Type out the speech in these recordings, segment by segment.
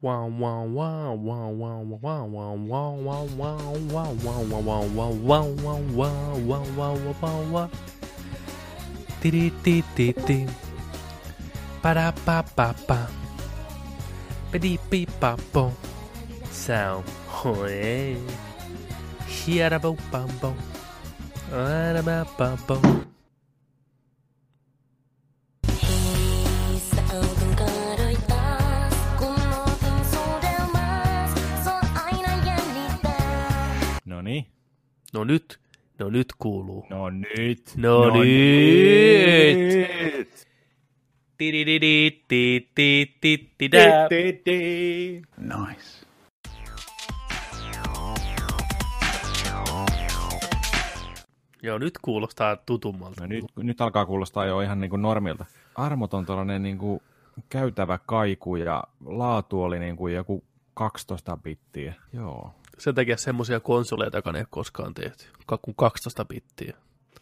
Wow, wow, wow, wow, wow, wow, wow, wow, wow, wow, wow, wow, wow, wow, wow, wow, wow, wow, wow, wow. Tiri ti ti ti. Para pa pa pa. Pidi pi pa po. Sound. Hoe. Hiara bo pa bo. Ara ba pa No nyt, no nyt kuuluu. No nyt. No, no nyt. nyt. Nice. Joo, nyt kuulostaa tutummalta. No nyt, nyt alkaa kuulostaa jo ihan niin kuin normilta. Armoton tuollainen niin kuin käytävä kaiku ja laatu oli niin kuin joku 12 bittiä. Joo, sen takia semmoisia konsoleita, joka ei ole koskaan tehty. Kuin 12 bittiä.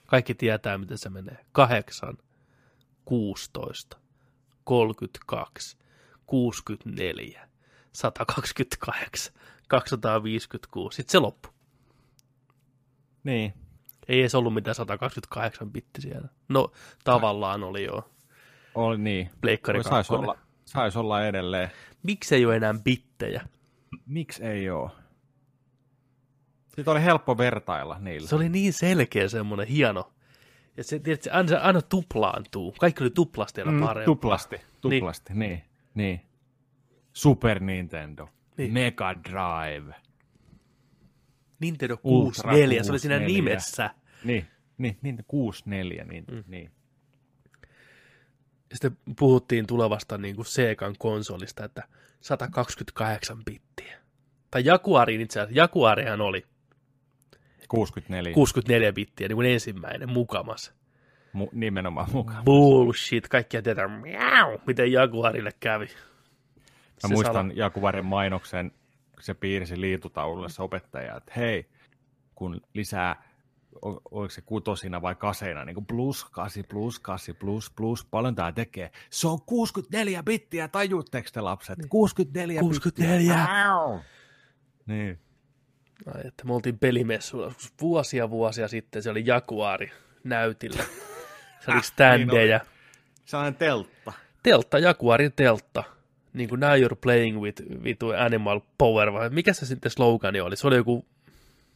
Kaikki tietää, miten se menee. 8, 16, 32, 64, 128, 256. Sitten se loppu. Niin. Ei edes ollut mitään 128 bitti siellä. No, tavallaan oli jo. Oli niin. Pleikkari Saisi 2. olla, sais olla edelleen. Miksi ei ole enää bittejä? Miksi ei oo? Sitten oli helppo vertailla niillä. Se oli niin selkeä semmoinen hieno. Ja se, tiedätkö, aina, se aina tuplaantuu. Kaikki oli tuplasti aina Mm, tuplasti, tuplasti, niin. niin, niin. Super Nintendo, Niin. Mega Drive, Nintendo Ultra 64, se oli siinä 64. nimessä. niin, niin, niin 64, niin, mm. niin. Sitten puhuttiin tulevasta niin kuin Segan konsolista, että 128 bittiä. Tai Jaguarin itse asiassa, Jaguarihan oli 64, 64 bittiä, niin kuin ensimmäinen mukamas. Mu- nimenomaan mukaan. Bullshit, kaikkia tietää, miau, miten Jaguarille kävi. Mä Se muistan sala- Jakuvarin mainoksen, se piirsi liitutaululle se opettaja, että hei, kun lisää, oliko se kutosina vai kaseina, niin kuin plus 8, plus 8, plus, plus, paljon tää tekee. Se on 64 bittiä, tajuutteko te lapset? 64, 64. bittiä. Niin. Ai, että me oltiin pelimessuilla vuosia vuosia sitten, se oli Jaguari näytillä. Se oli standeja. Sellainen teltta. teltta, Jaguarin teltta. Niin kuin now you're playing with, with animal power, vai mikä se sitten slogani oli? Se oli joku,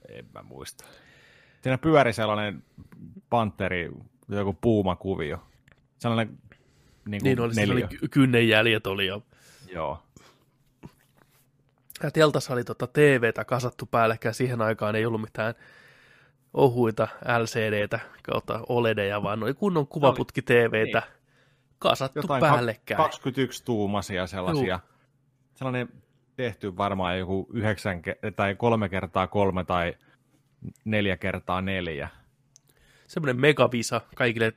En mä muista. Siinä pyöri sellainen panteri, joku puumakuvio. Sellainen niin kuin niin oli, neliö. oli ky- kynnenjäljet oli jo. Joo. Ja teltassa oli tota TVtä kasattu päällekkäin, siihen aikaan ei ollut mitään ohuita LCDtä kautta OLEDeja, vaan oli kunnon kuvaputki TVtä kasattu Jotain päällekkäin. 21 tuumasia sellaisia. Sellainen tehty varmaan joku 9 tai 3 kertaa 3 tai 4 kertaa 4. Semmoinen megavisa kaikille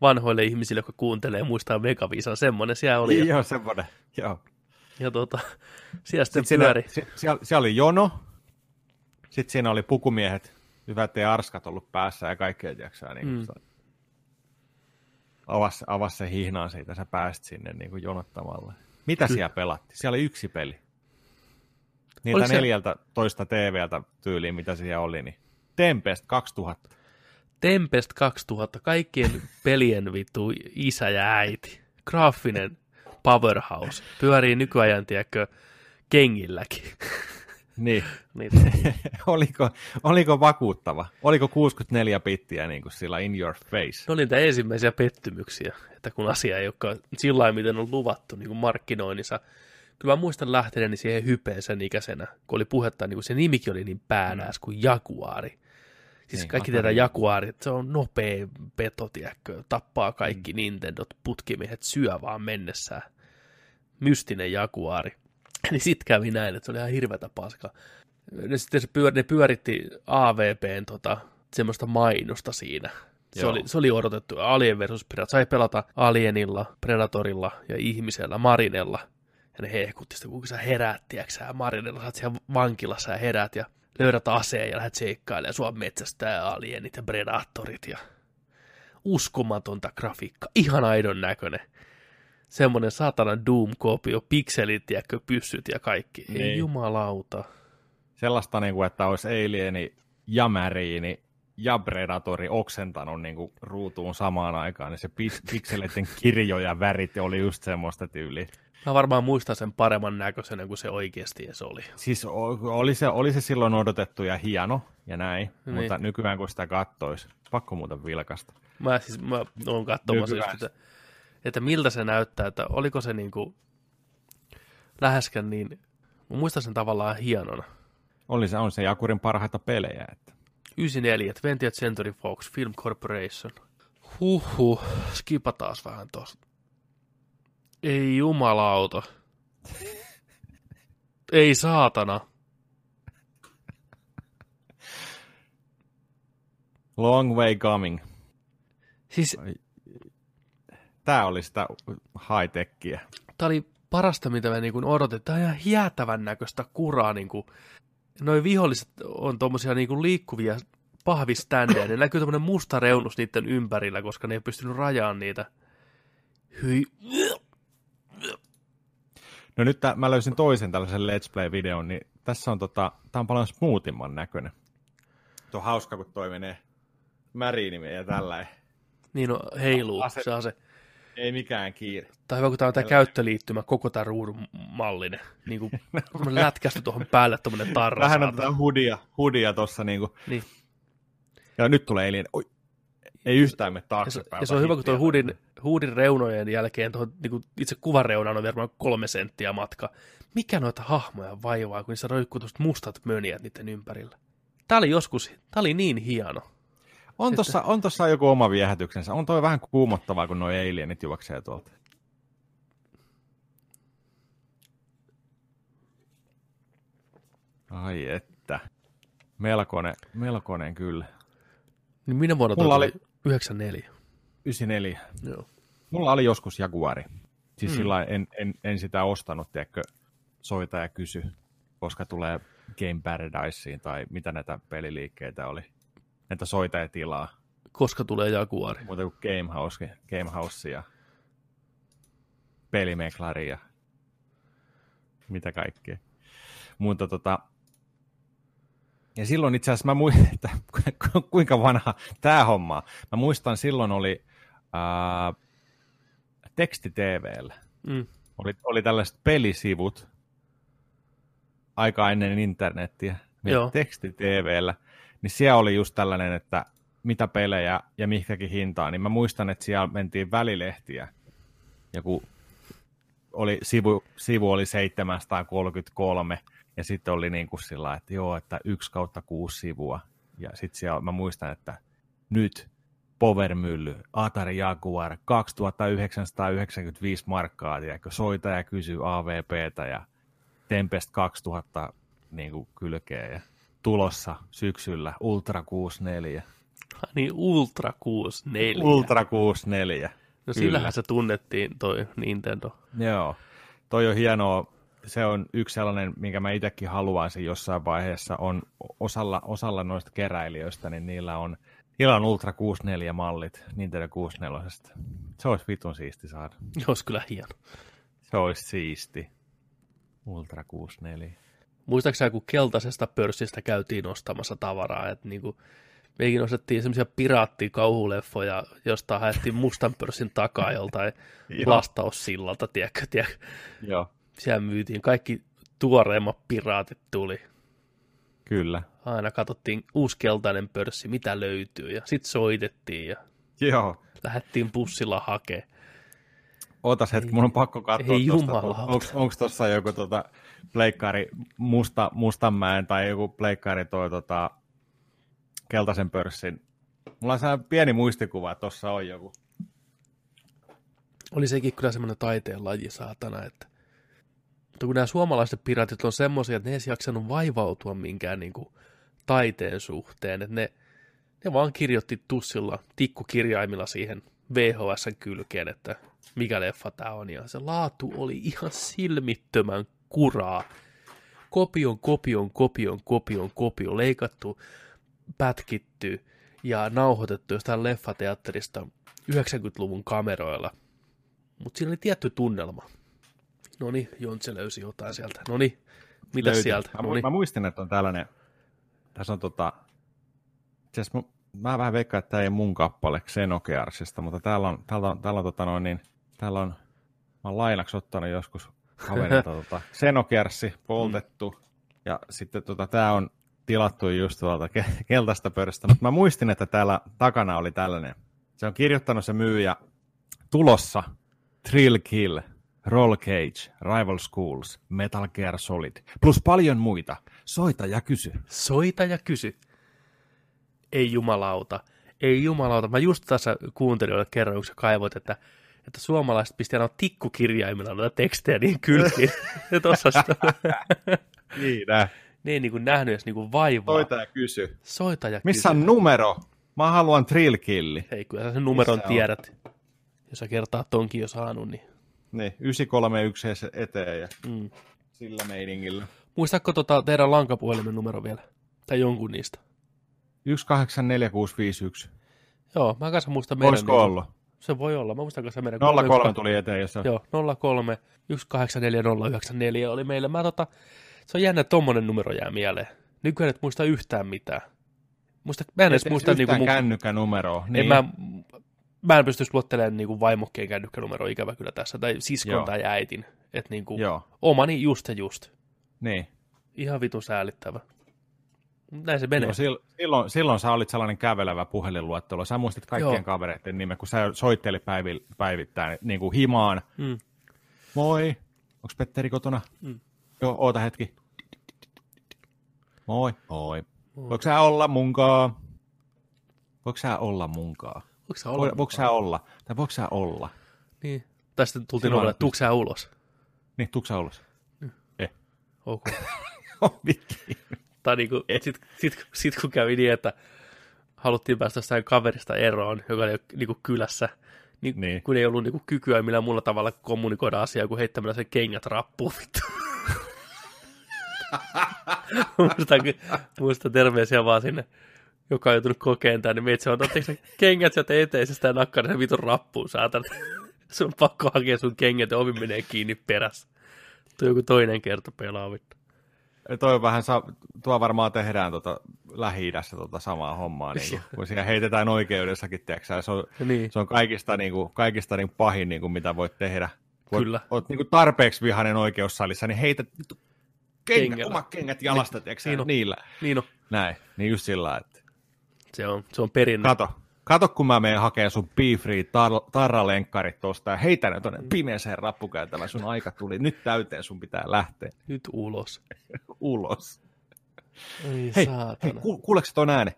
vanhoille ihmisille, jotka kuuntelee ja muistaa megavisan, semmoinen siellä oli. Joo, semmoinen. Joo. Ja tota, siellä sitten Sitten siinä, pyöri. si- siellä, siellä oli jono. Sitten siinä oli pukumiehet, hyvät ja arskat ollut päässä ja kaikkea jaksaa. Niin Mm. avas, avas se hihnaan siitä, sä pääsit sinne niin kuin jonottamalle. Mitä siellä pelattiin? Siellä oli yksi peli. Niiltä Oliko se- neljältä toista TVltä tyyliin, mitä siellä oli, niin Tempest 2000. Tempest 2000, kaikkien pelien vittu isä ja äiti. Graafinen powerhouse. Pyörii nykyajan, tiedätkö, kengilläkin. Niin. niin, oliko, oliko vakuuttava? Oliko 64 bittiä niin kuin sillä in your face? ne oli niitä ensimmäisiä pettymyksiä, että kun asia ei olekaan sillä lailla, miten on luvattu niin kuin markkinoinnissa. Kyllä mä muistan lähteneeni siihen hypeen sen ikäisenä, kun oli puhetta, niin kuin se nimikin oli niin päänääs kuin Jaguari. Siis Niin, kaikki tietää Jaguari, että se on nopea peto, tiedätkö, tappaa kaikki mm. Nintendot, putkimiehet syö vaan mennessään. Mystinen Jaguari. niin sit kävi näin, että se oli ihan hirveätä paskaa. Ne, sitten se pyör, ne pyöritti AVPn tota, semmoista mainosta siinä. Se Joo. oli, se oli odotettu. Alien versus Predator. Sai pelata Alienilla, Predatorilla ja ihmisellä, Marinella. Ja ne hehkutti sitä, kuinka sä heräät, tiedätkö sä, Marinella, sä oot siellä vankilassa ja herät ja löydät aseen ja lähdet seikkailemaan ja sua metsästää alienit ja predatorit ja uskomatonta grafiikka, ihan aidon näköinen. Semmoinen saatana Doom-kopio, pikselit, tiedätkö, pyssyt ja kaikki. Ei Niin. jumalauta. Sellaista, niin kuin, että olisi Alieni ja Märiini ja Predatori oksentanut niin kuin, ruutuun samaan aikaan, niin se pis- pikseleiden kirjo ja värit oli just semmoista tyyliä. Mä varmaan muistan sen paremman näköisenä kuin se oikeasti edes oli. Siis oli se, oli se silloin odotettu ja hieno ja näin, Niin. mutta nykyään kun sitä kattoisi, pakko muuten vilkasta. Mä siis mä oon katsomassa Nykyään. että, että miltä se näyttää, että oliko se niinku läheskään niin, mä muistan sen tavallaan hienona. Oli se, on se Jakurin parhaita pelejä. Että. 94, 20th Century Fox, Film Corporation. Huhhuh, skipa taas vähän tuossa. Ei jumalauta. Ei saatana. Long way coming. Siis Tämä oli sitä high-techia. tää oli parasta, mitä me niinku odotettiin. Tää on ihan hietävän näköistä kuraa. Niinku. Noi viholliset on tommosia niinku liikkuvia pahviständejä. Ne näkyy tämmönen musta reunus niiden ympärillä, koska ne ei pystynyt rajaamaan niitä. Hyi. No nyt tää, mä löysin toisen tällaisen Let's Play-videon, niin tässä on tota, tää on paljon smoothimman näköinen. Tuo on hauska, kun toi menee märiinimeen ja tällä. Niin no, heiluu. Ase- Se on se. Ei mikään kiire. Tai hyvä, kun tämä on tämä käyttöliittymä, koko tämä ruudun mallinen. Niin kuin lätkästy tuohon päälle tuommoinen tarra. Vähän on tätä hudia, hudia tossa niinku. Niin. Ja nyt tulee Alien. Oi, ei yhtään se, taaksepäin. ja se on hyvä, kun tuo huudin, huudin reunojen jälkeen tuohon niin itse kuvareunaan on varmaan kolme senttiä matka. Mikä noita hahmoja vaivaa, kun niissä roikkuu tuosta mustat mönjät niiden ympärillä? Tämä oli joskus, tämä oli niin hieno. On tossa, on tossa joku oma viehätyksensä. On toi vähän kuumottavaa, kun noi alienit juoksee tuolta. Ai että. Melkoinen, melkoinen kyllä. Niin minä vuonna Mulla oli- oli 94. 94. Joo. Mulla oli joskus Jaguari. Siis Mm. mm. sillä en, en, en, sitä ostanut, tiedätkö, soita ja kysy, koska tulee Game Paradiseen tai mitä näitä peliliikkeitä oli. Että soita ja tilaa. Koska tulee Jaguari. Muuta kuin Gamehouse, Gamehouse ja pelimeklari ja mitä kaikkea. Mutta tota, ja silloin itse asiassa mä muistan, että ku- kuinka vanha tämä homma. Mä muistan silloin oli ää, teksti TVllä. Mm. Oli, oli tällaiset pelisivut aika ennen internettiä, Joo. niin teksti TVllä, niin siellä oli just tällainen, että mitä pelejä ja mihinkäkin hintaan, niin mä muistan, että siellä mentiin välilehtiä. Joku oli, sivu, sivu oli 733, ja sitten oli niin kuin sillä että joo, että yksi kautta kuusi sivua. Ja sitten siellä mä muistan, että nyt Powermylly, Atari Jaguar, 2995 markkaa, tiedätkö, soita ja kysy AVPtä ja Tempest 2000 niin kuin kylkeä ja tulossa syksyllä Ultra 64. Niin Ultra 64. Ultra 64. No kyllä. sillähän se tunnettiin toi Nintendo. Joo, toi on hienoa. Se on yksi sellainen, minkä mä itsekin haluaisin jossain vaiheessa, on osalla, osalla noista keräilijöistä, niin niillä on, niillä on Ultra 64-mallit Nintendo 64. Se olisi vitun siisti saada. Olisi kyllä hieno. Se olisi siisti. Ultra 64. Muistaakseni kun keltaisesta pörssistä käytiin ostamassa tavaraa, että niinku, meikin ostettiin semmoisia piraattikauhuleffoja, josta haettiin mustan pörssin takaa joltain lastaussillalta, tiedätkö, tiedätkö. Joo, Siellä myytiin, kaikki tuoreimmat piraatit tuli. kyllä. Aina katsottiin uusi keltainen pörssi, mitä löytyy, ja sitten soitettiin ja Joo. lähdettiin bussilla hakemaan. Ootas hetki, mun on pakko katsoa Ei onko tuossa joku tota, pleikkari musta, Mustanmäen tai joku pleikkari toi tota, keltaisen pörssin. Mulla on sellainen pieni muistikuva, että tuossa on joku. Oli sekin kyllä semmoinen taiteen laji, saatana, että mutta kun nämä suomalaiset piratit on semmoisia, että ne ei jaksanut vaivautua minkään niin kuin, taiteen suhteen, että ne, ne vaan kirjoitti tussilla tikkukirjaimilla siihen VHSn kylkeen, että mikä leffa tämä on, ja se laatu oli ihan silmittömän kuraa. Kopion, kopion, kopion, kopion, kopio, leikattu, pätkitty ja nauhoitettu jostain leffateatterista 90-luvun kameroilla. Mutta siinä oli tietty tunnelma. No niin, Jontse löysi jotain sieltä. No niin, mitä sieltä? Mä, mä muistin, että on tällainen, tässä on tota, itse asiassa mu- mä vähän veikkaan, että tämä ei mun kappale Xenogearsista, mutta täällä on, täällä on, täällä on, tota noin, niin, täällä on, mä oon lainaksi ottanut joskus kaverilta tota, Xenogearsi poltettu, ja sitten tota, tää on tilattu just tuolta ke- keltaista pörssistä, mutta mä muistin, että täällä takana oli tällainen, se on kirjoittanut se myyjä tulossa, Thrill Kill, Roll Cage, Rival Schools, Metal Gear Solid, plus paljon muita. Soita ja kysy. Soita ja kysy. Ei jumalauta. Ei jumalauta. Mä just tässä kuuntelijoille kerroin, kun sä kaivoit, että, että suomalaiset pisti aina tikkukirjaimilla noita tekstejä niin kylkiin. tossa sitä, Niin, ne ei niin nähnyt edes niin vaivaa. Soita ja kysy. Soita ja Missä kysy. on numero? Mä haluan Thrill Killi. Hei, kyllä sä sen numeron Missä on? tiedät. Jos sä kertaa tonkin jo saanut, niin... Niin, 931 ja se eteen ja Mm. sillä meiningillä. Muistatko tota teidän lankapuhelimen numero vielä? Tai jonkun niistä? 184651. Joo, mä kanssa muistan meidän... Olisiko niinku- ollut? Se voi olla. Mä muistan kanssa meidän... 03 tuli eteen, jos se... Joo, 03 184094 oli meillä. Mä tota, se on jännä, että tommonen numero jää mieleen. Nykyään et muista yhtään mitään. Muista, mä en edes muista yhtään niinku mun, kännykkänumeroa. en Niin. mä, mä en pystyisi luottelemaan niinku vaimokkeen kännykkänumero ikävä kyllä tässä, tai siskon Joo. tai äitin. Että niinku, Joo, omani just ja just. niin. Ihan vitun säälittävä. Näin se menee. Joo, sil- silloin, silloin sä olit sellainen kävelevä puhelinluettelo. Sä muistit kaikkien Joo. kavereiden nimen, kun sä soitteli päivi, päivittäin niin kuin himaan. Mm. Moi, onko Petteri kotona? Mm. Joo, oota hetki. Moi. Moi. Voiko sä olla munkaa? Voiko sä olla munkaa? Voiko sä olla? voiko sä olla? Tai voiko sä olla? Niin. Tästä tultiin Silloin- ovelle, että ulos? Niin, tuutko sä ulos? Eh. Ok. Mikki. Tai niinku, sit, sit, sit, kun kävi niin, että haluttiin päästä jostain kaverista eroon, joka oli niinku kylässä, niin, Niin. niin. kun ei ollut niinku kykyä millään muulla tavalla kommunikoida asiaa kuin heittämällä sen kengät rappuun. vittu. muista, muista terveisiä vaan sinne, joka on joutunut kokeen tämän, niin meitä se on, sä kengät sieltä eteisestä ja nakkaa sen vitun rappuun, saatan. sun on pakko hakea sun kengät ja ovi menee kiinni perässä. Tuo joku toinen kerta pelaa vittu. Toi vähän, tuo varmaan tehdään tota Lähi-idässä tota samaa hommaa, niin kuin, kun siellä heitetään oikeudessakin, tiedätkö, se on, Niin. se on kaikista, niin kuin, kaikista niin pahin, niin kuin, mitä voit tehdä. Kun Kyllä. Oot niin kuin tarpeeksi vihainen oikeussalissa, niin vittu kengät, Kengällä. omat kengät jalasta, tiedätkö, sä, niin on. niillä. Niin on. Näin, niin just sillä että Se on, se on perinne. kato, kato kun mä menen hakemaan sun Be Free tar- tarralenkkarit tosta ja heitän ne tonne pimeeseen rappukäytävään, sun aika tuli, nyt täyteen sun pitää lähteä Nyt ulos. ulos. Ei Hei, hei saatana. ku, kuuleeko ton ääne?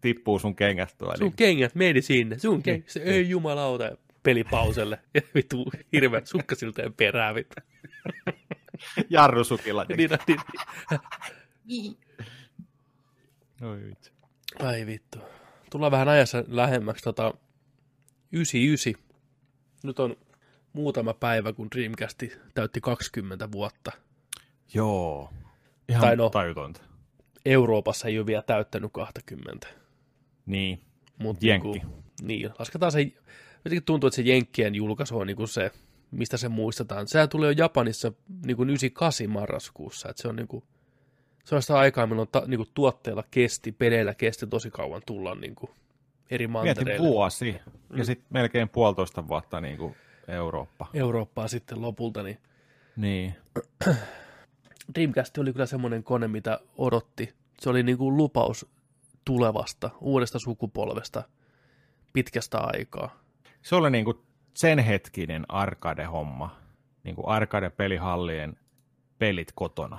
Tippuu sun kengät tuolla. Sun kengät meni sinne. Sun kengät. Se, ei jumalauta. Pelipauselle. Ja vittu hirveät sukkasiltojen perään. Vittu. Jarrusukilla. Niin, niin, Oi vitsi. Ai vittu. Tullaan vähän ajassa lähemmäksi tota 99. Nyt on muutama päivä, kun Dreamcast täytti 20 vuotta. Joo. Ihan Tai no. tajutonta. Euroopassa ei ole vielä täyttänyt 20. Niin. Mut Jenkki. Niinku, niin, lasketaan se, jotenkin tuntuu, että se Jenkkien julkaisu on niinku se, mistä se muistetaan. Sehän tulee jo Japanissa niinku 98 marraskuussa, että se on niinku, se on sitä aikaa, milloin ta, niinku tuotteilla kesti, peleillä kesti tosi kauan tulla niinku eri Mietin mantereille. vuosi. Ja sitten melkein puolitoista vuotta niin kuin Eurooppa. Eurooppaa sitten lopulta, niin Niin. Dreamcast oli kyllä semmoinen kone, mitä odotti. Se oli niinku lupaus tulevasta, uudesta sukupolvesta, pitkästä aikaa. Se oli niin kuin sen hetkinen arcade-homma. Niin kuin arcade-pelihallien pelit kotona.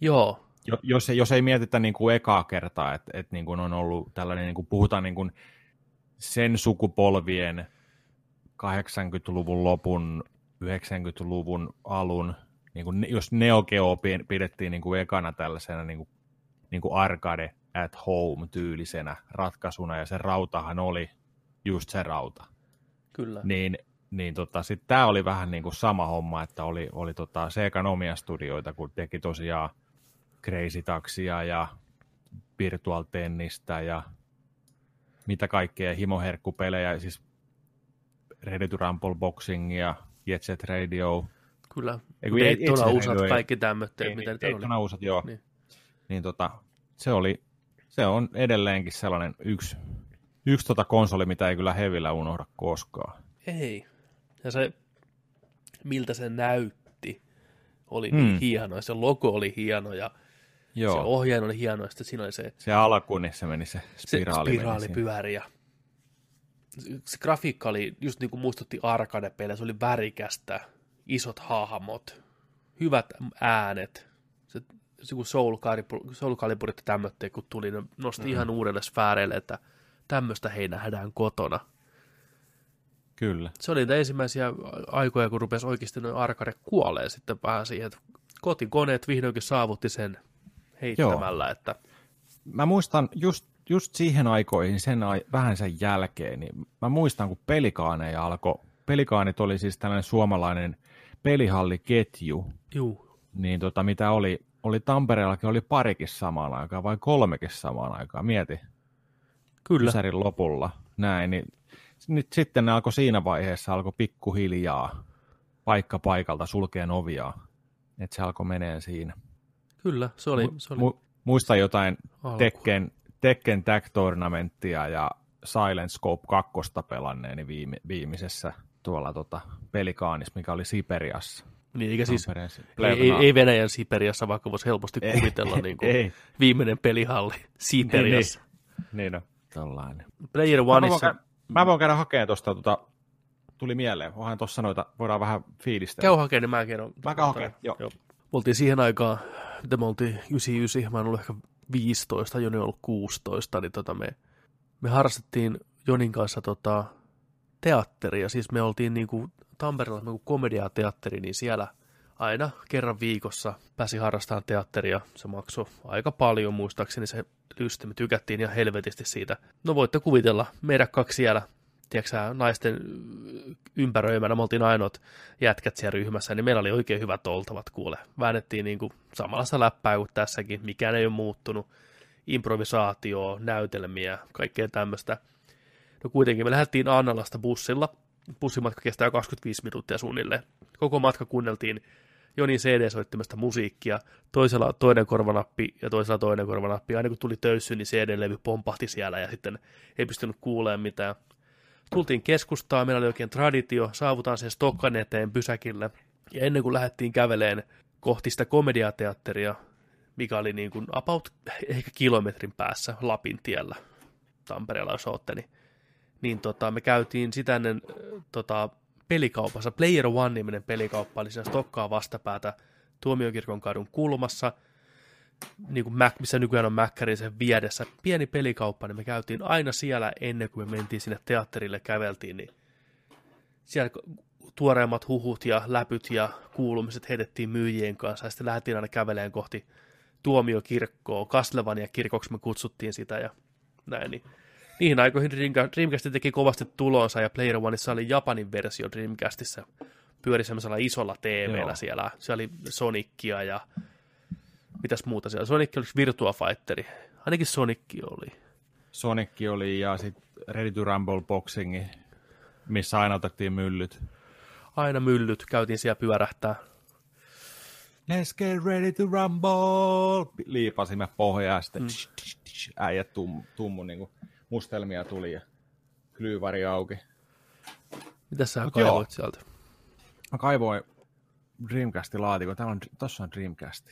Joo, Jo- Jos, jos ei mietitä niin kuin ekaa kertaa, että, että niin kuin on ollut tällainen, niin kuin puhutaan niin kuin sen sukupolvien 80-luvun lopun, 90-luvun alun, niin kuin, jos Neo Geo pi- pidettiin niin kuin ekana tällaisena niin kuin, niin kuin arcade at home tyylisenä ratkaisuna, ja se rautahan oli just se rauta. kyllä. Niin, niin tota, sitten tämä oli vähän niin kuin sama homma, että oli, oli tota Segan omia studioita, kun teki tosiaan Crazy Taxia ja Virtual Tennistä ja mitä kaikkea himoherkkupelejä. Siis Ready to Rumble Boxingia, Jet Set Radio, Kyllä. Ei, kun ei- Daytona usat, ei- kaikki tämmötteet, ei, mitä nyt oli. Daytona uusat, joo. Niin. Niin, niin tota, se, oli, se on edelleenkin sellainen yksi, yksi tota konsoli, mitä ei kyllä hevillä unohda koskaan. Ei. Ja se, miltä se näytti, oli Mm. niin hieno. Ja se logo oli hieno ja Joo, se se, ohjain oli hieno. Ja sitten siinä oli se, se alku, niin se meni se se spiraali. meni spiraali pyöri. Ja se, se grafiikka oli, just niin kuin muistutti arcade-pelejä, se oli värikästä, isot hahmot, hyvät äänet. Se, se kun Soul Calibur, Soul Caliburit ja kun tuli, ne nosti Mhm. mm-hmm. ihan uudelle sfääreille, että tämmöistä hei nähdään kotona. Kyllä. se oli niitä ensimmäisiä aikoja, kun rupesi oikeasti noin arcade kuolee sitten vähän siihen, että kotikoneet vihdoinkin saavutti sen heittämällä, Joo. että Mä muistan just, just siihen aikoihin, sen ai, vähän sen jälkeen, niin mä muistan, kun pelikaaneja alkoi, pelikaanit oli siis tällainen suomalainen pelihalliketju, juu, niin tota, mitä oli, oli Tampereellakin oli parikin samaan aikaan, vai kolmekin samaan aikaan, mieti. kyllä, Ysärin lopulla, näin, niin nyt sitten ne alkoi siinä vaiheessa, alkoi pikkuhiljaa paikka paikalta sulkeen ovia, että se alkoi meneen siinä. Kyllä, se oli, se oli Mu- muista jotain alku. Tekken, Tekken Tag Tournamenttia ja Silent Scope 2 pelanneeni viime, viimeisessä tuolla tota, pelikaanis, mikä oli Siperiassa. Niin, eikä siis, ei, ei, ei Venäjän Siperiassa, vaikka voisi helposti Ei, kuvitella niin kuin ei. viimeinen pelihalli Siperiassa. Niin on, tällainen. Player Mä voin, Oneissa, käydä, mä voin käydä hakemaan tuosta, tota, tuli mieleen, onhan tuossa noita, voidaan vähän fiilistellä. käy hakemaan, niin mä kerron. Mä käyn hakemaan, joo. Me oltiin siihen aikaan, mitä me oltiin 99, mä oon ollut ehkä 15, Joni on ollut 16, niin tota me, me harrastettiin Jonin kanssa tota, teatteria. Siis me oltiin niinku Tampereella niinku komediateatteri, niin siellä aina kerran viikossa pääsi harrastamaan teatteria. Se maksoi aika paljon muistaakseni se lysti. Me tykättiin ihan helvetisti siitä. No voitte kuvitella, meidän kaksi siellä, tiedätkö naisten ympäröimänä, me oltiin ainoat jätkät siellä ryhmässä, niin meillä oli oikein hyvät oltavat kuule. Väännettiin niin kuin samanlaista läppää kuin tässäkin, mikään ei ole muuttunut. Improvisaatio, näytelmiä, kaikkea tämmöistä. No kuitenkin me lähdettiin Annalasta bussilla. Bussimatka kestää 25 minuuttia suunnilleen. Koko matka kuunneltiin Jonin CD-soittimesta musiikkia, toisella toinen korvanappi ja toisella toinen korvanappi. Aina kun tuli töyssy, niin CD-levy pompahti siellä ja sitten ei pystynyt kuulemaan mitään. Tultiin keskustaa, meillä oli oikein traditio, saavutaan sen Stokkan eteen pysäkille. Ja ennen kuin lähdettiin käveleen kohti sitä komediateatteria, mikä oli niin kuin about ehkä kilometrin päässä Lapin tiellä, Tampereella jos ootte, niin, niin tota, me käytiin sitä ennen tota, pelikaupassa. Player One-niminen pelikauppa oli siinä Stokkaa vastapäätä Tuomiokirkon kadun kulmassa, niin kuin Mac, missä nykyään on Mäkkärin sen vieressä. Pieni pelikauppa, niin me käytiin aina siellä ennen kuin me mentiin sinne teatterille, käveltiin, niin siellä tuoreimmat huhut ja läpyt ja kuulumiset heitettiin myyjien kanssa, ja sitten lähdettiin aina käveleen kohti tuomiokirkkoa, Castlevania kirkoksi me kutsuttiin sitä, ja näin, niin niihin aikoihin Dreamca- Dreamcast teki kovasti tulonsa, ja Player Oneissa oli Japanin versio Dreamcastissa, pyöri semmoisella isolla TVllä Joo. siellä, siellä oli Sonicia ja mitäs muuta siellä, Sonic oli Virtua Fighteri, ainakin Sonic oli, Sonic oli ja sitten Ready to Rumble Boxing, missä aina otettiin myllyt. aina myllyt, käytiin siellä pyörähtää, Let's get ready to rumble! Liipasimme pohjaa ja sitten Mm. tsh, tsh, tsh, äijät tum, tummu niin kuin mustelmia tuli ja klyyvari auki. mitä sä Mut kaivoit joo. sieltä? Mä kaivoin Dreamcastin laatikon. Täällä on, tossa on Dreamcast.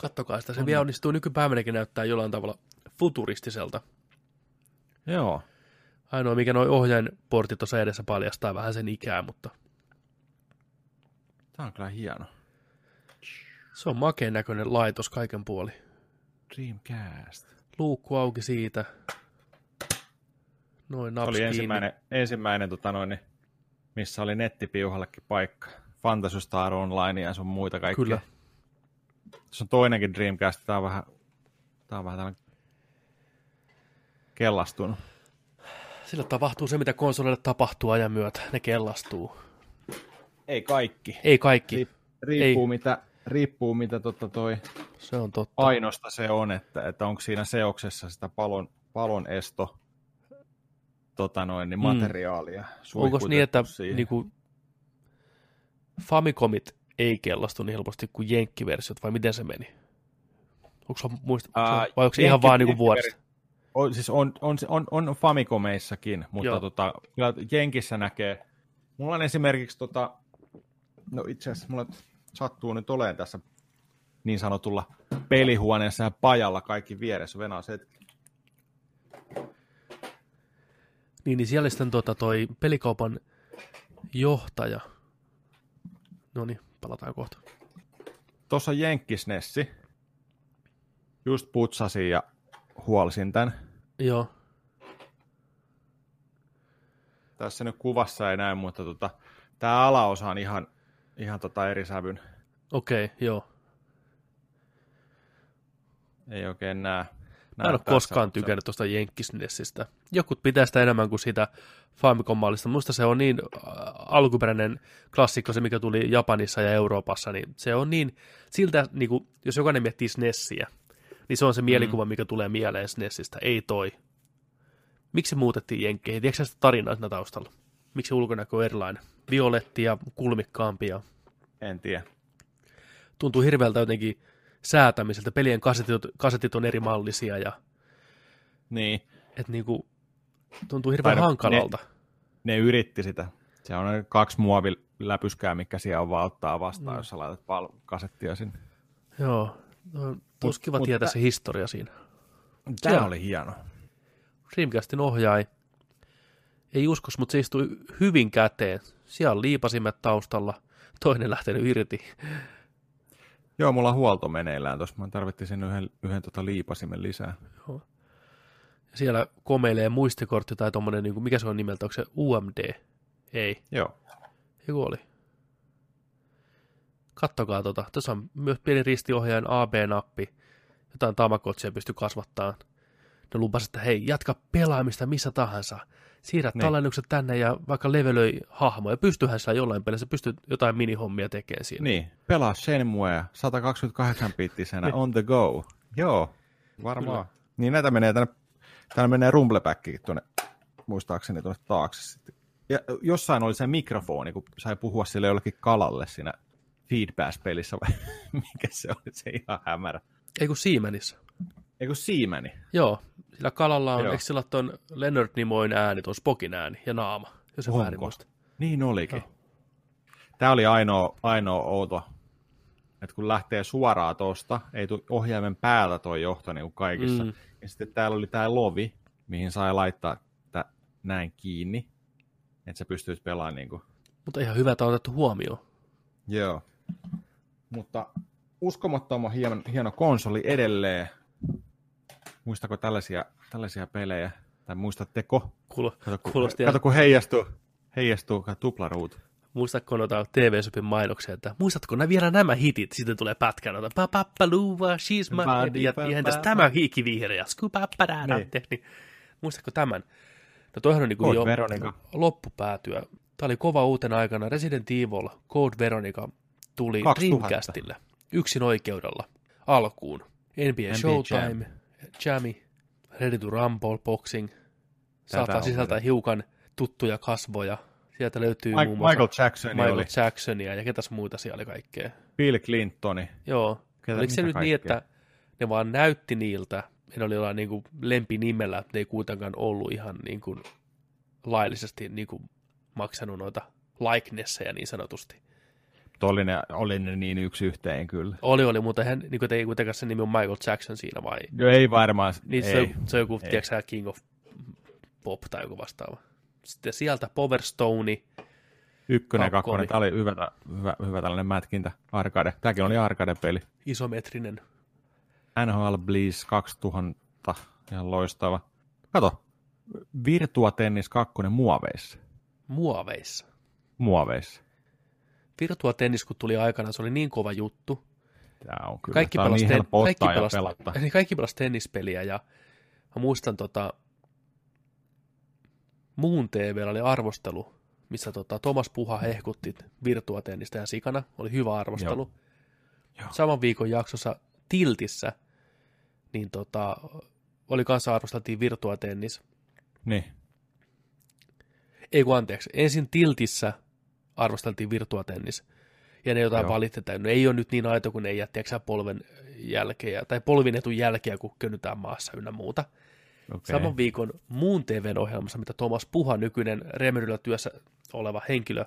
Kattokaa sitä, se vielä onnistuu nykypäivänäkin näyttää jollain tavalla futuristiselta. Joo. Ainoa, mikä noin ohjainportit tuossa edessä paljastaa vähän sen ikää, mutta Tää on kyllä hieno. se on makeen näköinen laitos kaiken puoli. Dreamcast. Luukku auki siitä. Noin naps oli kiinni. ensimmäinen, ensimmäinen tota noin, niin missä oli nettipiuhallekin paikka. Fantasy Star Online ja sun muita kaikkia. Kyllä. Tässä on toinenkin Dreamcast. Tää on vähän, tää on vähän tällainen kellastunut. Sillä tapahtuu se, mitä konsoleille tapahtuu ajan myötä. Ne kellastuu. Ei kaikki. Ei kaikki. Riip, riippuu, Ei. mitä, riippuu mitä tota toi Se on totta. painosta se on, että, että onko siinä seoksessa sitä palon, palon esto tota noin, niin Mm. materiaalia. Onko niin, että siihen. niinku, Famicomit ei kellastu niin helposti kuin jenkkiversiot, vai miten se meni? Onko se, muista, Ää, vai onko se ihan vaan niinku jenkkiveri- vuodesta? On, siis on, on, on, on Famicomeissakin, mutta Joo. tota, kyllä Jenkissä näkee. Mulla on esimerkiksi, tota, no itse asiassa mulla sattuu nyt olemaan tässä niin sanotulla pelihuoneessa ja pajalla kaikki vieressä. Venäs hetki. Niin, niin siellä sitten tota toi pelikaupan johtaja. No niin, palataan kohta. Tuossa Jenkkisnessi. Just putsasin ja huolsin tämän. Joo, Tässä nyt kuvassa ei näy, mutta tota, tämä alaosa on ihan, ihan tota eri sävyn. okei, okay, joo. Ei oikein näe. Mä en ole koskaan tykännyt tuosta Jenkkisnessistä. Jokut pitää sitä enemmän kuin sitä Famicom-mallista. Musta se on niin alkuperäinen klassikko, se mikä tuli Japanissa ja Euroopassa, niin se on niin, siltä, niin kuin, jos jokainen miettii SNESiä, niin se on se mielikuva, mikä tulee mieleen SNESistä, ei toi. Miksi muutettiin Jenkkeihin? Tiedätkö sitä tarinaa siinä taustalla? Miksi ulkonäkö on erilainen? Violetti ja kulmikkaampi ja En tiedä. tuntuu hirveältä jotenkin säätämiseltä. Pelien kasetit, kasetit on eri mallisia ja Niin. että niinku, tuntuu hirveän Tai no, hankalalta. ne yritti sitä. Se on ne kaksi muoviläpyskää, mikä siellä on vaan ottaa vastaan, Mm. mm. jos sä laitat pal- kasettia sinne. Joo, no, tos kiva mut tietää tä- se historia siinä. Tämä oli hieno. Dreamcastin ohjaaj, ei uskos, mutta se istui hyvin käteen. Siellä liipasimet taustalla, toinen lähtenyt irti. Joo, mulla on huolto meneillään tuossa. Mä tarvittiin sen yhden, yhden tota liipasimen lisää. Siellä komeilee muistikortti tai tommonen, niin mikä se on nimeltä, onko se UMD? Ei, Joo. joku oli. Kattokaa tota. Tässä on myös pieni ristiohjaajan AB-nappi. Jotain tamakotsia pystyy kasvattaa. Ne lupasivat, että hei, jatka pelaamista missä tahansa. Siirrät Niin. tallennukset tänne ja vaikka levelöi hahmoja. Pystyyhän sillä jollain pelissä, pystyt jotain minihommia tekemään siinä. Niin, pelaa Shenmue 128 bittisenä Niin. on the go. Joo, varmaan. Niin näitä menee tänne, tänne menee rumblepäkkikin tuonne, muistaakseni tuonne taakse sitten. Ja jossain oli se mikrofoni, kun sai puhua sille jollekin kalalle siinä Feedbass-pelissä, vai mikä se oli, se ihan hämärä. Ei kun Siemenissä. Eikö Siemeni? Joo, sillä kalalla on, Joo. eikö sillä ton Leonard Nimoin ääni, tuon Spokin ääni ja naama, jos se väärin muista. Niin olikin. Joo. Tämä oli ainoa, ainoa outo, että kun lähtee suoraan tuosta, ei tule ohjaimen päältä toi johto niin kuin kaikissa. Mm. Ja sitten täällä oli tämä lovi, mihin sai laittaa tä, näin kiinni, että sä pystyt pelaamaan niin kuin. Mutta ihan hyvä, että on otettu huomioon. Joo. Mutta uskomattoman hieno, hieno konsoli edelleen. Muistako tällaisia, tällaisia pelejä? Tai muistatteko? Kuulo, Kato, kun, kuulosti kato, kun heijastuu, heijastuu tuplaruutu. Muistatko noita TV-sopin mainoksia, että muistatko nää vielä nämä hitit, sitten tulee pätkä noita papappaluva, she's my head, ja ihan tässä tämä hiikivihreä, skupappadadate, niin muistatko tämän? No toihan on niin kuin jo Veronica. loppupäätyä. Tämä oli kova uutena aikana. Resident Evil Code Veronica tuli 2000. Dreamcastille yksin oikeudella alkuun. NBA, NBA Showtime, Jammy, Ready to Rumble, Boxing. Saattaa on sisältää kyllä. hiukan tuttuja kasvoja. Sieltä löytyy Mike- muun muassa Michael Jackson Michael oli. Jacksonia ja ketäs muita siellä oli kaikkea. Bill Clintoni. Joo. Ketä- Oliko se nyt niin, että ne vaan näytti niiltä, ne oli jollain niin kuin lempinimellä, että ne ei kuitenkaan ollut ihan niin kuin laillisesti niin kuin maksanut noita likenesseja niin sanotusti. Mutta Oli ne, oli ne niin yksi yhteen kyllä. Oli, oli, mutta eihän, niin kuin, ei kuitenkaan se nimi on Michael Jackson siinä vai? Jo, ei varmaan. Niin ei. se, on, se on joku, ei. tiedätkö King of Pop tai joku vastaava. Sitten sieltä Power Stone, Ykkönen, kakkonen. kakkonen. Tämä oli hyvä, hyvä, hyvä tällainen mätkintä. Arcade. Tämäkin oli arcade-peli. isometrinen. NHL Bleeds 2000. Ihan loistava. Kato. Virtua Tennis 2 muoveissa. Muoveissa. Muoveissa. Virtua Tennis, kun tuli aikana, se oli niin kova juttu. Tämä on kyllä. Kaikki pelasi, niin ten, kaikki, pelasi, pelata. niin kaikki pelasi tennispeliä ja mä muistan tota, muun TV oli arvostelu, missä tota, Thomas Puha hehkutti Virtua Tennistä ja sikana, oli hyvä arvostelu. Joo. Joo. Saman viikon jaksossa Tiltissä, niin tota, oli kanssa arvosteltiin Virtua Tennis, Niin. Ei kun anteeksi, ensin Tiltissä arvosteltiin virtuatennis, ja ne jotain Joo. valitetaan. No ei ole nyt niin aito, kun ne ei polven jälkeä, tai polvin etun jälkeä, kun könytään maassa ynnä muuta. Okay. Saman viikon muun TVn ohjelmassa, mitä Thomas Puha, nykyinen Remedyllä työssä oleva henkilö,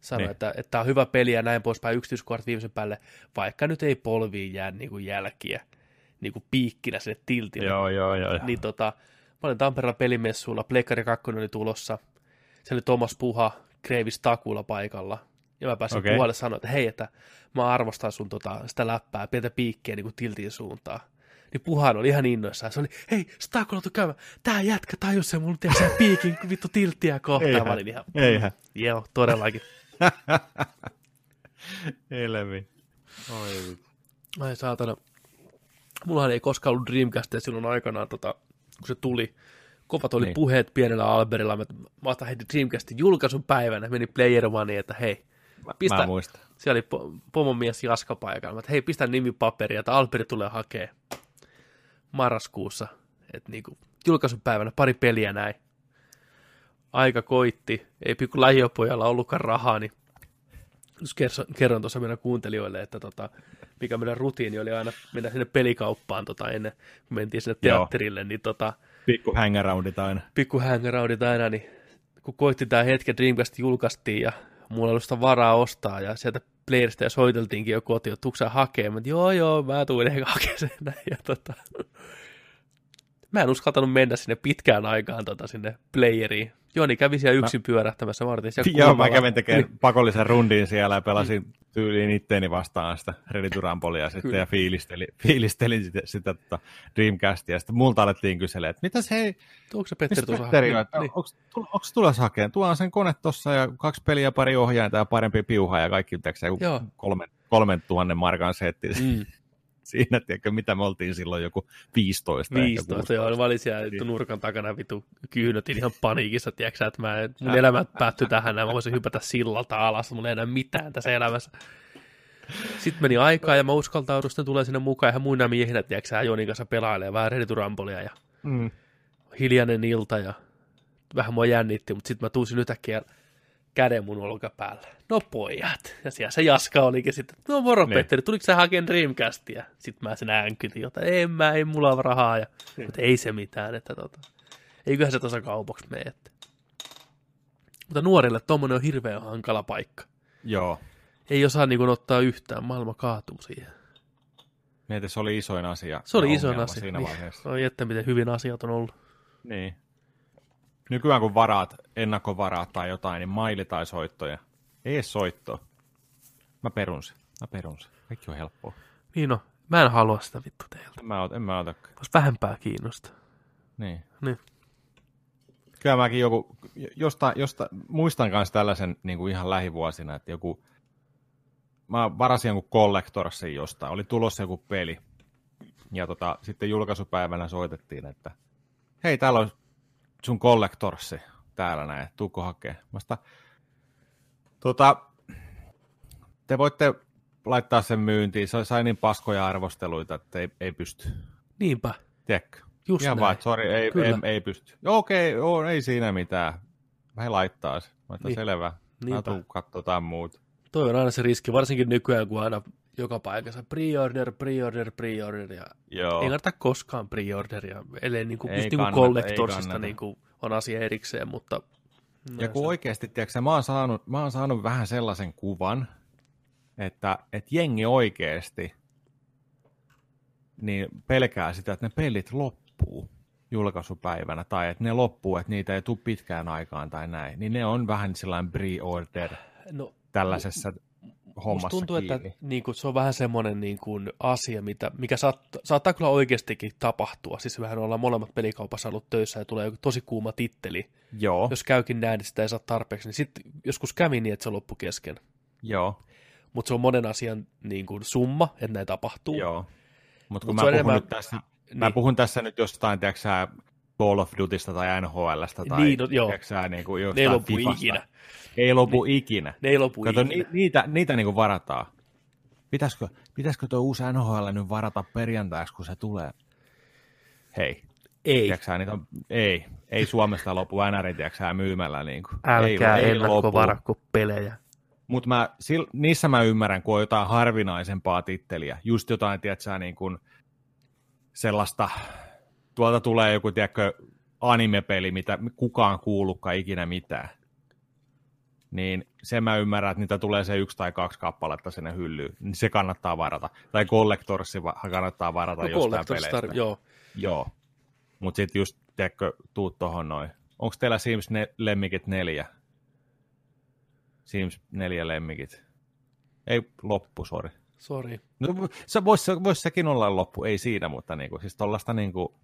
sanoi, Niin. että, että tämä on hyvä peli ja näin poispäin yksityiskohdat viimeisen päälle, vaikka nyt ei polviin jää niin kuin jälkiä niin kuin piikkinä sinne tiltille. Joo, joo, joo. joo. Niin tota, mä olin Tampereella pelimessuilla, Pleikkari 2 oli tulossa, se oli Thomas Puha, Kreivis Takulla paikalla, ja mä pääsin okay. Puhalle sanoa, että hei, että mä arvostan sun tota, sitä läppää, pientä piikkiä niin kuin tiltin suuntaan. Niin Puhan oli ihan innoissaan. Se oli, hei, Stakula tuu käymään. Tää jätkä tajus sen mun tiedä, piikin vittu tilttiä kohtaan. Eihän, Mä olin ihan, eihän. joo, todellakin. Helvi. Oi. Ai saatana. Mullahan ei koskaan ollut Dreamcastia silloin aikanaan, tota, kun se tuli. Kovat oli Niin. puheet pienellä Alberilla. Mä, mä otan heti Dreamcastin julkaisun päivänä. Meni Player One, että hei, Pistä- mä muistan. siellä oli po- pomon mies Jaska paikalla. Että hei, pistä nimipaperia, että Alberi tulee hakee marraskuussa. Että niinku, julkaisun päivänä pari peliä näin. Aika koitti. Ei pikku lähiöpojalla ollutkaan rahaa, niin kerron tuossa meidän kuuntelijoille, että tota, mikä meidän rutiini oli aina mennä sinne pelikauppaan tota, ennen kuin mentiin sinne Joo. teatterille, niin tota, Pikku hangaroundit aina. pikku hangaroundit aina, niin kun koitti tämä hetki, että Dreamcast julkaistiin ja mulla ei ollut sitä varaa ostaa ja sieltä playerista ja soiteltiinkin jo kotiin, että tuksaa hakemaan, joo joo, mä tuun ehkä hakemaan sen näin. Ja tota, mä en uskaltanut mennä sinne pitkään aikaan tota, sinne playeriin. Joni kävi siellä yksin pyörähtämässä, mä siellä Joo, mä kulmalla. kävin tekemään pakollisen rundin siellä ja pelasin tyyliin itteeni vastaan sitä Rumbleia sitten Kyllä. ja fiilistelin, fiilistelin sitä, sitä tota Dreamcastia. Sitten multa alettiin kyselemään, että mitäs hei, Onko se Petteri tuossa? Petteri on, niin. onko, onko tulossa hakemaan? Tuohan sen kone tossa ja kaksi peliä, pari ohjainta ja parempi piuha ja kaikki tiedätkö, joku Joo. kolmen, kolmen tuhannen markan setti Mm, siinä, tiedätkö, mitä me oltiin silloin joku 15. ehkä 15, joo, 16. mä olin siellä Niin. nurkan takana vitu kyynötin ihan paniikissa, tiedätkö, että mä, mun elämä päättyi tähän, ja mä voisin hypätä sillalta alas, mulla ei enää mitään tässä elämässä. Sitten meni aikaa ja mä uskaltaudun, sitten tulee sinne mukaan ihan muina miehinä, tiedätkö, Jonin kanssa pelailee vähän Rumbleia ja Mm. hiljainen ilta ja vähän mua jännitti, mutta sitten mä tuusin yhtäkkiä käden mun olkapäälle. No pojat. Ja siellä se Jaska olikin sitten, no moro Niin. Petteri, tuliko sä hakemaan Dreamcastia? Sitten mä sen äänkytin, jota en mä, ei mulla ole rahaa. Ja, mutta ei se mitään, että tota, eiköhän se tuossa kaupaksi mene. Että. Mutta nuorille tommonen on hirveän hankala paikka. Joo. Ei osaa niin ottaa yhtään, maailma kaatuu siihen. Mieti, se oli isoin asia. Se oli isoin asia. Siinä Niin. vaiheessa. Oi että miten hyvin asiat on ollut. Niin. Nykyään kun varaat, ennakkovaraat tai jotain, niin maili tai soittoja. Ei edes soittoa. Mä perun sen. Mä perun sen. Kaikki on helppoa. Niin no, mä en halua sitä vittu teiltä. En mä, ota, en mä ota. Vois vähempää kiinnostaa. Niin. Niin. Kyllä mäkin joku, josta, josta, muistan myös tällaisen niin kuin ihan lähivuosina, että joku, mä varasin jonkun Collectorsin jostain, oli tulossa joku peli. Ja tota, sitten julkaisupäivänä soitettiin, että hei, täällä on sun Collectorsi täällä näin, tuukko hakee. Mä sitä, tota, te voitte laittaa sen myyntiin. Se sai niin paskoja arvosteluita, että ei, ei pysty. Niinpä, Tiedätkö? just Ihan näin. vaan, että sori, ei, Kyllä. ei, ei pysty. Joo, okei, joo, ei siinä mitään. He laittaa se. Mä että Niin. selvä. Mä tuun katsotaan muuta. Toi on aina se riski, varsinkin nykyään, kun aina joka paikassa pre-order, pre-order, pre-order, ja Joo. ei kannata koskaan pre-orderia, ellei niin kuin, Ei just niin kuin kannata, ei collectorsista kannata. niin kuin on asia erikseen, mutta... Ja kun se- oikeasti, tiedätkö, mä, oon saanut, mä oon saanut vähän sellaisen kuvan, että, että jengi oikeasti niin pelkää sitä, että ne pelit loppuu julkaisupäivänä, tai että ne loppuu, että niitä ei tule pitkään aikaan tai näin, niin ne on vähän sellainen pre-order no, tällaisessa hommassa Musta tuntuu, kiinni. että niin kuin, se on vähän semmoinen niin kuin, asia, mitä, mikä saat, saattaa kyllä oikeastikin tapahtua. Siis vähän ollaan molemmat pelikaupassa ollut töissä ja tulee joku tosi kuuma titteli. Joo, Jos käykin näin, että sitä ei saa tarpeeksi, niin sitten joskus kävi niin, että se loppu kesken. joo, Mutta se on monen asian niin kuin, summa, että näin tapahtuu. joo. Mutta kun Mut mä, puhun enemmän- nyt tässä, mä Niin. puhun tässä nyt jostain, tiedätkö Call of Dutysta tai NHLstä tai Niin, no, joo. tiedätkö sä, niin kuin Ne ei lopu Fifasta. ikinä. Ei lopu niin. ikinä. Ne ei lopu Kato, ikinä. ni, niitä, niitä niin kuin varataan. Pitäisikö, pitäisikö tuo uusi NHL nyt varata perjantaiksi, kun se tulee? Hei, Ei. tiedätkö sä, niitä on, ei, ei Suomesta lopu NRin, tiedätkö, myymällä. Niin kuin. Älkää ei, ei ennakkovarakko pelejä. Mutta mä, sil, niissä mä ymmärrän, kun on jotain harvinaisempaa titteliä. Just jotain, tiedätkö, niin kuin sellaista, tuolta tulee joku, tiedätkö, anime-peli, mitä kukaan kuullutkaan ikinä mitään. Niin sen mä ymmärrän, että niitä tulee se yksi tai kaksi kappaletta sinne hyllyyn. Niin se kannattaa varata. Tai Collectorsi kannattaa varata No, jostain peleistä. Star, joo. Joo. Mutta sitten just, tiedätkö, tuut tohon noin. Onko teillä Sims ne- lemmikit neljä? Sims neljä lemmikit. Ei loppu, sori. Sori. No, se voisi vois sekin olla loppu, ei siinä, mutta niinku, siis tollaista niinku,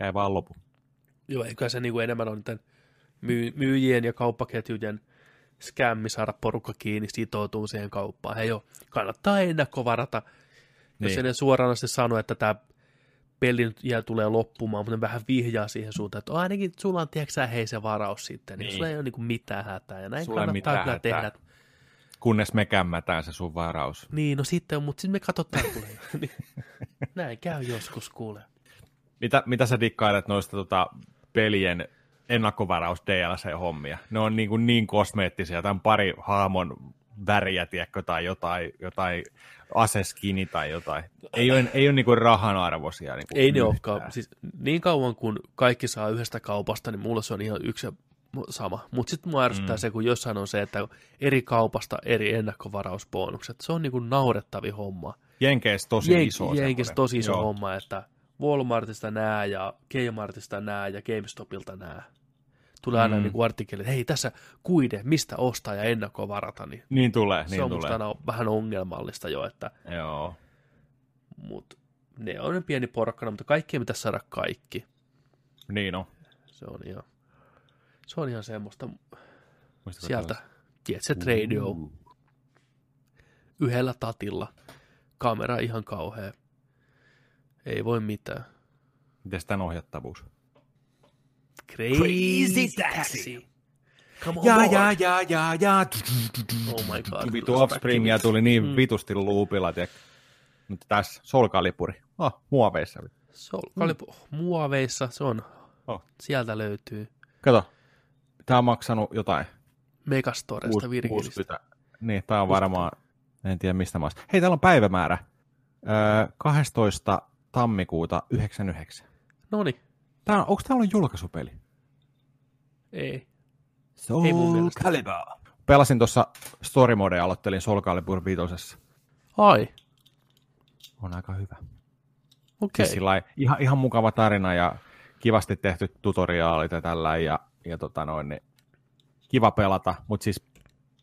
ei vaan lopu. Joo, eikä se niinku enemmän on niiden myy- myyjien ja kauppaketjujen skämmi saada porukka kiinni, sitoutuu siihen kauppaan. Hei joo, kannattaa ennakkovarata. Jos Niin. ei ne suoraan asti sano, että tämä peli nyt jää tulee loppumaan, mutta ne vähän vihjaa siihen suuntaan, että ainakin sulla on, tiedätkö hei se varaus sitten, niin, Niin. sulla ei ole niinku mitään hätää, ja näin Sulla kannattaa kyllä hätää. tehdä. Kunnes me kämmätään se sun varaus. Niin, no sitten, mutta sitten me katsotaan, kuule. Niin. näin käy joskus, kuule. Mitä, mitä sä dikkailet noista tota, pelien ennakkovaraus DLC-hommia? Ne on niin, kuin niin kosmeettisia, tai pari hahmon väriä, tiedätkö, tai jotain, jotain aseskini tai jotain. Ei ole, ei ole niin kuin rahan arvoisia. Niin kuin Ei ne olekaan. Siis niin kauan kun kaikki saa yhdestä kaupasta, niin mulle se on ihan yksi sama. Mutta sitten mua ärsyttää mm. se, kun jossain on se, että eri kaupasta eri ennakkovarausbonukset. Se on niinku naurettavi homma. Jenkeissä tosi Jen- iso. Jenkeissä tosi iso Joo. homma, että Walmartista nää ja Kmartista nää ja GameStopilta nää. Tulee aina Mm. niinku artikkeli, että hei tässä kuide, mistä ostaa ja ennakkovarata, niin, Niin tulee, niin niin se on tulee. aina vähän ongelmallista jo, että Joo. mut ne on pieni porkkana, mutta kaikki ei pitäisi saada kaikki. Niin on. Se on ihan, se on ihan semmoista Muistatko sieltä? Jet Set Radio, yhdellä tatilla, kamera ihan kauhea, ei voi mitään. Mites tämän ohjattavuus? Crazy, taxi. Come on Ja, ja, ja, ja, ja. Oh my god. Vitu Offspringia tuli niin Mm. vitusti luupilla? Mutta tässä Solkalipuri. Oh, muoveissa. Soul Calibur muoveissa, se on, Oh. sieltä löytyy Kato, tää on maksanut jotain. Megastoresta. 60. Niin, tää on varmaan, en tiedä mistä maasta. Hei, täällä on päivämäärä. Öö, 12. tammikuuta 99. No niin, Tää on, onko täällä on julkaisupeli? ei. Soul Ei mun. Calibur. Pelasin tuossa Story Mode aloittelin Soul Calibur 5. Ai, On aika hyvä. okei. Siis sillai, ihan, ihan mukava tarina ja kivasti tehty tutoriaalit ja tällä ja, ja tota noin, niin kiva pelata, mutta siis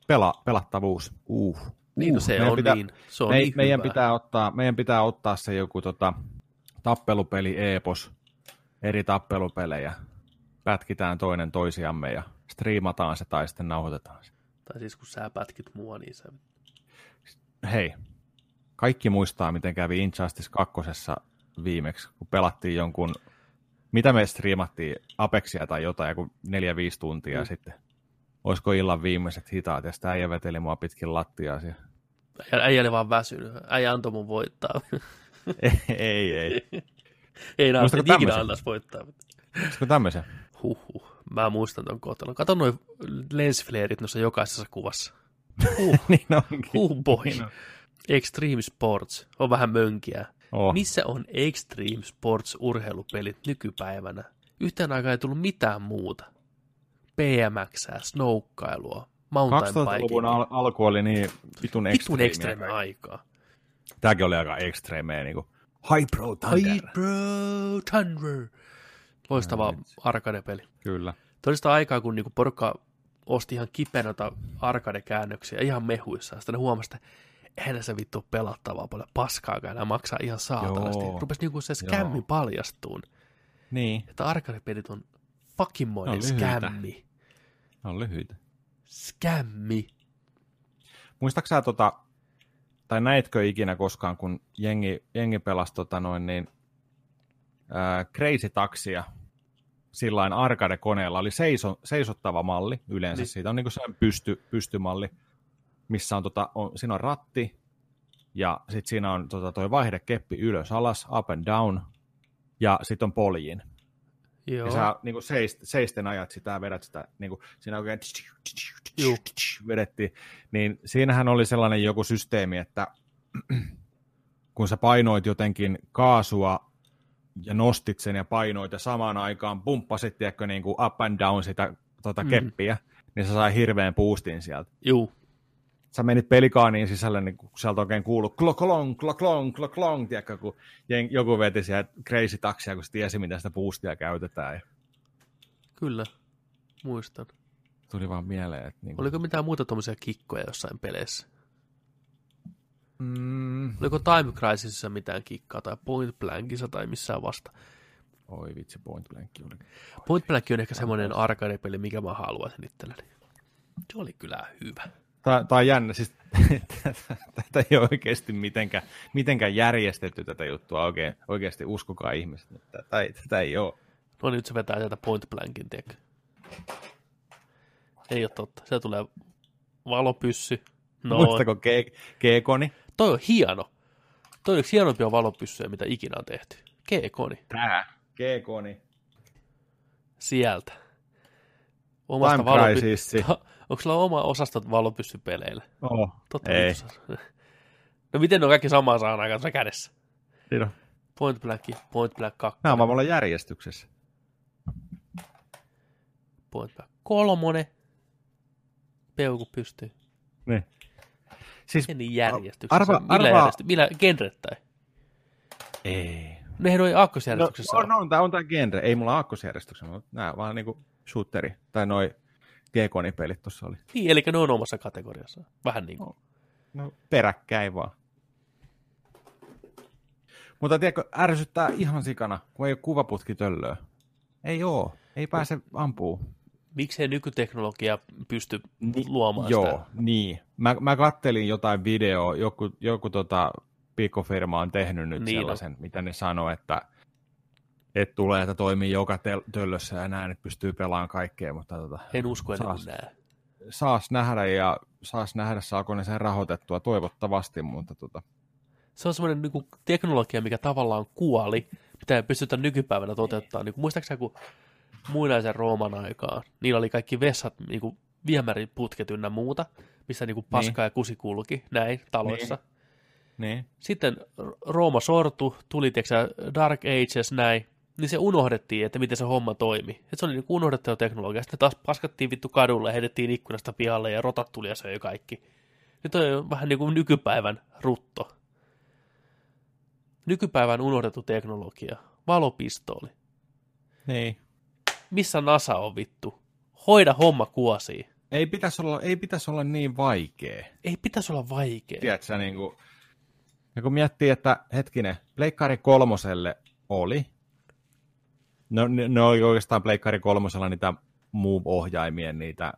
pela, pelattavuus, uh. Niin, no uh. se Meidän on pitää, niin, se on me, niin meidän, pitää ottaa, meidän pitää ottaa se joku tota, tappelupeli epos, eri tappelupelejä, pätkitään toinen toisiamme ja striimataan se tai sitten nauhoitetaan se. Tai siis kun sä pätkit mua, niin se... Hei, kaikki muistaa, miten kävi Injustice 2 viimeksi, kun pelattiin jonkun, mitä me striimattiin, Apexia tai jotain, joku neljä, viisi tuntia mm. sitten. Olisiko illan viimeiset hitaat, ja sitä äijä veteli mua pitkin lattiaa siellä. Äijä, äijä oli vaan väsynyt. Äijä antoi mun voittaa. ei, ei, ei. nää Muistatko ikinä tämmösen? antaisi voittaa. Olisiko tämmöisen? Huhhuh. Mä muistan ton kohtalon. Kato noin lensflaret noissa jokaisessa kuvassa. Huh, niin onkin. huh boy. Niin on. Extreme Sports on vähän mönkiä. Oh. Missä on Extreme Sports urheilupelit nykypäivänä? Yhteen aikaan ei tullut mitään muuta. BMX, snoukkailua, mountain 2000-luvun al- alku oli niin vitun Vitun ekstriimiä. extreme aikaa. Tämäkin oli aika ekstremeä, niin kuin High Pro Thunder. Hi bro, Thunder. Loistava arcade-peli. Kyllä. Todista aikaa, kun niinku porukka osti ihan kipeänä arcade-käännöksiä ihan mehuissa. Sitten ne huomasi, että eihän se vittu pelattavaa paljon paskaakaan, nämä maksaa ihan saatanasti. Joo. Rupesi niinku se skämmi paljastuun. Niin, Että arcade-pelit on lyhyitä. skämmi. ne on lyhyitä. Skämmi. Muistaaksä sä tota, tai näitkö ikinä koskaan, kun jengi, jengi pelasi tota noin niin, ää, Crazy Taxia sillain arcade-koneella, oli seiso, seisottava malli yleensä, Niin. siitä on niin se pysty, pystymalli, missä on, tota, on, siinä on ratti, ja sitten siinä on tota, toi vaihdekeppi ylös, alas, up and down, ja sitten on poljin. Joo. Ja sä niin kuin seist, seisten ajat sitä ja vedät sitä, niin kuin, siinä oikein vedettiin. Niin siinähän oli sellainen joku systeemi, että kun sä painoit jotenkin kaasua ja nostit sen ja painoit ja samaan aikaan pumppasit, tiedätkö, niin kuin up and down sitä tota Mm. keppiä, niin sä sai hirveän boostin sieltä. Juu, Sä menit pelikaaniin sisälle, niin kun sieltä oikein kuului kloklong, kloklong, kloklong, tiedätkö, kun jen- joku veti siellä crazy taksia, kun se tiesi, miten sitä boostia käytetään. Kyllä. Muistan. tuli vaan mieleen, että niin kuin, Oliko mitään muuta tuommoisia kikkoja jossain peleissä? mm, Oliko Time Crisisissa mitään kikkaa tai Point Blankissa tai missään vasta? oi vitsi, point blank oli. Point Blank on ehkä semmoinen arcade-peli, mikä mä haluaisin itselleni. Se oli kyllä hyvä. Tämä, tämä on jännä, siis tätä ei ole oikeasti mitenkään, mitenkään järjestetty tätä juttua oikein, oikeasti, uskokaa ihmiset, mutta tätä ei, tätä ei ole. No niin, nyt se vetää sieltä Point Blankin, tiedätkö? Ei ole totta. Se tulee valopyssy. No, Muistako Ke- Keekoni? toi on hieno. Toi on yksi hienompia valopyssyjä, mitä ikinä on tehty. Keekoni. Tää. Keekoni. Sieltä. Omasta Time valopy-. Onko sulla oma osasto valopyssypeleille? Oh, Totta ei. se- No miten ne on kaikki samaan saan aikaan tuossa kädessä? Niin on. Point Blank, Point Blank 2, Nämä on vaan mulla järjestyksessä. Point Blank 3, peukku pystyy. Niin. Siis, niin järjestyksessä. Arva- millä, arvaa- järjesty- millä genret tai? ei. Nehän oli No, aakkosjärjestyksessä. on, on, tää on tää genre. Ei mulla aakkosjärjestyksessä, mutta nää vaan niinku shooteri. Tai noi G-konipelit tuossa oli. Niin, eli ne on omassa kategoriassa. Vähän niin kuin. No, peräkkäin vaan. Mutta tiedätkö, ärsyttää ihan sikana, kun ei ole kuvaputkitöllöä. Ei oo. Ei pääse ampuu. Miksei nykyteknologia pysty Ni- luomaan Joo, sitä? niin. Mä, mä kattelin jotain videoa, joku, joku tota, pikkufirma on tehnyt nyt Niin niin on. sellaisen, mitä ne sanoo, että et tulee, että toimii joka tel- töllössä ja näin, että pystyy pelaamaan kaikkea, mutta tota, En usko ennen Saas. näe. saas nähdä ja saas nähdä, saako ne sen rahoitettua toivottavasti, mutta tota, Se on semmoinen niin teknologia, mikä tavallaan kuoli, mitä ei pystytä nykypäivänä toteuttaa. Niin muistaakseni, kun muinaisen Rooman aikaan, niillä oli kaikki vessat, niin kuin viemäriputket ynnä muuta, missä niin kuin paska ja kusi kulki, näin, taloissa. niin. Sitten Rooma sortu, tuli tiiäksä, Dark Ages, näin, niin se unohdettiin, että miten se homma toimi. Et se oli niin unohdettu teknologia. Sitten taas paskattiin vittu kadulle, heitettiin ikkunasta pihalle ja rotat tuli ja söi kaikki. Nyt on vähän niin kuin nykypäivän rutto. Nykypäivän unohdettu teknologia. Valopistooli. Niin. Missä NASA on vittu? Hoida homma kuosiin. Ei pitäisi olla, ei pitäisi olla niin vaikea. Ei pitäisi olla vaikea. Tiedätkö, niin kuin, ja kun miettii, että hetkinen, Pleikkari kolmoselle oli, no ne, ne oli oikeastaan Pleikkari kolmosella niitä Move-ohjaimien, niitä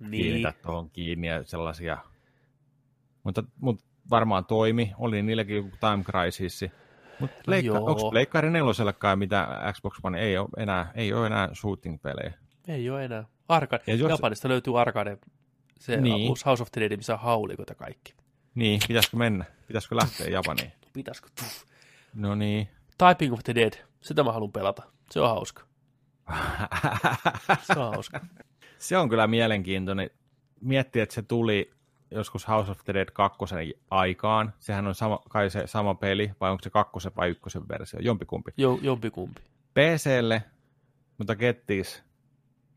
Niin. kiinnitä tuohon kiinni ja sellaisia, mutta, mutta varmaan toimi, oli niilläkin joku Time Crisis. Mutta pleikka, joo. onko Pleikkari nelosellekaan mitä Xbox One, ei ole enää, ei ole enää shooting-pelejä. Ei ole enää. Arcade. Ja jos- Japanista löytyy arcade. Se Niin. House of the Dead, missä on haulikot ja kaikki. Niin, pitäisikö mennä? Pitäisikö lähteä Japaniin? Pitäisikö? Tuff. No niin. Typing of the Dead. Sitä mä haluan pelata. Se on hauska. Se on hauska. Se on kyllä mielenkiintoinen. Miettiä, että se tuli joskus House of the Dead 2 aikaan. Sehän on sama, kai se sama peli, vai onko se kakkosen vai ykkösen versio? Jompikumpi. Jo, jompikumpi. PClle, mutta kettis,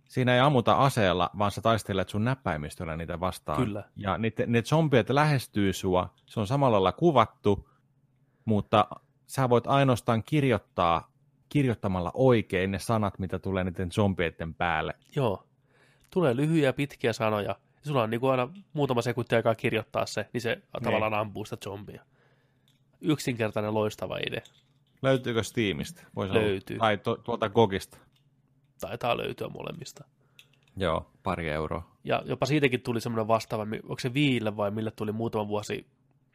siinä ei ammuta aseella, vaan sä taistelet sun näppäimistöllä niitä vastaan. Kyllä. Ja niitä, ne zombiet lähestyy sua, se on samalla lailla kuvattu, mutta sä voit ainoastaan kirjoittaa kirjoittamalla oikein ne sanat, mitä tulee niiden zombieiden päälle. Joo. Tulee lyhyitä ja pitkiä sanoja. Ja sulla on niin kuin aina muutama sekunti aikaa kirjoittaa se, niin se tavallaan ampuu sitä zombia. Yksinkertainen loistava idea. Löytyykö Steamista? Voisi Löytyy. Olla. Tai tu- tuolta Gogista. Taitaa löytyä molemmista. Joo, pari euroa. Ja jopa siitäkin tuli semmoinen vastaava, onko se Viille vai mille tuli muutama vuosi,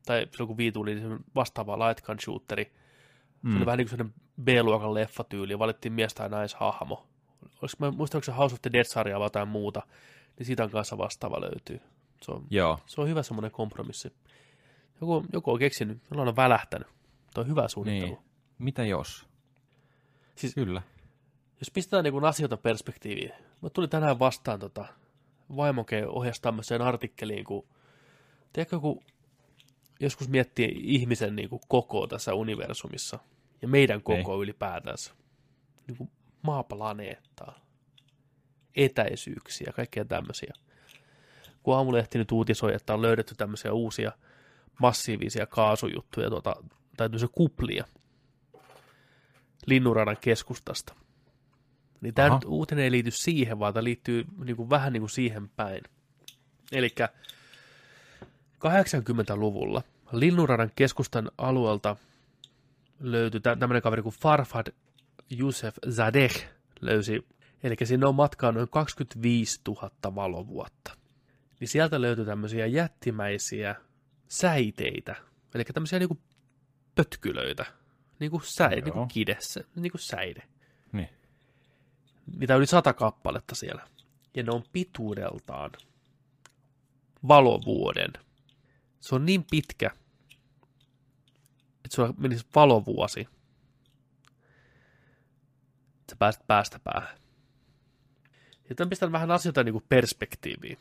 tai silloin kun Vii tuli, niin semmoinen vastaava light gun shooteri. Mm. Se oli vähän niin kuin sellainen B-luokan leffatyyli, ja valittiin mies tai naishahmo. Olisiko, mä muistan, onko se House of the Dead-sarja vai jotain muuta, niin siitä on kanssa vastaava löytyy. Se on, Joo. se on hyvä semmoinen kompromissi. Joku, joku on keksinyt, jollain on välähtänyt. Tuo on hyvä suunnittelu. Niin. Mitä jos? Siis- Kyllä. Jos pistetään niin asioita perspektiiviin. Mä tulin tänään vastaan tota, vaimoke ohjasi tämmöiseen artikkeliin, kun tiedätkö, kun joskus miettii ihmisen niin kuin koko tässä universumissa ja meidän koko ylipäätänsä, niin kuin maaplaneettaa, etäisyyksiä, kaikkea tämmöisiä. Kun aamulehti nyt uutisoi, että on löydetty tämmöisiä uusia massiivisia kaasujuttuja, tuota, tai tämmöisiä kuplia Linnunradan keskustasta. Niin tämä nyt uutinen ei liity siihen, vaan tämä liittyy niin kuin, vähän niin kuin siihen päin. Eli 80-luvulla Linnunradan keskustan alueelta löytyi tä- tämmöinen kaveri kuin Farfad Yusef Zadeh löysi, eli sinne on matkaa noin 25 000 valovuotta. Niin sieltä löytyi tämmöisiä jättimäisiä säiteitä, eli tämmöisiä niinku pötkylöitä, niinku säide, niinku kidessä, niinku säide. Niin. Niitä on yli sata kappaletta siellä. Ja ne on pituudeltaan valovuoden. Se on niin pitkä, että sulla menisi valovuosi. Että sä pääset päästä päähän. Ja tämän pistän vähän asioita niin kuin perspektiiviin.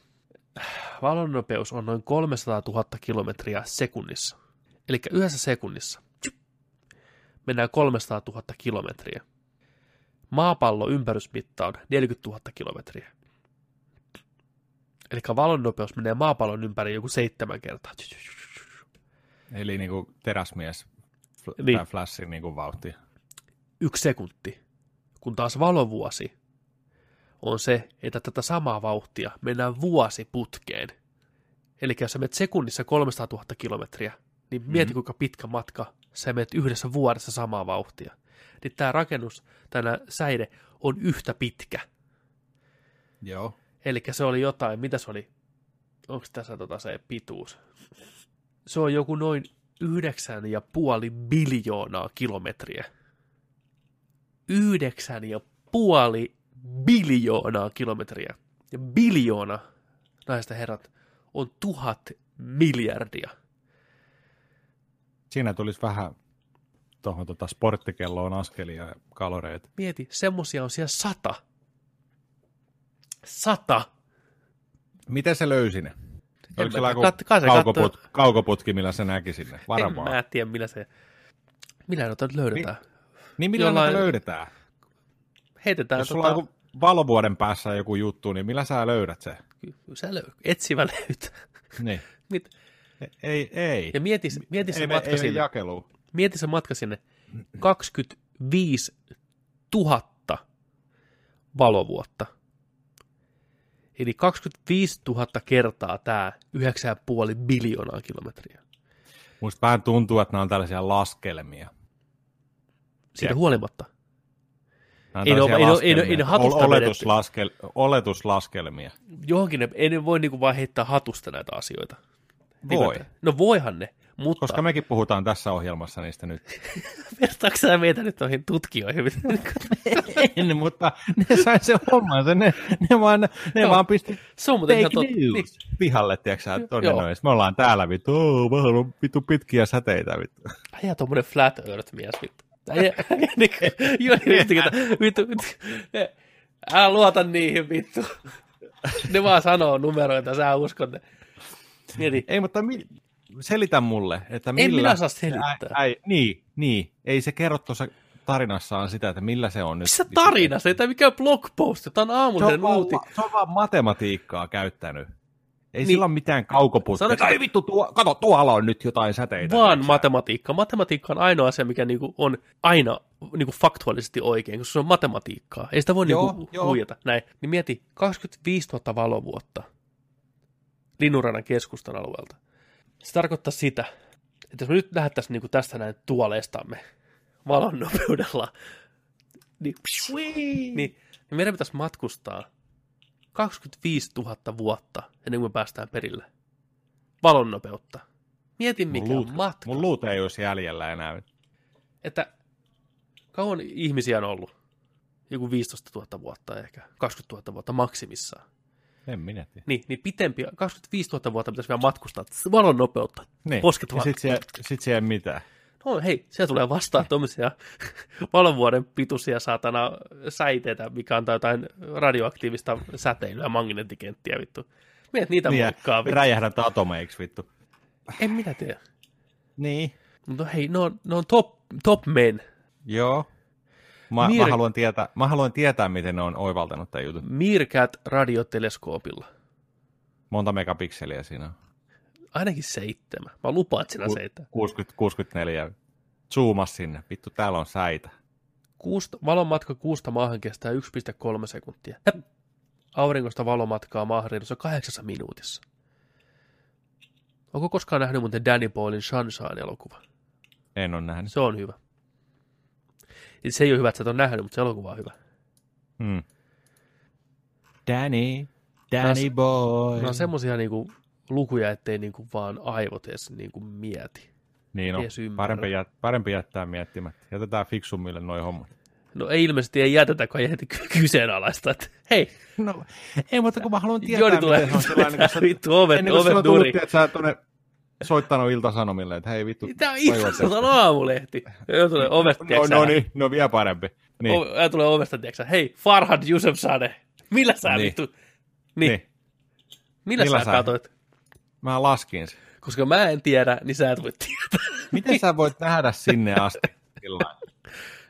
Valon nopeus on noin 300 000 kilometriä sekunnissa. Eli yhdessä sekunnissa mennään 300 000 kilometriä. Maapallo ympärysmitta on 40 000 kilometriä. Eli valon nopeus menee maapallon ympäri joku seitsemän kertaa. Eli niin kuin teräsmies fl- Niin. niin. flashin niin kuin vauhti. Yksi sekunti. Kun taas valovuosi on se, että tätä samaa vauhtia mennään vuosi putkeen. Eli jos sä menet sekunnissa 300 000 kilometriä, niin mieti kuinka pitkä matka sä menet yhdessä vuodessa samaa vauhtia. Niin tämä rakennus, tämä säide on yhtä pitkä. Joo. Eli se oli jotain, mitä se oli? Onko tässä tota se pituus? Se on joku noin yhdeksän ja puoli biljoonaa kilometriä. Yhdeksän ja puoli biljoonaa kilometriä. Ja biljoona, naista herrat, on tuhat miljardia. Siinä tulisi vähän tuohon tota sporttikelloon askelia ja kaloreita. Mieti, semmosia on siellä sata. Sata. Miten se löysi ne? Oliko siellä joku kat- kaukoput, kaukoputki, millä se näki sinne? En Varmaan. mä tiedä, millä se... Millä noita löydetään? Niin millä Jollain- löydetään? Heitetään Jos sulla on joku valovuoden päässä joku juttu, niin millä sä löydät se? Kyllä sä löy... etsivä löytää. Niin. Mit... Ei, ei. Ja mieti, mieti se ei, matka ei sinne. jakelu. Mieti se matka sinne. 25 000 valovuotta. Eli 25 000 kertaa tämä 9,5 biljoonaa kilometriä. Musta vähän tuntuu, että nämä on tällaisia laskelmia. Siitä Jep. huolimatta. Ei ne ole- ei ne- ei ne- ei ne laskelmia. hatusta Ol- oletuslaskel, oletuslaskelmia. Johonkin ne, ei ne voi niinku vaan heittää hatusta näitä asioita. Voi. että- No voihan ne, mutta Koska mekin puhutaan tässä ohjelmassa niistä nyt. vertaako sä meitä nyt noihin tutkijoihin? en, mutta ne sai se hommansa. Ne, ne, vaan, ne Joo. vaan pisti se on fake totta. news Niin. pihalle, tiedätkö Joo. noin. Me ollaan täällä vittu, oh, vähän on vittu pitkiä säteitä vittu. Äijä tommonen flat earth mies vittu. Äijä, Joni Ristikätä, vittu, vittu. Älä luota niihin vittu. Ne vaan sanoo numeroita, sä uskot ne. Ei, mutta mi- selitä mulle, että en millä... minä saa selittää. Ä, äi, niin, niin. Ei se kerro tuossa tarinassaan sitä, että millä se on nyt. Missä tarina? Se ei tämä mikään blogpost, tämä on vaan, uuti. se on vaan matematiikkaa käyttänyt. Ei Niin. sillä ole mitään kaukoputkea. Sanoiko- Ei vittu, tuo, kato, tuolla on nyt jotain säteitä. Vaan sä? matematiikka. Matematiikka on ainoa asia, mikä niinku on aina niinku faktuaalisesti oikein, koska se on matematiikkaa. Ei sitä voi Joo, niinku joo. huijata. Näin. Niin mieti, 25 000 valovuotta Linnunradan keskustan alueelta. Se tarkoittaa sitä, että jos me nyt lähdettäisiin niinku tästä näin tuoleistamme valon nopeudella, niin, niin, niin meidän pitäisi matkustaa 25 000 vuotta ennen kuin me päästään perille. Valon nopeutta. Mieti mikä Mun on luut, matka. mun luut ei olisi jäljellä enää. Että kauan ihmisiä on ollut? Joku 15 000 vuotta ehkä, 20 000 vuotta maksimissaan. En minä tiedä. Niin, niin pitempi, 25 000 vuotta pitäisi vielä matkustaa valon nopeutta. Niin. Posket ja vaan. sit siellä, sit siellä ei mitään. No hei, siellä tulee vastaan tuommoisia valovuoden pituisia saatana säiteitä, mikä antaa jotain radioaktiivista säteilyä, magneettikenttiä vittu. Mietit niitä Niin, ja muokkaa, vittu. räjähdät atomeiksi vittu. En minä tiedä. Niin. Mutta hei, ne on, ne on top, top men. Joo. Mä, Mir- mä, haluan tietää, mä haluan tietää, miten ne on oivaltanut tämän jutun. Meerkat radioteleskoopilla. Monta megapikseliä siinä on? Ainakin seitsemän. Mä lupaan, että siinä Ku- seitsemän. 60, 64. Zoomas sinne. Vittu, täällä on säitä. Kuusta, valonmatka kuusta maahan kestää 1,3 sekuntia. Häp. Aurinkosta valomatkaa maahan reilussa kahdeksassa minuutissa. Onko koskaan nähnyt muuten Danny Boylin Sunshine-elokuva? En ole nähnyt. Se on hyvä. Ja Se ei ole hyvä, että sä et ole nähnyt, mutta se elokuva on hyvä. Hmm. Danny, Danny boy. Ne on semmosia niinku lukuja, ettei niinku vaan aivot edes niinku mieti. niin on. ymmärrä. Parempi, jät, parempi jättää miettimättä. Jätetään fiksummille noin hommat. No ei ilmeisesti ei jätetä, kun ei heti ky- kyseenalaista, että hei, No, ei, mutta kun mä haluan tietää, Joni tulee, miten se on sellainen, kun sä, vittu ovet, ennen kuin sulla ovet on tullut, että sä tuonne soittanut iltasanomille, että hei vittu. Tämä on asiassa aamulehti. Ja tulee ovesta, No, no niin, no vielä parempi. Niin, O- ja tulee ovesta, tiedätkö hei, Farhad Yusuf Sade, millä sä Niin. vittu, niin, niin. millä, millä sä sä- katoit? Mä laskin sen. Koska mä en tiedä, niin sä et voi tietää. Miten sä voit nähdä sinne asti?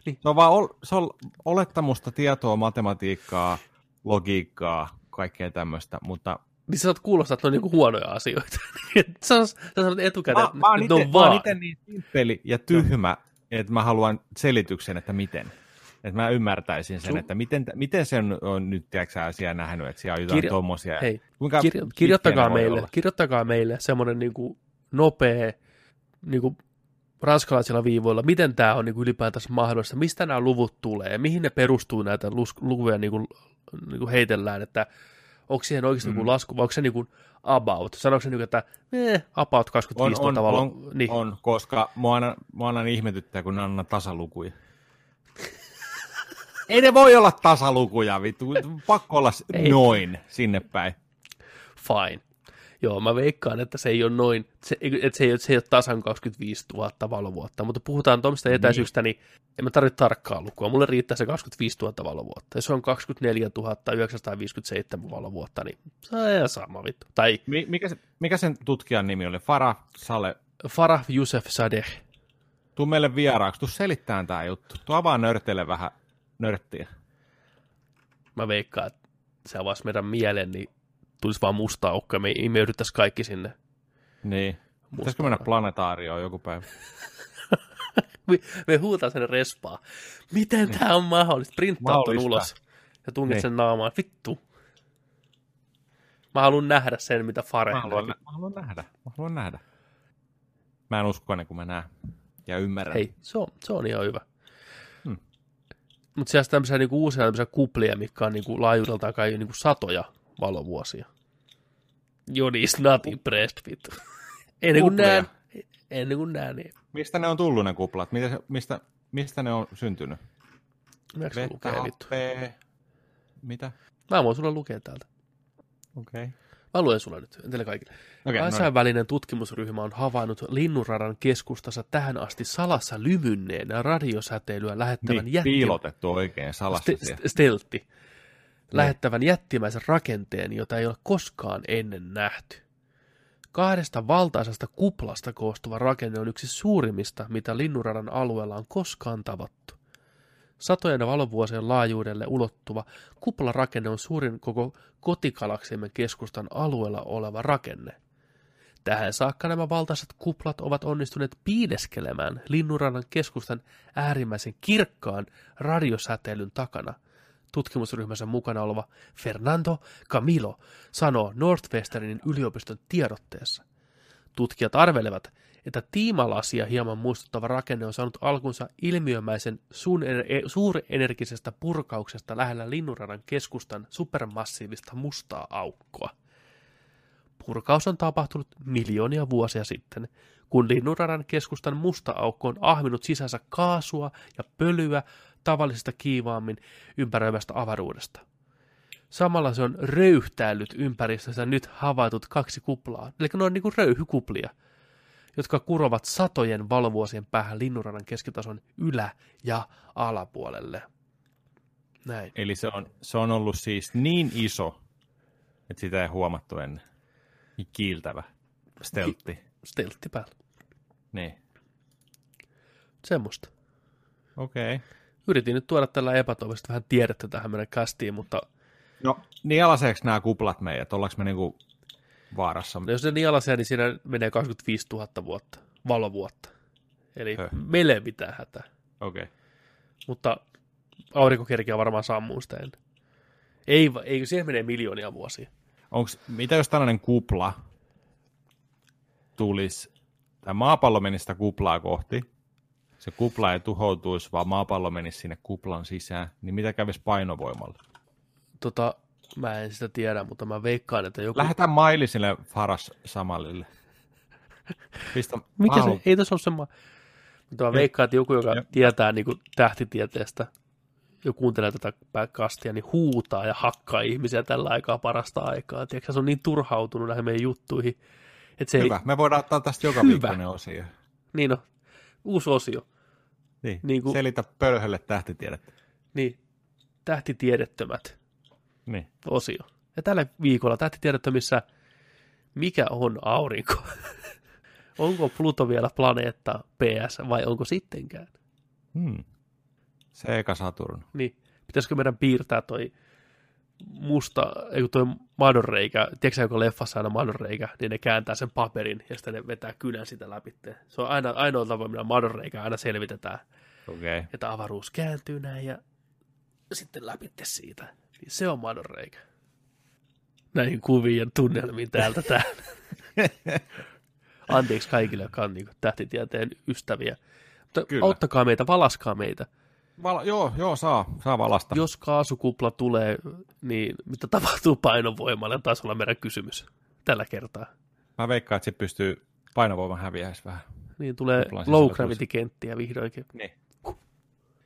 Niin. Se on vaan ol, se on olettamusta, tietoa, matematiikkaa, logiikkaa, kaikkea tämmöistä, mutta Niin sä saat kuulostaa, että ne on niinku huonoja asioita. sä, sä sanot etukäteen, mä, mä oon että ne ite, on mä oon vaan. niin simppeli ja tyhmä, että mä haluan selityksen, että miten. Että mä ymmärtäisin sen, Sun- että miten, miten sen on nyt, tiedätkö siellä nähnyt, että siellä on jotain Kirja- tommosia. Hei, Kuinka Kirjo- kirjoittakaa meille, olla? kirjoittakaa meille semmoinen niinku nopea niinku ranskalaisilla viivoilla, miten tämä on niinku ylipäätänsä mahdollista, mistä nämä luvut tulee, mihin ne perustuu näitä lukuja niinku, niinku heitellään, että onko siihen oikeasti Mm. joku lasku, vai onko se niinku about, sanoiko se niinku, että eh, about 25 On, on, tavalla, on, niin, on, koska mua aina, mua aina ihmetyttää, kun ne on aina tasalukuja. Ei ne voi olla tasalukuja, vittu. Pakko olla. Ei. noin sinne päin. fine. Joo, mä veikkaan, että se ei ole noin, se, että se ei, se ei ole tasan 25 000 valovuotta, mutta puhutaan tuommoista etäisyyksistä, niin en mä tarvitse tarkkaa lukua. Mulle riittää se 25 000 valovuotta. Jos se on 24 957 valovuotta, niin se on ihan sama vittu. Tai Mi- Mikä, se, mikä sen tutkijan nimi oli? Farah Sale. Farah Youssef Sadeh. Tuu meille vieraaksi, tuu selittämään tää juttu. Tuu avaa nörteille vähän nörttiä. Mä veikkaan, että se avaisi meidän mielen, niin tulisi vaan musta aukko ja me imeydyttäisiin kaikki sinne. Niin. Pitäisikö mennä planetaarioon joku päivä? Me, me huutaan sen respaa. Miten niin. tämä on mahdollista? Printtaa ton ulos ja tunget Niin. sen naamaan. Vittu. Mä haluan nähdä sen, mitä Fare Mä haluan, nä- mä haluan nähdä. Mä haluan nähdä. Mä en usko ennen kuin mä näen. Ja ymmärrän. Hei, se on, se on ihan hyvä. Hmm. Mutta siellä on tämmöisiä niinku uusia tämmöisiä kuplia, mitkä on niinku laajuudeltaan kai niinku satoja valovuosia. Joni is not impressed, vittu. Ennen kuin Kuplia? näen, ennen kuin näen, niin Mistä ne on tullut ne kuplat? Mistä, mistä, mistä ne on syntynyt? Se Vettä, lukee vittu? Mitä? Mä voin sulle lukea täältä. Okei. Okay. Mä luen sulle nyt, teille kaikille. Okay, no Kansainvälinen tutkimusryhmä on havainnut Linnunradan keskustassa tähän asti salassa lymynneen radiosäteilyä lähettävän niin, jätti... piilotettu oikein salassa Ste- siellä. st- steltti. Lähettävän jättimäisen rakenteen, jota ei ole koskaan ennen nähty. Kahdesta valtaisesta kuplasta koostuva rakenne on yksi suurimmista, mitä Linnunradan alueella on koskaan tavattu. Satojen valovuosien laajuudelle ulottuva kuplarakenne on suurin koko kotikalaksiemme keskustan alueella oleva rakenne. Tähän saakka nämä valtaiset kuplat ovat onnistuneet piileskelemään Linnunradan keskustan äärimmäisen kirkkaan radiosäteilyn takana. Tutkimusryhmässä mukana oleva Fernando Camilo sanoo Northwesternin yliopiston tiedotteessa. Tutkijat arvelevat, että tiimalasia hieman muistuttava rakenne on saanut alkunsa ilmiömäisen suurener- suurenergisestä purkauksesta lähellä Linnunradan keskustan supermassiivista mustaa aukkoa. Purkaus on tapahtunut miljoonia vuosia sitten, kun Linnunradan keskustan musta aukko on ahminut sisänsä kaasua ja pölyä tavallisesta kiivaammin ympäröivästä avaruudesta. Samalla se on röyhtäillyt ympäristössä nyt havaitut kaksi kuplaa, eli ne on niin kuin röyhykuplia, jotka kurovat satojen valovuosien päähän linnunradan keskitason ylä- ja alapuolelle. Näin. Eli se on, se on ollut siis niin iso, että sitä ei huomattu ennen. Niin Kiiltävä. Steltti. Steltti päällä. Niin. Semmoista. Okei. Okay. Yritin nyt tuoda tällä epätoivoisesti vähän tiedettä tähän meidän kästiin, mutta No, nielaseeko nämä kuplat meidät? Ollaanko me niinku vaarassa? jos ne nialasee, niin siinä menee 25 000 vuotta, valovuotta. Eli Höh. meille ei mitään hätää. Okei. Okay. Mutta aurinko varmaan sammuu sitä ennen. Ei, ei, siihen menee miljoonia vuosia. Onks, mitä jos tällainen kupla tulisi, tai maapallo menisi sitä kuplaa kohti, se kupla ei tuhoutuisi, vaan maapallo menisi sinne kuplan sisään, niin mitä kävisi painovoimalla? Tota, mä en sitä tiedä, mutta mä veikkaan, että joku... Lähdetään mailisille Faras Samalille. Pistä, Mikä se? Ei tässä ole semmoinen... Mutta mä veikkaan, että joku, joka Joo. tietää niin kuin tähtitieteestä ja kuuntelee tätä kastia, niin huutaa ja hakkaa ihmisiä tällä aikaa parasta aikaa. Tiedätkö, se on niin turhautunut näihin meidän juttuihin, että se Hyvä, me voidaan ottaa tästä joka Hyvä. viikkoinen osio. ei... Niin on, uusi osio. Niin, Niin kuin- Selitä pölhölle tähtitiedettä. Niin, tähtitiedettömät Niin. osio. Ja tällä viikolla tähtitiedettömissä, mikä on aurinko? onko Pluto vielä planeetta PS vai onko sittenkään? Hmm. Sega Saturn. Niin, pitäisikö meidän piirtää toi musta, ei kun toi madonreikä, tiedätkö joka leffassa aina madonreikä, niin ne kääntää sen paperin ja sitten ne vetää kynän sitä läpi. Se on aina, ainoa tapa, millä madonreikä aina selvitetään, Okei. Okay. että avaruus kääntyy näin ja sitten läpitte siitä. Niin se on madonreikä. Näihin kuviin ja tunnelmiin täältä tähän. Anteeksi kaikille, jotka on niin tähtitieteen ystäviä. Mutta Kyllä. auttakaa meitä, valaskaa meitä. Val- joo, joo, saa, saa valasta. Jos kaasukupla tulee, niin mitä tapahtuu painovoimalle? Taisi olla meidän kysymys tällä kertaa. Mä veikkaan, että se pystyy painovoiman häviäisi vähän. Niin tulee low sisällä gravity kenttiä vihdoinkin. Niin.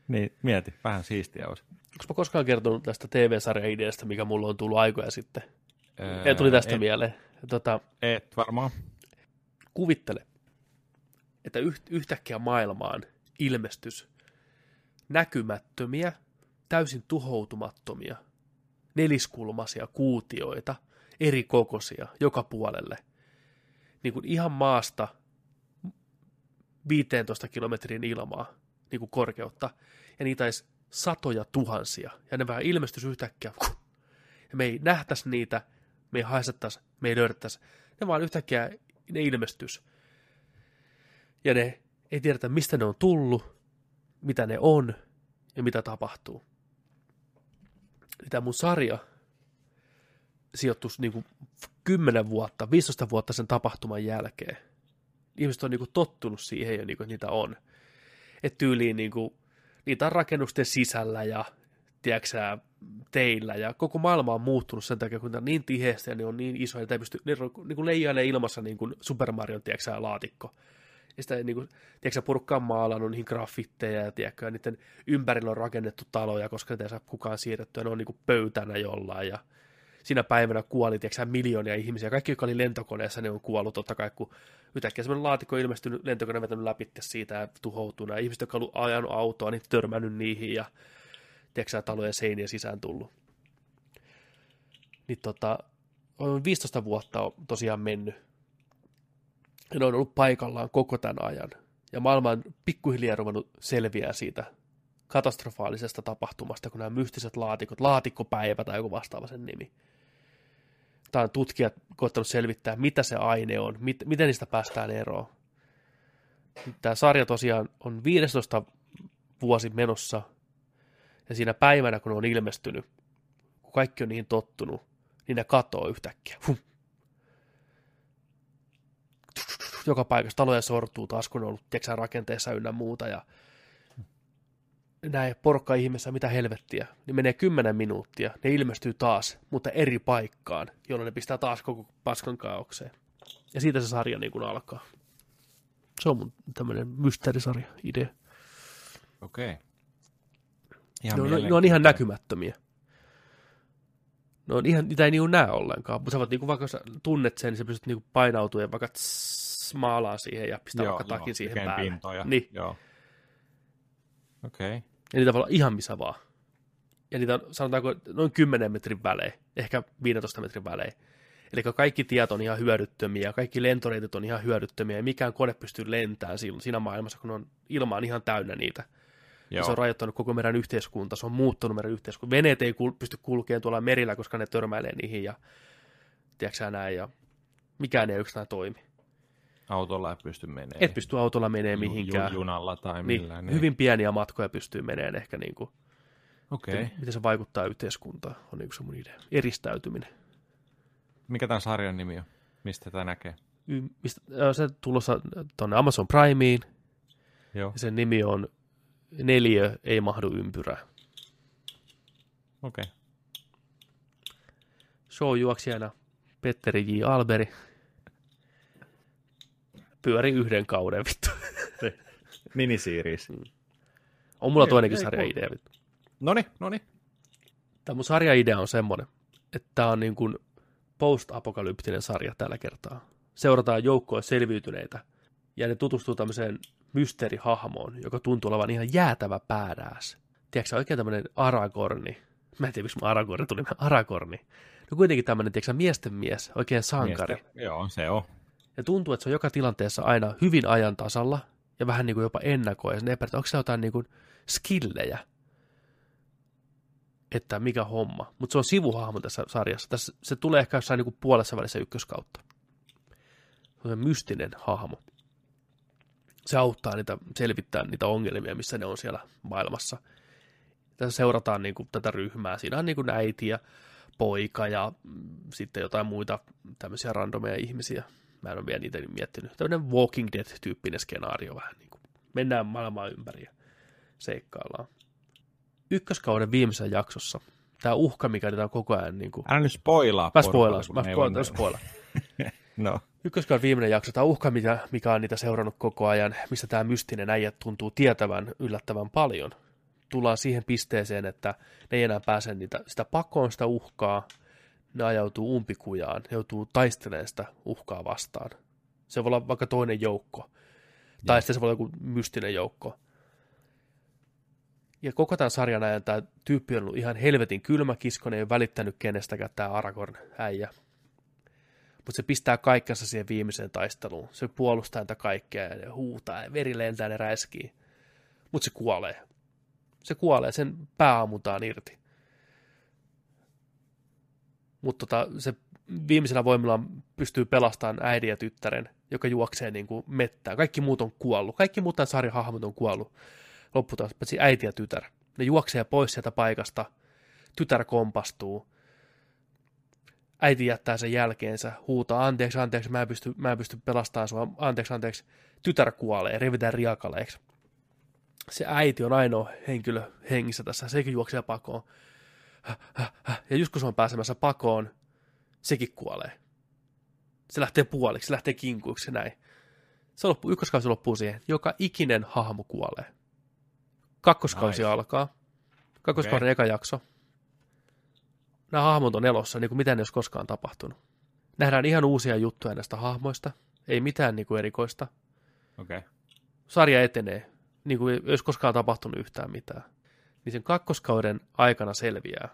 Niin, mieti, vähän siistiä olisi. Onko mä koskaan kertonut tästä TV-sarja-ideasta, mikä mulla on tullut aikoja sitten? Öö, Ei tuli tästä et, mieleen. Tota, Et varmaan. kuvittele, että yht, yhtäkkiä maailmaan ilmestys näkymättömiä, täysin tuhoutumattomia, neliskulmaisia kuutioita, eri kokoisia, joka puolelle. Niin kuin ihan maasta 15 kilometrin ilmaa niin kuin korkeutta, ja niitä olisi satoja tuhansia, ja ne vähän ilmestys yhtäkkiä, ja me ei nähtäisi niitä, me ei haisettaisi, me ei löydettäisi, ne vaan yhtäkkiä ne ilmestys. Ja ne ei tiedetä, mistä ne on tullut, mitä ne on ja mitä tapahtuu. Tämä mun sarja sijoittuisi niin kuin 10 vuotta, 15 vuotta sen tapahtuman jälkeen. Ihmiset on niin kuin tottunut siihen jo, niin kuin, niitä on. Että tyyliin niin kuin, niitä on rakennusten sisällä ja tiedätkö teillä ja koko maailma on muuttunut sen takia, kun ne on niin tiheästi ja ne on niin isoja, että ei pysty, ne niin kuin leijailee ilmassa niin kuin Super Mario, tiedätkö laatikko. Ja sitä niin kuin, tiedätkö porukka on maalannut niihin graffitteja ja tiedätkö, ja niiden ympärillä on rakennettu taloja, koska niitä ei saa kukaan siirrettyä, ne on niin kuin pöytänä jollain ja siinä päivänä kuoli, tiedätkö miljoonia ihmisiä. Kaikki, jotka oli lentokoneessa, ne on kuollut totta kai, kun yhtäkkiä semmoinen laatikko on ilmestynyt, lentokone vetänyt läpi siitä ja tuhoutunut. Ja ihmiset, jotka on ajanut autoa, niin törmännyt niihin ja tiedätkö talojen seinien sisään tullut. Niin tota, on 15 vuotta on tosiaan mennyt. Ne on ollut paikallaan koko tämän ajan. Ja maailma on pikkuhiljaa ruvennut selviää siitä katastrofaalisesta tapahtumasta, kun nämä mystiset laatikot, laatikkopäivä tai joku vastaava sen nimi. Tämä on tutkijat koettanut selvittää, mitä se aine on, mit, miten niistä päästään eroon. Tämä sarja tosiaan on 15 vuosi menossa, ja siinä päivänä, kun on ilmestynyt, kun kaikki on niihin tottunut, niin ne katoo yhtäkkiä. Hum. Joka paikassa taloja sortuu taas, kun on ollut tiedätkö, rakenteessa ynnä muuta, ja näin porukka ihmeessä, mitä helvettiä, niin menee 10 minuuttia, ne ilmestyy taas, mutta eri paikkaan, jolloin ne pistää taas koko paskan kaaukseen. Ja siitä se sarja niin kuin alkaa. Se on mun tämmöinen mysteerisarja idea. Okei. Ne Ihan on, ne on ihan näkymättömiä. No on ihan, niitä ei niinku näe ollenkaan, mutta sä voit niinku, vaikka sä tunnet sen, niin sä pystyt niinku painautumaan ja vaikka tss, maalaa siihen ja pistää vaikka takin siihen päälle. pintoja. Niin. Joo. Okei. Okay. Ja niitä voi olla ihan missä vaan. Ja niitä on, sanotaanko, noin 10 metrin välein, ehkä 15 metrin välein. Eli kaikki tiet on ihan hyödyttömiä, ja kaikki lentoreitit on ihan hyödyttömiä, ja mikään kone pystyy lentämään silloin, siinä maailmassa, kun on ilma on ihan täynnä niitä. Ja Joo. se on rajoittanut koko meidän yhteiskunta, se on muuttanut meidän yhteiskunta. Veneet ei kul- pysty kulkemaan tuolla merillä, koska ne törmäilee niihin, ja tiedätkö näin, ja mikään ei yksinään toimi. Autolla ei pysty menemään. Et pysty autolla menemään mihinkään. Ju, junalla tai niin, millään. niin. hyvin pieniä matkoja pystyy menemään ehkä niin kuin, Okei. Okay. miten se vaikuttaa yhteiskuntaan, on niin se mun idea. Eristäytyminen. Mikä tämän sarjan nimi on? Mistä tämä näkee? Y- mistä, se tulossa tuonne Amazon Primeen, Joo. ja sen nimi on Neljä ei mahdu ympyrää. Okei. Okay. Showjuoksijana Petteri J. Alberi pyöri yhden kauden, vittu. Minisiiris. On mulla Ei- toinenkin ei sarjaidea, vittu. Noni, noni. Tämä mun sarjaidea on semmoinen, että tämä on niin kuin post-apokalyptinen sarja tällä kertaa. Seurataan joukkoa selviytyneitä ja ne tutustuu tämmöiseen mysteerihahmoon, joka tuntuu olevan ihan jäätävä päädääs. Tiedätkö oikein tämmöinen Aragorni. Mä en tiedä, miksi mä Aragorni tuli. Aragorni. No kuitenkin tämmöinen, tiedätkö miesten mies, oikein sankari. Miestä. Joo, se on. Ja tuntuu, että se on joka tilanteessa aina hyvin ajan tasalla ja vähän niin kuin jopa ennakoi. Ja sen epäröi, että onko se jotain niin kuin skillejä, että mikä homma. Mutta se on sivuhahmo tässä sarjassa. Tässä, se tulee ehkä jossain niin kuin puolessa välissä ykköskautta. Se on se mystinen hahmo. Se auttaa niitä selvittää niitä ongelmia, missä ne on siellä maailmassa. Tässä seurataan niin kuin tätä ryhmää. Siinä on niin kuin äiti ja poika ja mm, sitten jotain muita tämmöisiä randomeja ihmisiä. Mä en ole vielä niitä miettinyt. Tämmöinen Walking Dead-tyyppinen skenaario vähän niin kuin. Mennään maailmaa ympäri ja seikkaillaan. Ykköskauden viimeisessä jaksossa tämä uhka, mikä niitä on koko ajan niin kuin... Älä nyt spoilaa. Mä spoilaan, mä spoilaan. No, Ykköskauden viimeinen jakso, tämä uhka, mikä, mikä on niitä seurannut koko ajan, missä tämä mystinen äijä tuntuu tietävän yllättävän paljon. Tullaan siihen pisteeseen, että ne ei enää pääse niitä, sitä pakoon, sitä uhkaa, ne ajautuu umpikujaan, ne joutuu taistelemaan sitä uhkaa vastaan. Se voi olla vaikka toinen joukko, tai sitten se voi olla joku mystinen joukko. Ja koko tämän sarjan ajan tämä tyyppi on ollut ihan helvetin kylmä kiskonen, ei ole välittänyt kenestäkään tämä Aragorn äijä mutta se pistää kaikkensa siihen viimeiseen taisteluun. Se puolustaa niitä kaikkea ja ne huutaa ja veri lentää ja ne räiskii. Mutta se kuolee. Se kuolee, sen pää ammutaan irti. Mutta tota, se viimeisellä voimillaan pystyy pelastamaan äidin ja tyttären, joka juoksee niin kuin mettään. Kaikki muut on kuollut. Kaikki muut tämän sarjan hahmot on kuollut. Lopputaan, paitsi äiti ja tytär. Ne juoksee pois sieltä paikasta. Tytär kompastuu äiti jättää sen jälkeensä, huutaa, anteeksi, anteeksi, mä en pysty, mä en pysty pelastamaan sua, anteeksi, anteeksi, tytär kuolee, revitään riakaleeksi. Se äiti on ainoa henkilö hengissä tässä, sekin juoksee pakoon. Ja just kun se on pääsemässä pakoon, sekin kuolee. Se lähtee puoliksi, se lähtee kinkuiksi näin. Se loppuu, ykköskausi loppuu siihen. Joka ikinen hahmo kuolee. Kakkoskausi Nice. alkaa. Kakkoskauden Okei. eka jakso nämä hahmot on elossa, niin kuin mitään ei olisi koskaan tapahtunut. Nähdään ihan uusia juttuja näistä hahmoista, ei mitään niin kuin erikoista. Okay. Sarja etenee, niin kuin ei olisi koskaan tapahtunut yhtään mitään. Niin sen kakkoskauden aikana selviää,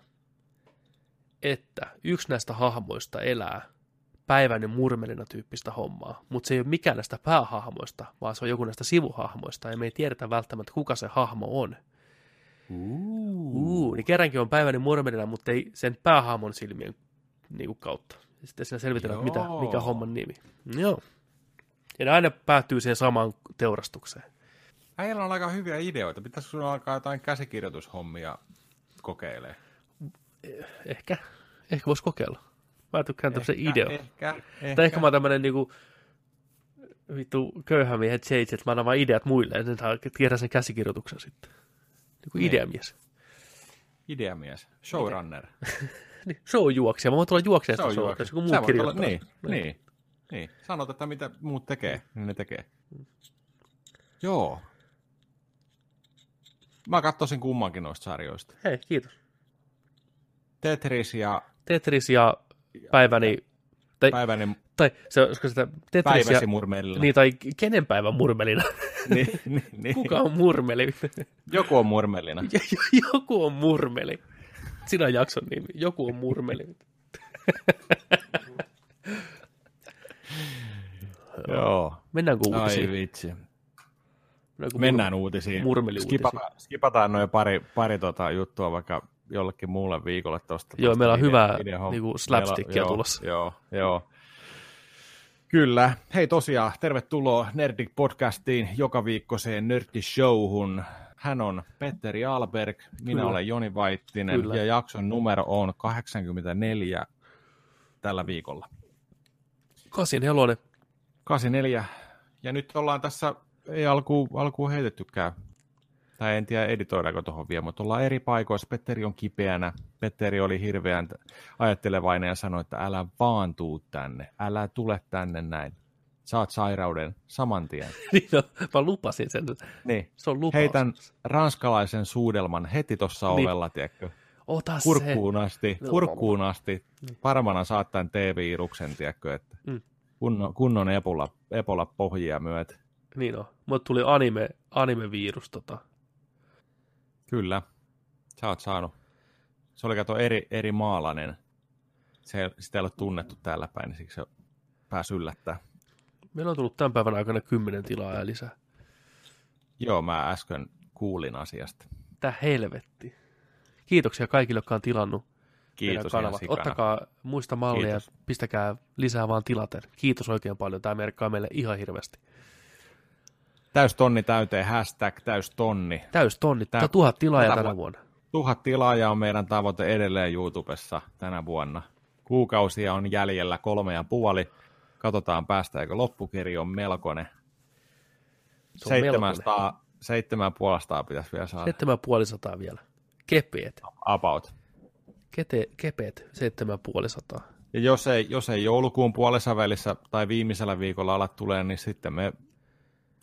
että yksi näistä hahmoista elää päiväinen murmelina tyyppistä hommaa, mutta se ei ole mikään näistä päähahmoista, vaan se on joku näistä sivuhahmoista, ja me ei tiedetä välttämättä, kuka se hahmo on. Uu, niin kerrankin on päiväinen murmelina, mutta ei sen päähahmon silmien niin kuin kautta. Sitten siinä selvitellään, mitä, mikä homman nimi. Joo. Ja ne aina päättyy siihen samaan teurastukseen. Äijällä on aika hyviä ideoita. Pitäisikö sinulla alkaa jotain käsikirjoitushommia kokeilemaan? Ehkä, ehkä voisi kokeilla. Mä tykkään tämmöisen idean. Ehkä, ehkä. Tai ehkä mä oon tämmönen niinku vittu köyhä miehen että mä annan vaan ideat muille, ja ne saa tiedä sen käsikirjoituksen sitten. Niinku Niin. ideamies. Ideamies. Showrunner. Niin, se on juoksija. Mä voin tulla Se on show, jos joku muu voit olla- kirjoittaa. Niin, niin, niin. Sanot, että mitä muut tekee, niin ne tekee. Joo. Mä katsoisin kummankin noista sarjoista. Hei, kiitos. Tetris ja Tetris ja päiväni, tai päiväinen Tai se, olisiko sitä Tetrisia, Päiväsi murmelina. niin, tai kenen päivän murmelina? niin, niin, niin. Kuka on murmeli? Joku on murmelina. Joku on murmeli. Sinä jakson nimi. Joku on murmeli. Joo. Mennäänkö Ai uutisiin? vitsi. Mennäänkö Mennään uutisiin. murmeliuutisiin. Skipataan, skipataan noin pari, pari tota juttua vaikka jollekin muulle viikolle tuosta. Joo, meillä on hyvää videohomma. niinku slapstickia Meillä- tulossa. Joo, joo. Kyllä. Hei tosiaan, tervetuloa Nerdik podcastiin joka viikkoiseen Nörtti-showhun. Hän on Petteri Alberg, minä Kyllä. olen Joni Vaittinen Kyllä. ja jakson numero on 84 tällä viikolla. Kasin helonen. 84. Ja nyt ollaan tässä, ei alkuun, alkuun heitettykään, tai en tiedä editoidaanko tuohon vielä, mutta ollaan eri paikoissa. Petteri on kipeänä. Petteri oli hirveän ajattelevainen ja sanoi, että älä vaan tuu tänne. Älä tule tänne näin. Saat sairauden saman tien. Niin no, mä lupasin sen. Niin. Se on lupaus. Heitän ranskalaisen suudelman heti tuossa Niin. ovella, tiedätkö? Ota se. Kurkkuun asti, No. kurkkuun asti. Varmana saat tämän T-viruksen, tiedätkö? Että Mm. kunnon, kunnon epola, epola pohjia myöt. Niin on. Mulle tuli anime, anime-virus tota. Kyllä. Sä oot saanut. Se oli kato eri, eri maalainen. Se, sitä ei ole tunnettu täällä päin, niin siksi se pääsi yllättää. Meillä on tullut tämän päivän aikana kymmenen tilaa ja lisää. Joo, mä äsken kuulin asiasta. Tää helvetti. Kiitoksia kaikille, jotka on tilannut Kiitos kanavat. Ottakaa muista mallia ja pistäkää lisää vaan tilaten. Kiitos oikein paljon. Tämä merkkaa meille ihan hirveästi. Täys tonni täyteen, hashtag täys tonni. Täys tonni. Tää- Tää, tuhat tilaajaa tänä vuonna-. Tuhat tilaajaa on meidän tavoite edelleen YouTubessa tänä vuonna. Kuukausia on jäljellä kolme ja puoli. Katsotaan päästäänkö loppukirja on melkoinen. Se on melkoinen. 700, 750 pitäisi vielä saada. 7500 vielä. Kepeet. About. Kete, kepeet 7500. Ja jos ei, jos ei joulukuun puolessa välissä tai viimeisellä viikolla ala tulee, niin sitten me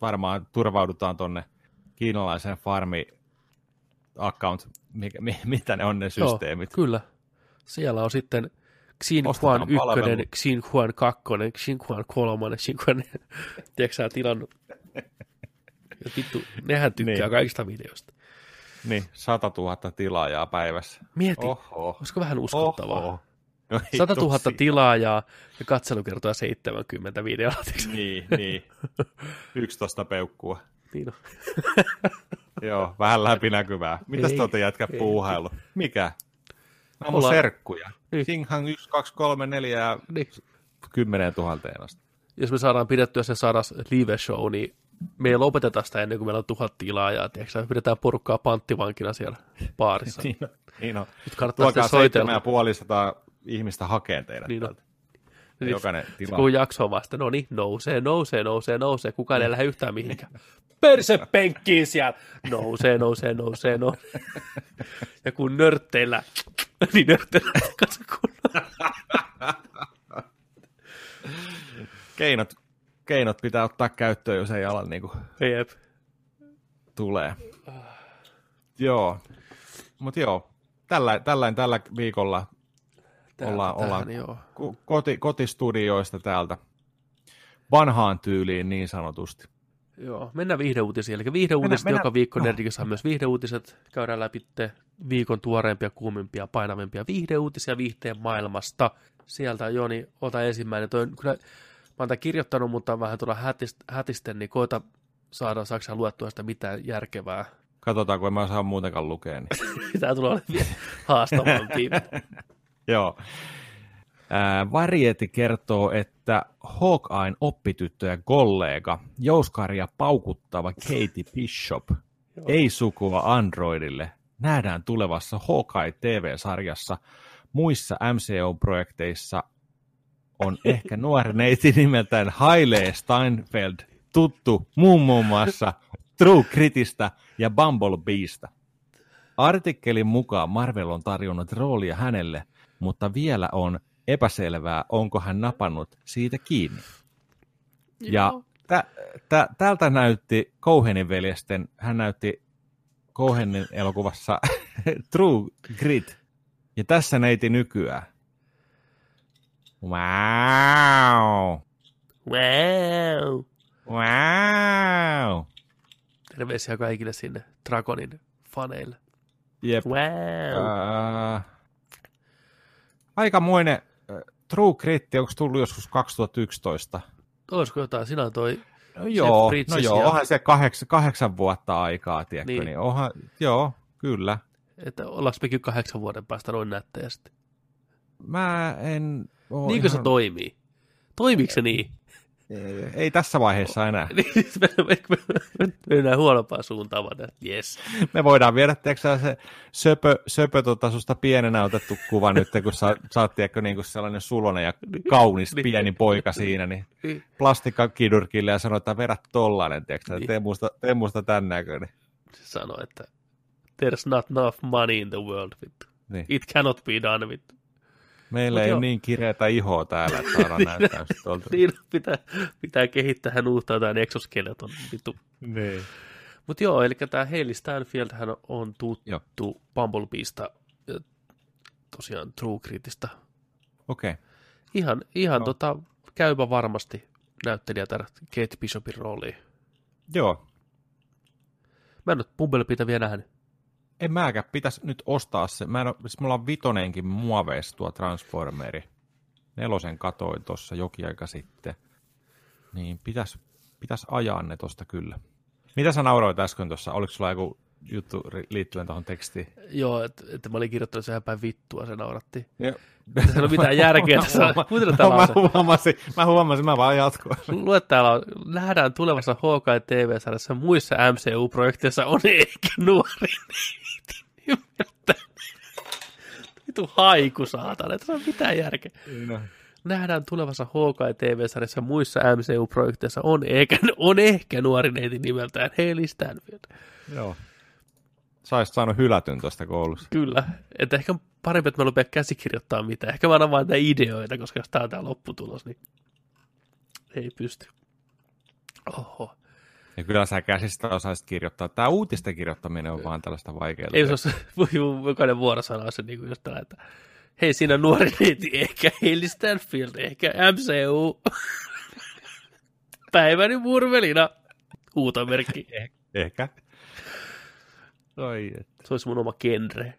varmaan turvaudutaan tonne kiinalaisen farmi account, mikä, mi, mitä ne on ne systeemit. Joo, kyllä. Siellä on sitten Xin Juan 1, palvelu. Xin Juan 2, Xin Juan 3, Xin Juan... Tiedätkö sä tilannut? Ja vittu, nehän tykkää Niin. kaikista videoista. Niin, 100 000 tilaajaa päivässä. Mieti, Oho. olisiko vähän uskottavaa? Oho. No ei 100 000 tosi. tilaajaa ja katselukertoja 70 videoa. Niin, niin. 11 peukkua. niin on. Joo, vähän läpinäkyvää. Mitäs Ei, te olette jätkä ei. puuhailu? Mikä? Nämä on Ollaan- serkkuja. Niin. Singhan 1, 2, 3, 4 ja Niin. 10 000 asti. Jos me saadaan pidettyä se sadas live show, niin me ei lopeteta sitä ennen kuin meillä on tuhat tilaajaa. Tiedätkö, sä? pidetään porukkaa panttivankina siellä baarissa. Niin on. Niin on. Nyt kannattaa Tuokaa soitella. 7500 ihmistä hakeen teidät Niin on. täältä. Niin, Jokainen tila. Kun jakso on vasta, no niin, nousee, nousee, nousee, nousee. Kukaan ei lähde yhtään mihinkään. Perse penkkiin siellä. Nousee, nousee, nousee, nousee. Ja kun nörtteillä, niin nörtteillä kun... Keinot, keinot pitää ottaa käyttöön, jos ei ala niin kuin Jep. tulee. Joo. Mutta joo, tällä, tällä, tällä viikolla Täältä ollaan, tähän, ollaan joo. ko- koti, kotistudioista täältä vanhaan tyyliin niin sanotusti. Joo, mennään viihdeuutisiin. Eli viihdeuutiset Mennään- joka viikko no. Nerdikissä on myös viihdeuutiset. Käydään läpi viikon tuoreimpia, kuumimpia, painavimpia viihdeuutisia viihteen maailmasta. Sieltä Joni, ota ensimmäinen. Toi, kyllä, mä oon tämän kirjoittanut, mutta vähän tuolla hätist, hätisten, niin koita saada Saksan luettua sitä mitään järkevää. Katsotaan, kun en mä saa muutenkaan lukea. Niin. Tämä tulee olemaan haastavampi. Joo. Ää, Variety kertoo, että Hawkeye'n oppityttö ja kollega, jouskaria paukuttava Katie Bishop, ei sukua Androidille, nähdään tulevassa Hawkeye TV-sarjassa. Muissa MCU-projekteissa on ehkä nuori neiti nimeltään Haile Steinfeld, tuttu muun muun muassa True Critistä ja Bumblebeesta. Artikkelin mukaan Marvel on tarjonnut roolia hänelle, mutta vielä on epäselvää, onko hän napannut siitä kiinni. Ja tä, tä, tältä näytti Cohenin veljesten, hän näytti Cohenin elokuvassa True Grit. Ja tässä neiti nykyään. Wow. Wow. Wow. Terveisiä kaikille sinne Dragonin faneille. Jep. Wow. Ää, aikamoinen True Grit, onko tullut joskus 2011? Olisiko jotain? Sinä on toi No joo, no joo, ja- onhan se kahdeksan, kahdeksan vuotta aikaa, tiedätkö, Niin. niin, onhan, joo, kyllä. että ollaanko mekin kahdeksan vuoden päästä noin nättejä sitten. Mä en Niinkö se ihan, toimii? Toimiiko se niin? Ei, ei tässä vaiheessa enää. Niin, me, me mennään huonompaan suuntaan, vaan yes. Me voidaan viedä, tiedätkö, se söpö, söpö tota, susta pienenä otettu kuva nyt, kun sä, sä oot, tiedätkö, niin kuin sellainen sulonen ja kaunis Niin. pieni poika siinä, niin Niin. plastikkakidurkille ja sanoo, että vedä tollanen, tiedätkö, Niin. tee musta, tee musta tän näköinen. Se sanoi, että there's not enough money in the world, vittu. Niin. It cannot be done, vittu. Meillä Mut ei ole niin kireätä ihoa täällä, että saadaan näyttää just tuolta. Niin, pitää, pitää kehittää hän uutta jotain exoskeleton, vittu. Niin. Mutta joo, eli tämä Hailey Stanfield hän on tuttu Joo. Bumblebeesta, tosiaan True Gritistä. Okei. Okay. Ihan, ihan No. tota, käypä varmasti näyttelijä tällä Kate Bishopin rooliin. Joo. Mä en ole Bumblebeeta vielä nähnyt. En mäkään, pitäisi nyt ostaa se. Mä en ole, siis mulla on vitonenkin muoveissa tuo Transformeri. Nelosen katoin tuossa jokin aika sitten. Niin pitäisi pitäis ajaa ne tosta kyllä. Mitä sä nauroit äsken tuossa? Oliko sulla joku juttu liittyen tuohon tekstiin? Joo, että et mä olin kirjoittanut sen päin vittua, se nauratti. Joo. Ei ole mitään järkeä tässä. Kuuntele tää mä, lause. huomasin, mä huomasin, mä vaan jatkoin. Lue täällä on, nähdään tulevassa Hawkeye TV-sarjassa muissa MCU-projekteissa on ehkä nuori. Vitu haiku, saatana, että se on mitään järkeä. No. Nähdään tulevassa Hawkeye TV-sarjassa muissa MCU-projekteissa on ehkä, on ehkä nuori neiti nimeltään Hailey Stanfield. Joo. Sä olisit saanut hylätyn tuosta koulussa. Kyllä, että ehkä parempi, että mä lupea käsikirjoittaa mitään. Ehkä mä annan vain näitä ideoita, koska jos tää on tää lopputulos, niin ei pysty. Oho. Ja kyllä sä käsistä osaisit kirjoittaa. Tämä uutisten kirjoittaminen on vaan tällaista vaikeaa. Ei se ole, jokainen vuorosana on se niin kuin just tällä, että hei siinä on nuori neiti, ehkä Hailey Stanfield, ehkä MCU. Päiväni murvelina. Huutomerkki. Ehkä. Oi, et. Se olisi mun oma genre.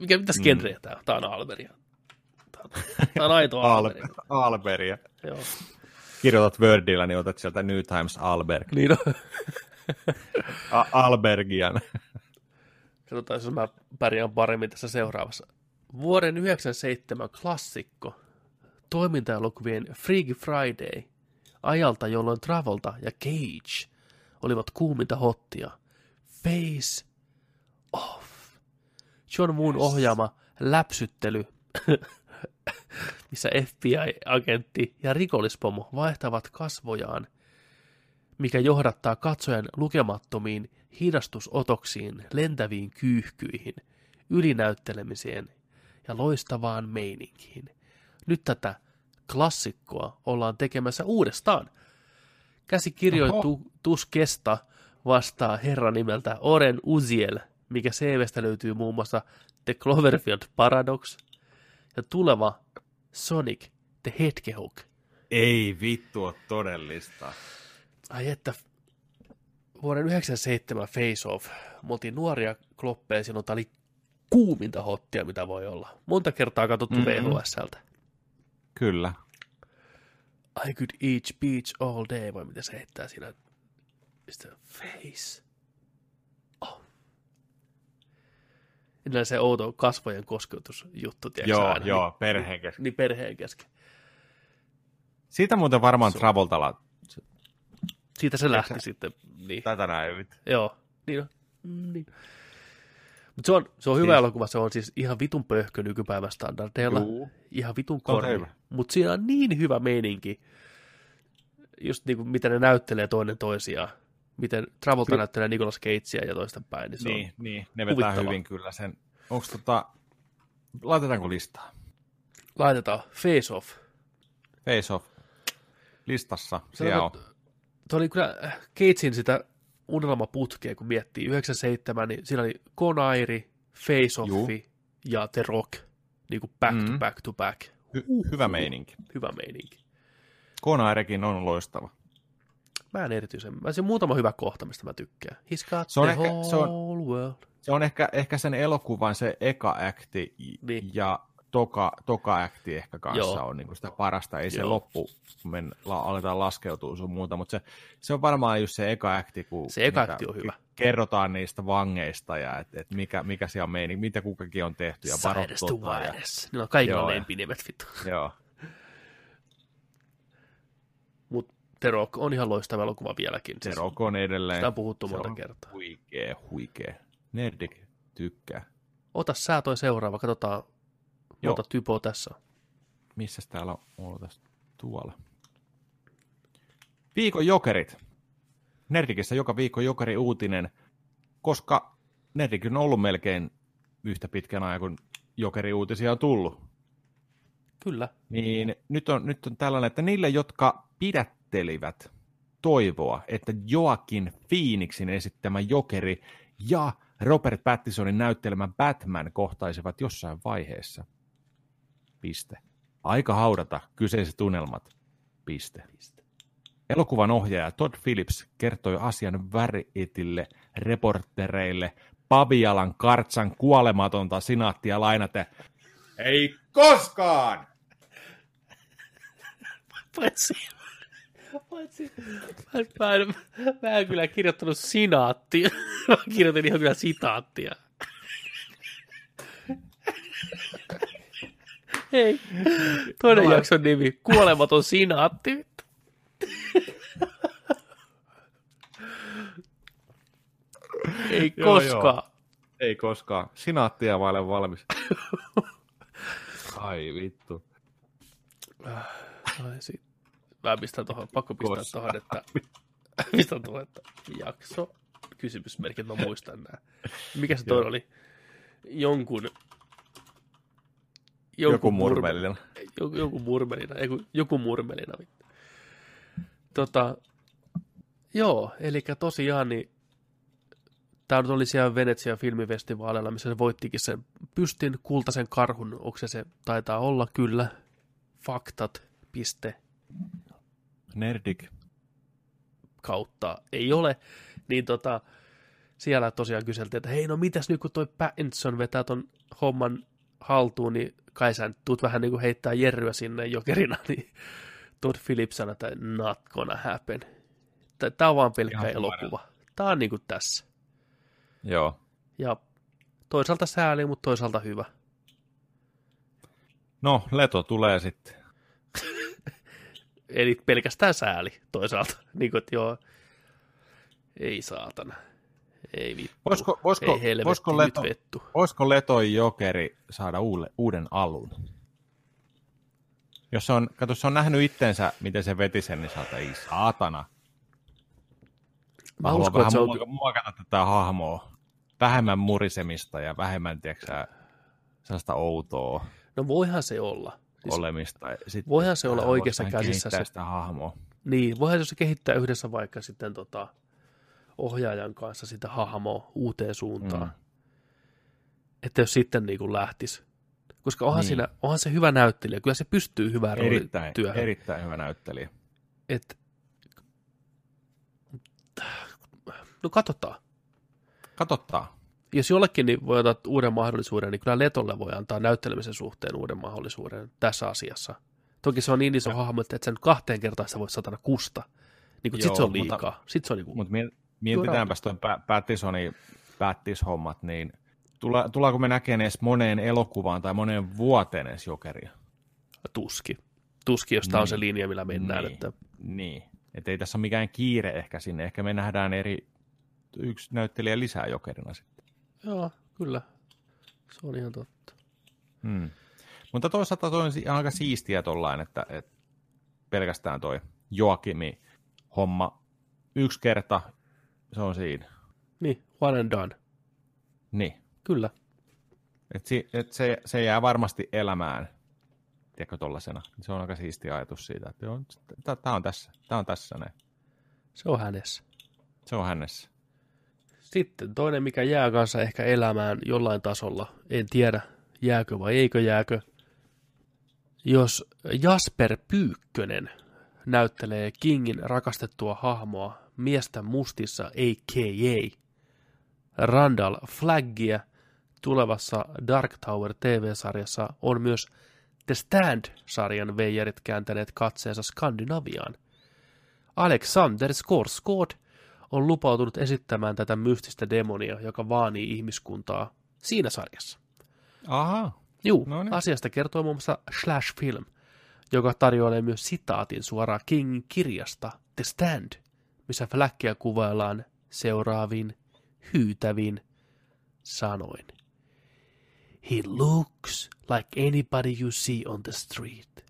Mikä, mitäs Mm. genreä tää on? Tää on Alberia. Tää on, tää on aito Alberia. Al- Alberia. Joo. Kirjoitat Wordilla, niin otat sieltä New Times Alberg. Niin on. A- Albergian. Katsotaan, jos mä pärjään paremmin tässä seuraavassa. Vuoden 97 klassikko. Toimintaelokuvien Freaky Friday. Ajalta, jolloin Travolta ja Cage olivat kuuminta hottia. Face Off. John Woon ohjaama läpsyttely, missä FBI-agentti ja rikollispomo vaihtavat kasvojaan, mikä johdattaa katsojan lukemattomiin hidastusotoksiin, lentäviin kyyhkyihin, ylinäyttelemiseen ja loistavaan meininkiin. Nyt tätä klassikkoa ollaan tekemässä uudestaan. Käsikirjoituskesta vastaa herra nimeltä Oren Uziel, mikä CVstä löytyy muun muassa The Cloverfield Paradox ja tuleva Sonic the Hedgehog. Ei vittu ole todellista. Ai että vuoden 97 Face Off. Me oltiin nuoria kloppeja, silloin tää oli kuuminta hottia, mitä voi olla. Monta kertaa katsottu Mhm. mm-hmm. VHSltä. Kyllä. I could eat beach all day, vai mitä se heittää siinä. Mistä face. Ja se outo kasvojen kosketusjuttu, tiedätkö Joo, aina, joo, Niin, perheen kesken. niin perheen kesken. Siitä muuten varmaan Su- Travoltalla Siitä se lähti sä- sitten. Niin. tätä näin. Joo, niin on. Mm, Niin. Mutta se on, se on hyvä Siis- elokuva, se on siis ihan vitun pöhkö nykypäivän standardeilla. Juu. Ihan vitun Se korni. Mutta siinä on niin hyvä meininki, just niin kuin miten ne näyttelee toinen toisiaan. Miten Travolta Ky- näyttelee Nicolas Cagea ja toista päin. Niin se Niin, on, niin, ne vetää huvittava. hyvin kyllä sen. Onko tota, laitetaanko listaa? laitetaan Face Off. Face Off. Listassa, siellä on. Tuo oli kyllä äh, Cagein sitä unelmaputkea, kun miettii 97, niin siinä oli Conairi, Face. Offi ja The Rock, niin kuin back to Mhm. back to back Hy- hyvä meininki. Hyvä meininki. Konairekin on loistava. Mä en erityisen, mä se muutama hyvä kohta, mistä mä tykkään. He's got Se on the ehkä- whole se on- world. Se on ehkä, ehkä sen elokuvan se eka akti Niin. ja toka, toka akti ehkä kanssa Joo. on niin sitä parasta. Ei se Joo. loppu, kun me la, aletaan laskeutua sun muuta, mutta se, se on varmaan just se eka akti, kun Se eka akti on hyvä. kerrotaan niistä vangeista ja että et mikä, mikä siellä on meini, mitä kukakin on tehty ja varoittu. Ja, Virus. Niillä on kaikilla lempinimet, vittu. joo, Mut The Rock on ihan loistava elokuva vieläkin. se Siis Rock on edelleen. Sitä on puhuttu se monta on kertaa. Huikee, huikee. Nerdik tykkää. Ota sä toi seuraava, katsotaan Joo. monta typoa tässä. Missä täällä on? Ootas, tuolla. Viikon jokerit. Nerdikissä joka viikko jokeri uutinen, koska Nerdikin on ollut melkein yhtä pitkän ajan, kun jokeri uutisia on tullut. Kyllä. Niin nyt on, nyt on tällainen, että niille, jotka pidättelivät toivoa, että Joakin Phoenixin esittämä jokeri ja Robert Pattisonin näyttelemä Batman kohtaisivat jossain vaiheessa. Piste. Aika haudata kyseiset tunnelmat. Piste. Piste. Elokuvan ohjaaja Todd Phillips kertoi asian värietille reportereille Pavialan kartsan kuolematonta sinaattia lainaten. Ei koskaan! Paitsi, paitsi mä, mä, en, mä en kyllä kirjoittanut sinaattia. Mä kirjoitin ihan kyllä sitaattia. Hei, toinen No, jakson nimi, kuolematon sinaatti. Ei Joo, koskaan. Ei koskaan. Sinaattia vaille valmis. Ai vittu. Ai, sit. Mä pistän tuohon, pakko pistää tuohon, että pistän tuohon, että jakso, kysymysmerkki, että mä muistan nää. Mikä se toinen oli? Jonkun, Joku murme- murmelina. Joku, joku murmelina, joku, joku murmelina. Tota, joo, eli tosiaan niin Tämä nyt oli siellä Venetsian filmifestivaaleilla, missä se voittikin sen pystin kultaisen karhun. Onko se se? Taitaa olla kyllä. Faktat. Piste Nerdik. kautta ei ole, niin tota, siellä tosiaan kyseltiin, että hei, no mitäs nyt kun toi Pattinson vetää ton homman haltuun, niin kai sä tuut vähän niin kuin heittää jerryä sinne jokerina, niin Todd Phillips sanoi, että not gonna happen. Tämä on vaan pelkkä Ihan elokuva. Tämä on niin kuin tässä. Joo. Ja toisaalta sääli, mutta toisaalta hyvä. No, Leto tulee sitten. Eli pelkästään sääli toisaalta. Niin kuin, että joo, ei saatana. Ei vittu. Voisiko, voisiko, ei helvetti, voisiko, Leto, vettu. voisiko Leton jokeri saada uule, uuden alun? Jos se on, kato, se on nähnyt itsensä, miten se veti sen, niin saata, ei saatana. Mä, Mä haluan uskon, vähän se on- muokata, muokata tätä hahmoa. Vähemmän murisemista ja vähemmän, tiedätkö sellaista outoa No voihan se olla. Siis, olemista. Sitten voihan se olla oikeassa käsissä se- sitä hahmoa. Niin, voihan se kehittää yhdessä vaikka sitten tota, ohjaajan kanssa sitä hahmoa uuteen suuntaan. Mm. Että jos sitten niin kuin lähtisi. Koska onhan, Niin. siinä, onhan se hyvä näyttelijä, kyllä se pystyy hyvään Erittäin, roolityöhön. erittäin hyvä näyttelijä. Et, no katsotaan. Katottaa. Jos jollekin niin voi antaa uuden mahdollisuuden, niin kyllä Letolle voi antaa näyttelemisen suhteen uuden mahdollisuuden tässä asiassa. Toki se on niin iso hahmo, että et sen kahteen kertaan sitä voi satana kusta. Niin kuin, sit Joo, se on mutta- liikaa. Sitten se on niin kuin, Mutta mietitäänpäs tuon Pattisonin Pattis-hommat, niin tulla, tullaanko me näkemään edes moneen elokuvaan tai moneen vuoteen edes jokeria? tuski. Tuski, jos tämä on Niin. se linja, millä mennään. Niin. Että, Niin, että ei tässä ole mikään kiire ehkä sinne. Ehkä me nähdään eri, yksi näyttelijä lisää jokerina sitten. Joo, kyllä. Se on ihan totta. Hmm. Mutta toisaalta toi on aika siistiä tollain, että, että pelkästään toi Joakimi homma yksi kerta, se on siinä. Niin, one and done. Niin, Kyllä. Et si, et se, se jää varmasti elämään, tiedätkö, tollasena. Se on aika siisti ajatus siitä, että tämä on tässä, tämä on tässä näin. Se on hänessä. Se on hänessä. Sitten toinen, mikä jää kanssa ehkä elämään jollain tasolla, en tiedä jääkö vai eikö jääkö, Jos Jasper Pyykkönen näyttelee Kingin rakastettua hahmoa miestä mustissa a.k.a. Randall Flaggia tulevassa Dark Tower TV-sarjassa on myös The Stand-sarjan veijarit kääntäneet katseensa Skandinaviaan. Alexander Skarsgård on lupautunut esittämään tätä mystistä demonia, joka vaanii ihmiskuntaa siinä sarjassa. Aha. Juu, No niin. asiasta kertoo muun muassa Slash Film, joka tarjoilee myös sitaatin suoraan Kingin kirjasta The Stand, missä Flackia kuvaillaan seuraavin hyytävin sanoin. He looks like anybody you see on the street.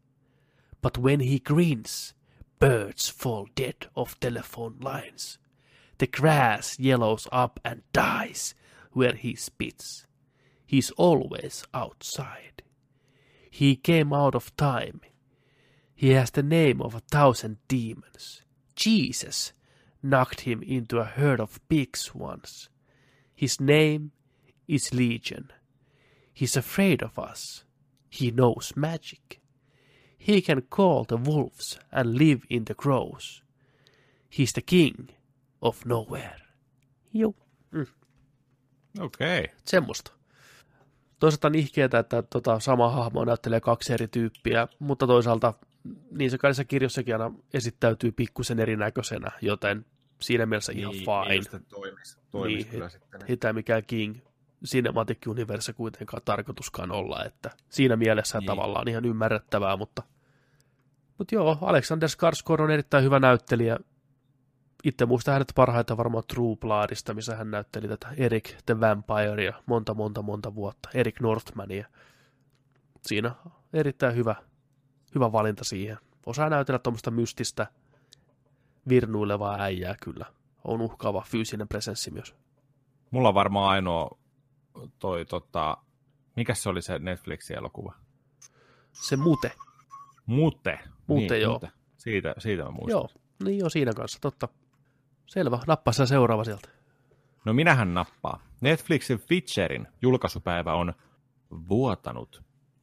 But when he grins, birds fall dead off telephone lines. The grass yellows up and dies where he spits. He's always outside. He came out of time. He has the name of a thousand demons. Jesus knocked him into a herd of pigs once. His name is Legion. He's afraid of us. He knows magic. He can call the wolves and live in the crows. He's the king of nowhere. Joo, Okei. Okay. semmoista. Toisaalta on ihkeetä, että tota, sama hahmo näyttelee kaksi eri tyyppiä, mutta toisaalta niissä kaikissa kirjossakin aina esittäytyy pikkusen erinäköisenä, joten siinä mielessä ihan fine. Niin, toimisi, toimisi Niin, kyllä sitten. Ei tämä mikään King Cinematic Universe kuitenkaan tarkoituskaan olla, että siinä mielessä Niin. tavallaan ihan ymmärrettävää, mutta, mutta joo, Alexander Skarsgård on erittäin hyvä näyttelijä. Itse muistan hänet parhaita varmaan True Bloodista, missä hän näytteli tätä Eric the Vampirea monta, monta, monta vuotta, Eric Northmania. Siinä erittäin hyvä, hyvä valinta siihen. Osaa näytellä tuommoista mystistä, virnuilevaa äijää kyllä. On uhkaava fyysinen presenssi myös. Mulla on varmaan ainoa toi tota, mikä se oli se Netflixin elokuva? Se mute. Mute. Mute, joo. Siitä, siitä mä muistan. Joo, niin jo siinä kanssa, totta. Selvä, nappaa se seuraava sieltä. No minähän nappaa. Netflixin Witcherin julkaisupäivä on vuotanut.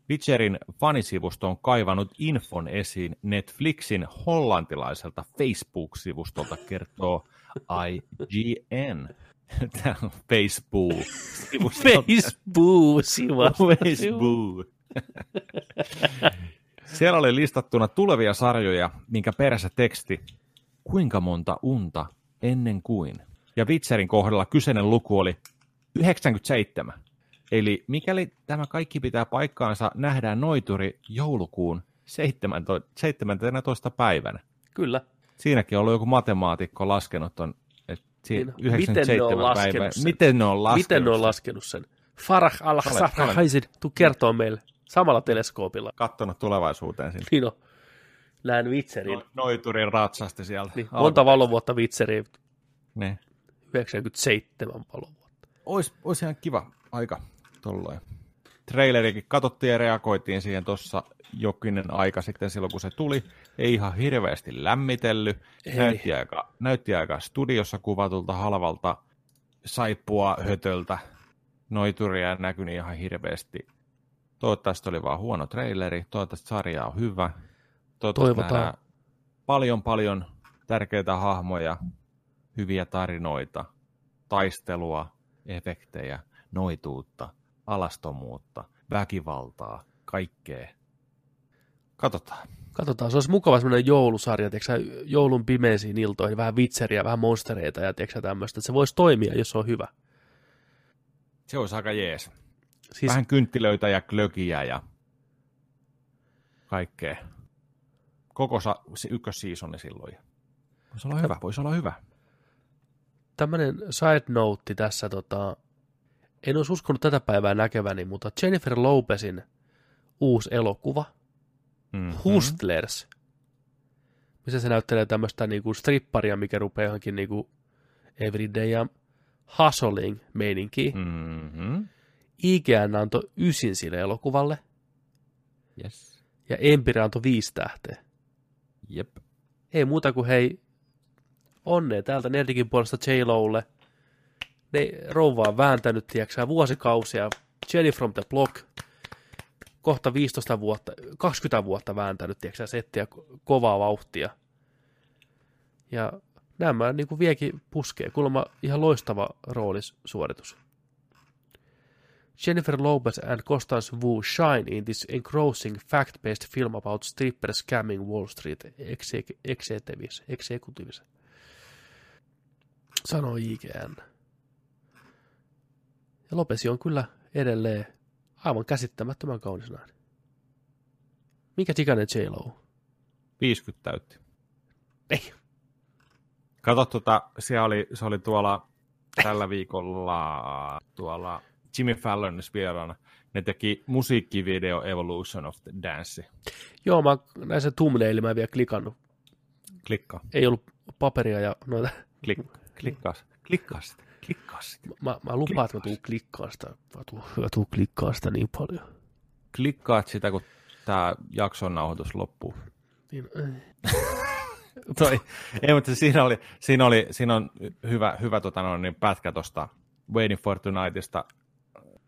Witcherin fanisivusto on kaivannut infon esiin Netflixin hollantilaiselta Facebook-sivustolta, kertoo IGN. Tämä on Facebook. Facebook. Facebook. Siellä oli listattuna tulevia sarjoja, minkä perässä teksti Kuinka monta unta ennen kuin? Ja Witcherin kohdalla kyseinen luku oli 97. Eli mikäli tämä kaikki pitää paikkaansa, nähdään noituri joulukuun 17. 17. päivänä. Kyllä. Siinäkin on ollut joku matemaatikko laskenut on, että Niin, siinä miten ne on 97 laskenut päivää. sen? Miten ne on laskenut Miten ne on laskenut sen? Farah al Olen- olen- Haisid, tuu kertoo meille. Samalla teleskoopilla. Kattonut tulevaisuuteen sinne. Niin on. Näen Witcherin. No, noiturin ratsasti sieltä. Niin, monta valovuotta Witcheriin. Ne. 97 valovuotta. Ois, ois ihan kiva aika tolloin. Trailerikin katsottiin ja reagoitiin siihen tuossa jokinen aika sitten silloin, kun se tuli. Ei ihan hirveästi lämmitellyt. Ei. Näytti aika, näytti aika studiossa kuvatulta halvalta saippua hötöltä. Noituria näkyi ihan hirveästi. Toivottavasti oli vaan huono traileri. Toivottavasti sarja on hyvä. Toivotaan. paljon paljon tärkeitä hahmoja, hyviä tarinoita, taistelua, efektejä, noituutta, alastomuutta, väkivaltaa, kaikkea. Katsotaan. Katsotaan, se olisi mukava semmoinen joulusarja, tiedätkö, sä, joulun pimeisiin iltoihin, vähän vitseriä, vähän monstereita ja tiedätkö, sä, tämmöistä. Että se voisi toimia, jos se on hyvä. Se olisi aika jees. Siis Vähän kynttilöitä ja klökiä ja kaikkea. Koko sa- se ykkössiisoni silloin. Voisi olla hyvä, voisi olla hyvä. tämmöinen side note tässä, tota, en olisi uskonut tätä päivää näkeväni, mutta Jennifer Lopezin uusi elokuva, Mm-hmm. Hustlers, missä se näyttelee tämmöistä niinku stripparia, mikä rupeaa johonkin niinku everyday ja hustling meininkiin. Mm. Mm-hmm. IGN antoi ysin sille elokuvalle Yes. ja Empire antoi viisi tähteä. Jep. Ei muuta kuin hei, onnea täältä Nerdikin puolesta J-Lowlle. Ne rouva on vääntänyt, tiedätkö, vuosikausia. Jenny from the Block. kohta 15 vuotta, 20 vuotta vääntänyt, tiedätkö, settiä ko- kovaa vauhtia. Ja nämä niin kuin viekin puskee. Kuulemma ihan loistava roolisuoritus. Jennifer Lopez and Constance Wu shine in this engrossing fact-based film about stripper scamming Wall Street exec- executives. executives. Sanoi IGN. Ja Lopesi on kyllä edelleen aivan käsittämättömän kaunis nainen. Mikä tikainen J-Lo? 50 täytti. Ei. Kato, tota, se oli, se oli tuolla tällä viikolla tuolla Jimmy Fallonissa vieraana. Ne teki musiikkivideo Evolution of the Dance. Joo, mä näin sen thumbnailin, mä en vielä klikannut. Klikkaa. Ei ollut paperia ja noita. Klik, klikkaa. Klikkaa sitä. Klikkaa sitä. Mä, mä lupaan, että mä tuun klikkaa sitä. Mä tuun, mä tuun klikkaa sitä niin paljon. Klikkaat sitä, kun tämä jakson nauhoitus loppuu. Niin. Toi, ei, mutta siinä, oli, siinä, oli, siinä on hyvä, hyvä tota, no, niin pätkä tuosta Waiting for Tonightista.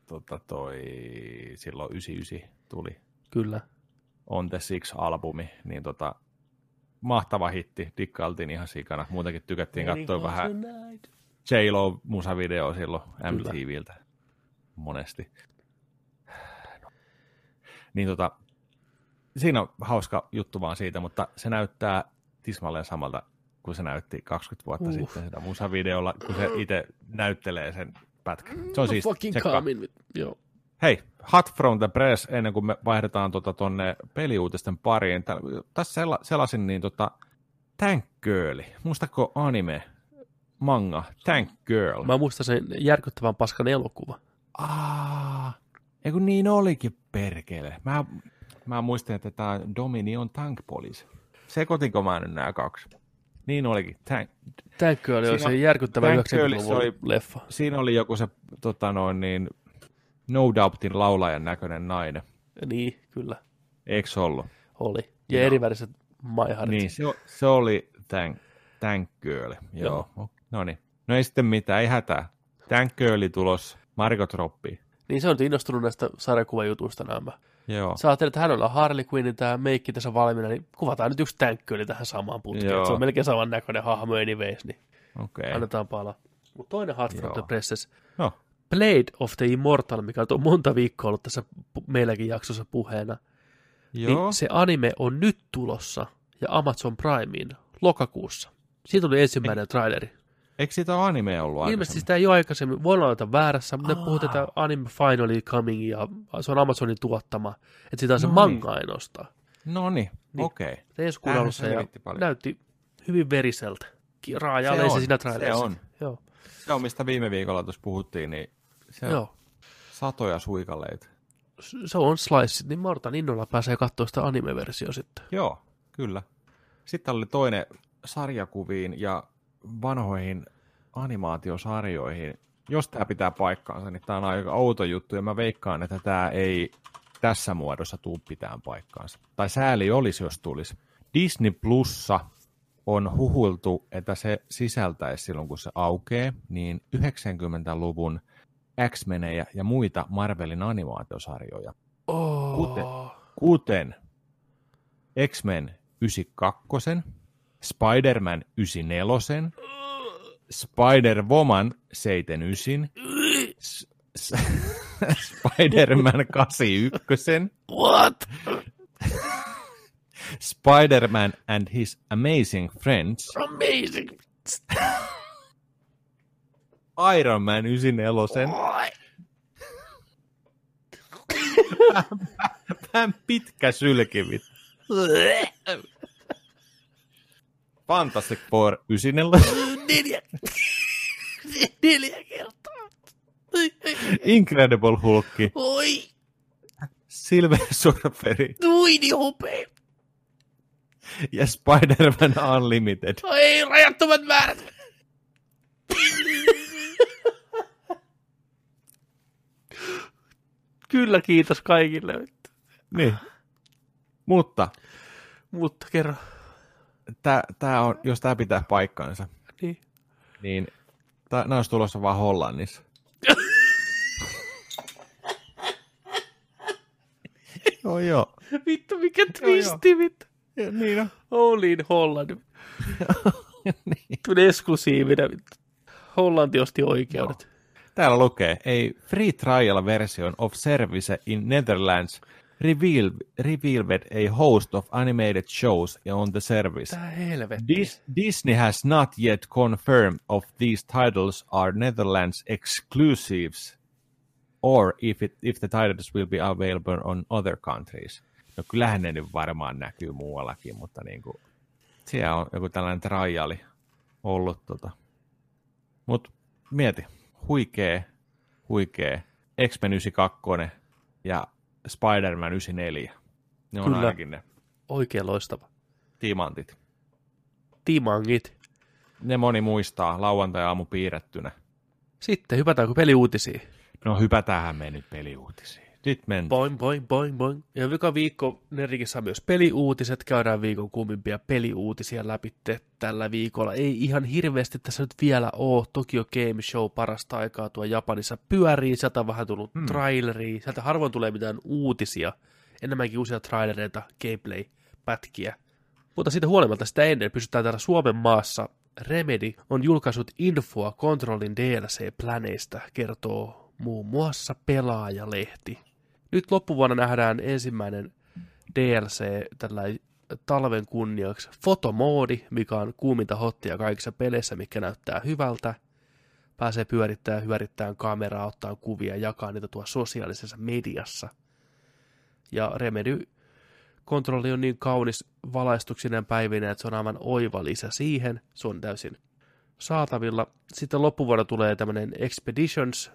Tota, toi, silloin 99 tuli Kyllä. On the Six-albumi, niin tota, mahtava hitti, dikkailtiin ihan sikana. Muutenkin tykättiin katsoa vähän J-Lo musavideo silloin MTVltä monesti. Niin tota, siinä on hauska juttu vaan siitä, mutta se näyttää tismalleen samalta kuin se näytti 20 vuotta uh. sitten sitä musavideolla, kun se itse näyttelee sen pätkän. Se on siis, joo. Hei, Hot from the Press, ennen kuin me vaihdetaan tota tonne peliuutisten pariin. Tässä sela, selasin niin tota Tank Girl. Muistatko anime, manga, Tank Girl? Mä muistan sen järkyttävän paskan elokuva. Aa, ei kun niin olikin perkele. Mä, mä muistin, että tämä Domini on Tank Police. Sekoitinko mä nyt nämä kaksi? Niin olikin. Tank. Tank Girl oli se järkyttävä Tank 90-luvun Girlissä oli- leffa. Siinä oli joku se tota noin, niin, No Doubtin laulajan näköinen nainen. Niin, kyllä. Eikö ollut? Oli. Ja Joo. eriväriset maiharit. Niin, se, se oli Tank, Tank Girl. Joo. Joo. No niin. No ei sitten mitään, ei hätää. Tank Girli tulos Margot Robbie. Niin se on innostunut näistä sarjakuvajutuista nämä. Joo. Sä ajattelet, että hän on Harley Quinn, tämä meikki tässä valmiina, niin kuvataan nyt yksi Girl tähän samaan putkeen. Joo. Se on melkein saman näköinen hahmo anyways, niin Okei. annetaan palaa. Mutta toinen Hot from the Presses, No, Blade of the Immortal, mikä on monta viikkoa ollut tässä meilläkin jaksossa puheena, joo. niin se anime on nyt tulossa ja Amazon Primeen lokakuussa. Siitä tuli ensimmäinen traileri. Eikö siitä ole anime ollut Ilmeisesti sitä ei ole aikaisemmin, voi olla väärässä, mutta ne Aa. puhutaan, että anime finally coming ja se on Amazonin tuottama, että sitä on se No manga ainoastaan. No niin, Niin. okei. Teeskuun Tämähän alussa ja selvitti paljon. näytti hyvin veriseltä. Raaja Se se, se siinä se trailerissa. on. Joo. Se on, mistä viime viikolla tuossa puhuttiin, niin se Joo. satoja suikaleita. Se on Slice, niin Martan innolla pääsee katsoa sitä anime-versio sitten. Joo, kyllä. Sitten oli toinen sarjakuviin ja vanhoihin animaatiosarjoihin. Jos tämä pitää paikkaansa, niin tämä on aika outo juttu ja mä veikkaan, että tämä ei tässä muodossa tuu pitään paikkaansa. Tai sääli olisi, jos tulisi. Disney Plussa on huhultu, että se sisältäisi silloin, kun se aukeaa, niin 90-luvun X-menejä ja muita Marvelin animaatiosarjoja. Oh. Kuten- kuten X-Men 92, Spider-Man 94, Spider-Woman 79, S- S- Spider-Man 81, What? Spider-Man and his Amazing Friends, Amazing. Iron Man 94, Oi. vähän pitkä sylkivit, Fantastic Four 94, Neljä. Neljä kertaa. Incredible Hulk, Oi. Silver Surferi Oi, niin hopea. ja Spider-Man Unlimited. Ei, rajattomat määrät. Kyllä, kiitos kaikille. Niin. Mutta Mutta kerro. Tää, tää on, jos tämä pitää paikkansa, Niin. niin nämä olisi tulossa vaan Hollannissa. Joo, joo. Vittu, mikä twisti, vittu. Ja, niin on. Only in Holland. niin. Tuli eksklusiivinen, vittu. Hollanti osti oikeudet. Täällä lukee, a free trial version of service in Netherlands revealed, revealed a host of animated shows on the service. Dis, Disney has not yet confirmed if these titles are Netherlands exclusives or if, it, if the titles will be available on other countries. No kyllähän ne nyt varmaan näkyy muuallakin, mutta niin kuin, siellä on joku tällainen triali ollut. Tota. Mutta mieti, huikee, huikee X-Men 92 ja Spider-Man 94. Ne on Kyllä. ainakin ne Oikein loistava. timantit. Timangit. Ne moni muistaa lauantai-aamu piirrettynä. Sitten hypätäänkö peliuutisiin? No hypätäänhän me nyt peliuutisiin. Nyt mennään. Boing, boing, boing, boing. Ja joka viikko Nerikin saa myös peliuutiset. Käydään viikon kuumimpia peliuutisia läpi tällä viikolla. Ei ihan hirveästi tässä nyt vielä ole. Tokyo Game Show parasta aikaa tuo Japanissa pyörii. Sieltä on vähän tullut hmm. traileria. Sieltä harvoin tulee mitään uutisia. Enemmänkin uusia trailereita, gameplay-pätkiä. Mutta siitä huolimatta sitä ennen pysytään täällä Suomen maassa. Remedy on julkaissut infoa Controlin DLC-pläneistä, kertoo muun muassa Pelaajalehti. Nyt loppuvuonna nähdään ensimmäinen DLC tällä talven kunniaksi fotomoodi, mikä on kuuminta hottia kaikissa peleissä, mikä näyttää hyvältä. Pääsee pyörittämään, hyörittämään kameraa, ottaa kuvia, jakaa niitä tuossa sosiaalisessa mediassa. Ja Remedy kontrolli on niin kaunis valaistuksinen päivinä, että se on aivan oiva lisä siihen. Se on täysin saatavilla. Sitten loppuvuonna tulee tämmöinen Expeditions,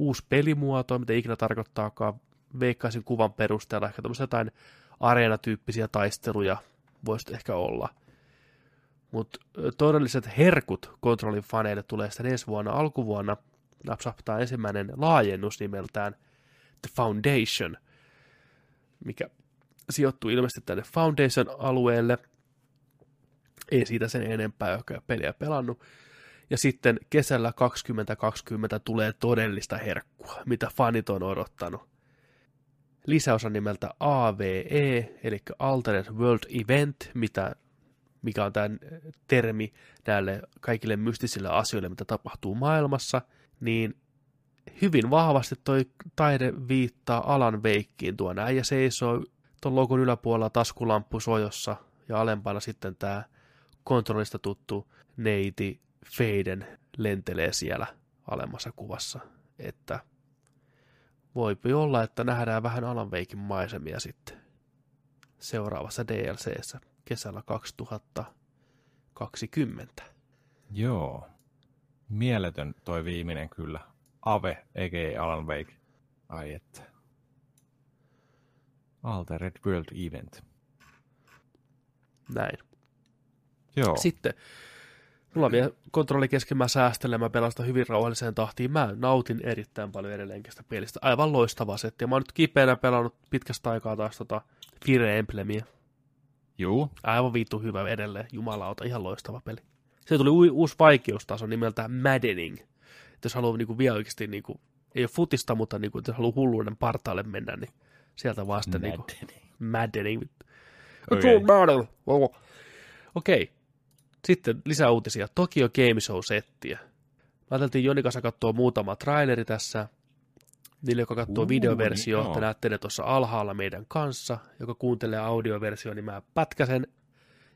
uusi pelimuoto, mitä ikinä tarkoittaakaan. Veikkaisin kuvan perusteella ehkä tämmöisiä jotain areenatyyppisiä taisteluja voisi ehkä olla. Mutta todelliset herkut kontrollin faneille tulee sitten ensi vuonna alkuvuonna. Napsahtaa ensimmäinen laajennus nimeltään The Foundation, mikä sijoittuu ilmeisesti tänne Foundation-alueelle. Ei siitä sen enempää, joka peliä pelannut. Ja sitten kesällä 2020 tulee todellista herkkua, mitä fanit on odottanut. Lisäosa nimeltä AVE, eli Alternate World Event, mitä, mikä on tämä termi näille kaikille mystisille asioille, mitä tapahtuu maailmassa, niin hyvin vahvasti toi taide viittaa Alan Veikkiin. Tuo äijä seisoo tuon logon yläpuolella taskulamppu sojossa ja alempana sitten tämä kontrollista tuttu neiti Feiden lentelee siellä alemmassa kuvassa, että voipi olla, että nähdään vähän Alan Veikin maisemia sitten seuraavassa DLCssä kesällä 2020. Joo. Mieletön toi viimeinen kyllä. Ave, eikä Alan Wake. Ai että. Altered World Event. Näin. Joo. Sitten mulla on vielä kontrolli kesken, mä säästelen, mä pelaan sitä hyvin rauhalliseen tahtiin. Mä nautin erittäin paljon edelleenkin sitä pelistä. Aivan loistava setti. Mä oon nyt kipeänä pelannut pitkästä aikaa taas tota Fire Emblemia. Juu. Aivan vittu hyvä edelleen. Jumalauta, ihan loistava peli. Se tuli u- uusi vaikeustaso nimeltään Maddening. Että jos haluaa niinku vielä oikeasti, niinku, ei ole futista, mutta niinku, jos haluaa hulluuden partaalle mennä, niin sieltä vaan sitten niinku, Maddening. Okei. Okay. Sitten lisää uutisia. Tokyo Game Show-settiä. Mä ajateltiin Joni kanssa katsoa muutama traileri tässä. Niille, joka katsoo videoversio, niin te joo. näette ne tuossa alhaalla meidän kanssa. Joka kuuntelee audioversio, niin mä pätkäsen.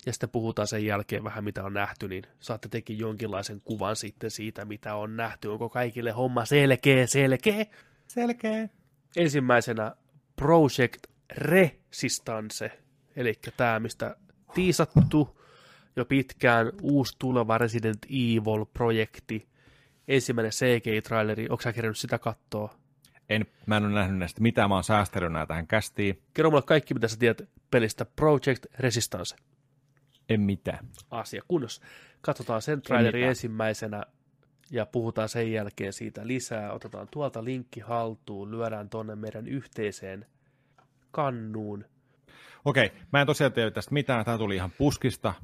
Ja sitten puhutaan sen jälkeen vähän, mitä on nähty, niin saatte tekin jonkinlaisen kuvan sitten siitä, mitä on nähty. Onko kaikille homma selkeä, selkeä? Selkeä. ensimmäisenä Project Resistance, eli tämä, mistä tiisattu jo pitkään uusi tuleva Resident Evil-projekti. Ensimmäinen CGI-traileri, onko sä kerännyt sitä katsoa? En, mä en ole nähnyt näistä mitään, mä oon säästänyt nää tähän kästiin. Kerro mulle kaikki, mitä sä tiedät pelistä Project Resistance. En mitään. Asia kunnossa. Katsotaan sen traileri mitään. ensimmäisenä ja puhutaan sen jälkeen siitä lisää. Otetaan tuolta linkki haltuun, lyödään tonne meidän yhteiseen kannuun. Okei, mä en tosiaan tiedä tästä mitään, tää tuli ihan puskista.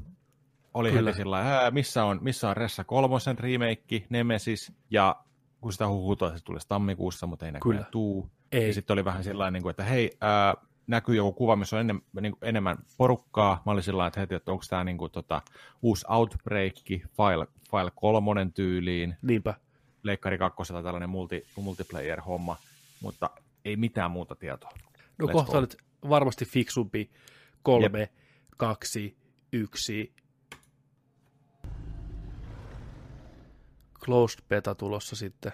Oli heti sillä lailla, "Ää, missä on, missä on Ressa kolmosen remake, Nemesis, ja kun sitä huhutaan, että se tulisi tammikuussa, mutta ei näköjään Kyllä. tuu. Ei. Ja sitten oli vähän sellainen, niin että hei, ää, näkyy joku kuva, missä on ennen, niin kuin enemmän porukkaa. Mä olin sillä että heti, että onko tämä niin kuin, tota, uusi Outbreak, File, File 3 tyyliin, Niinpä. Leikkari 2 tällainen multi, multiplayer-homma, mutta ei mitään muuta tietoa. No Let's kohta go. varmasti fiksumpi kolme, kaksi, yksi. Closed beta tulossa sitten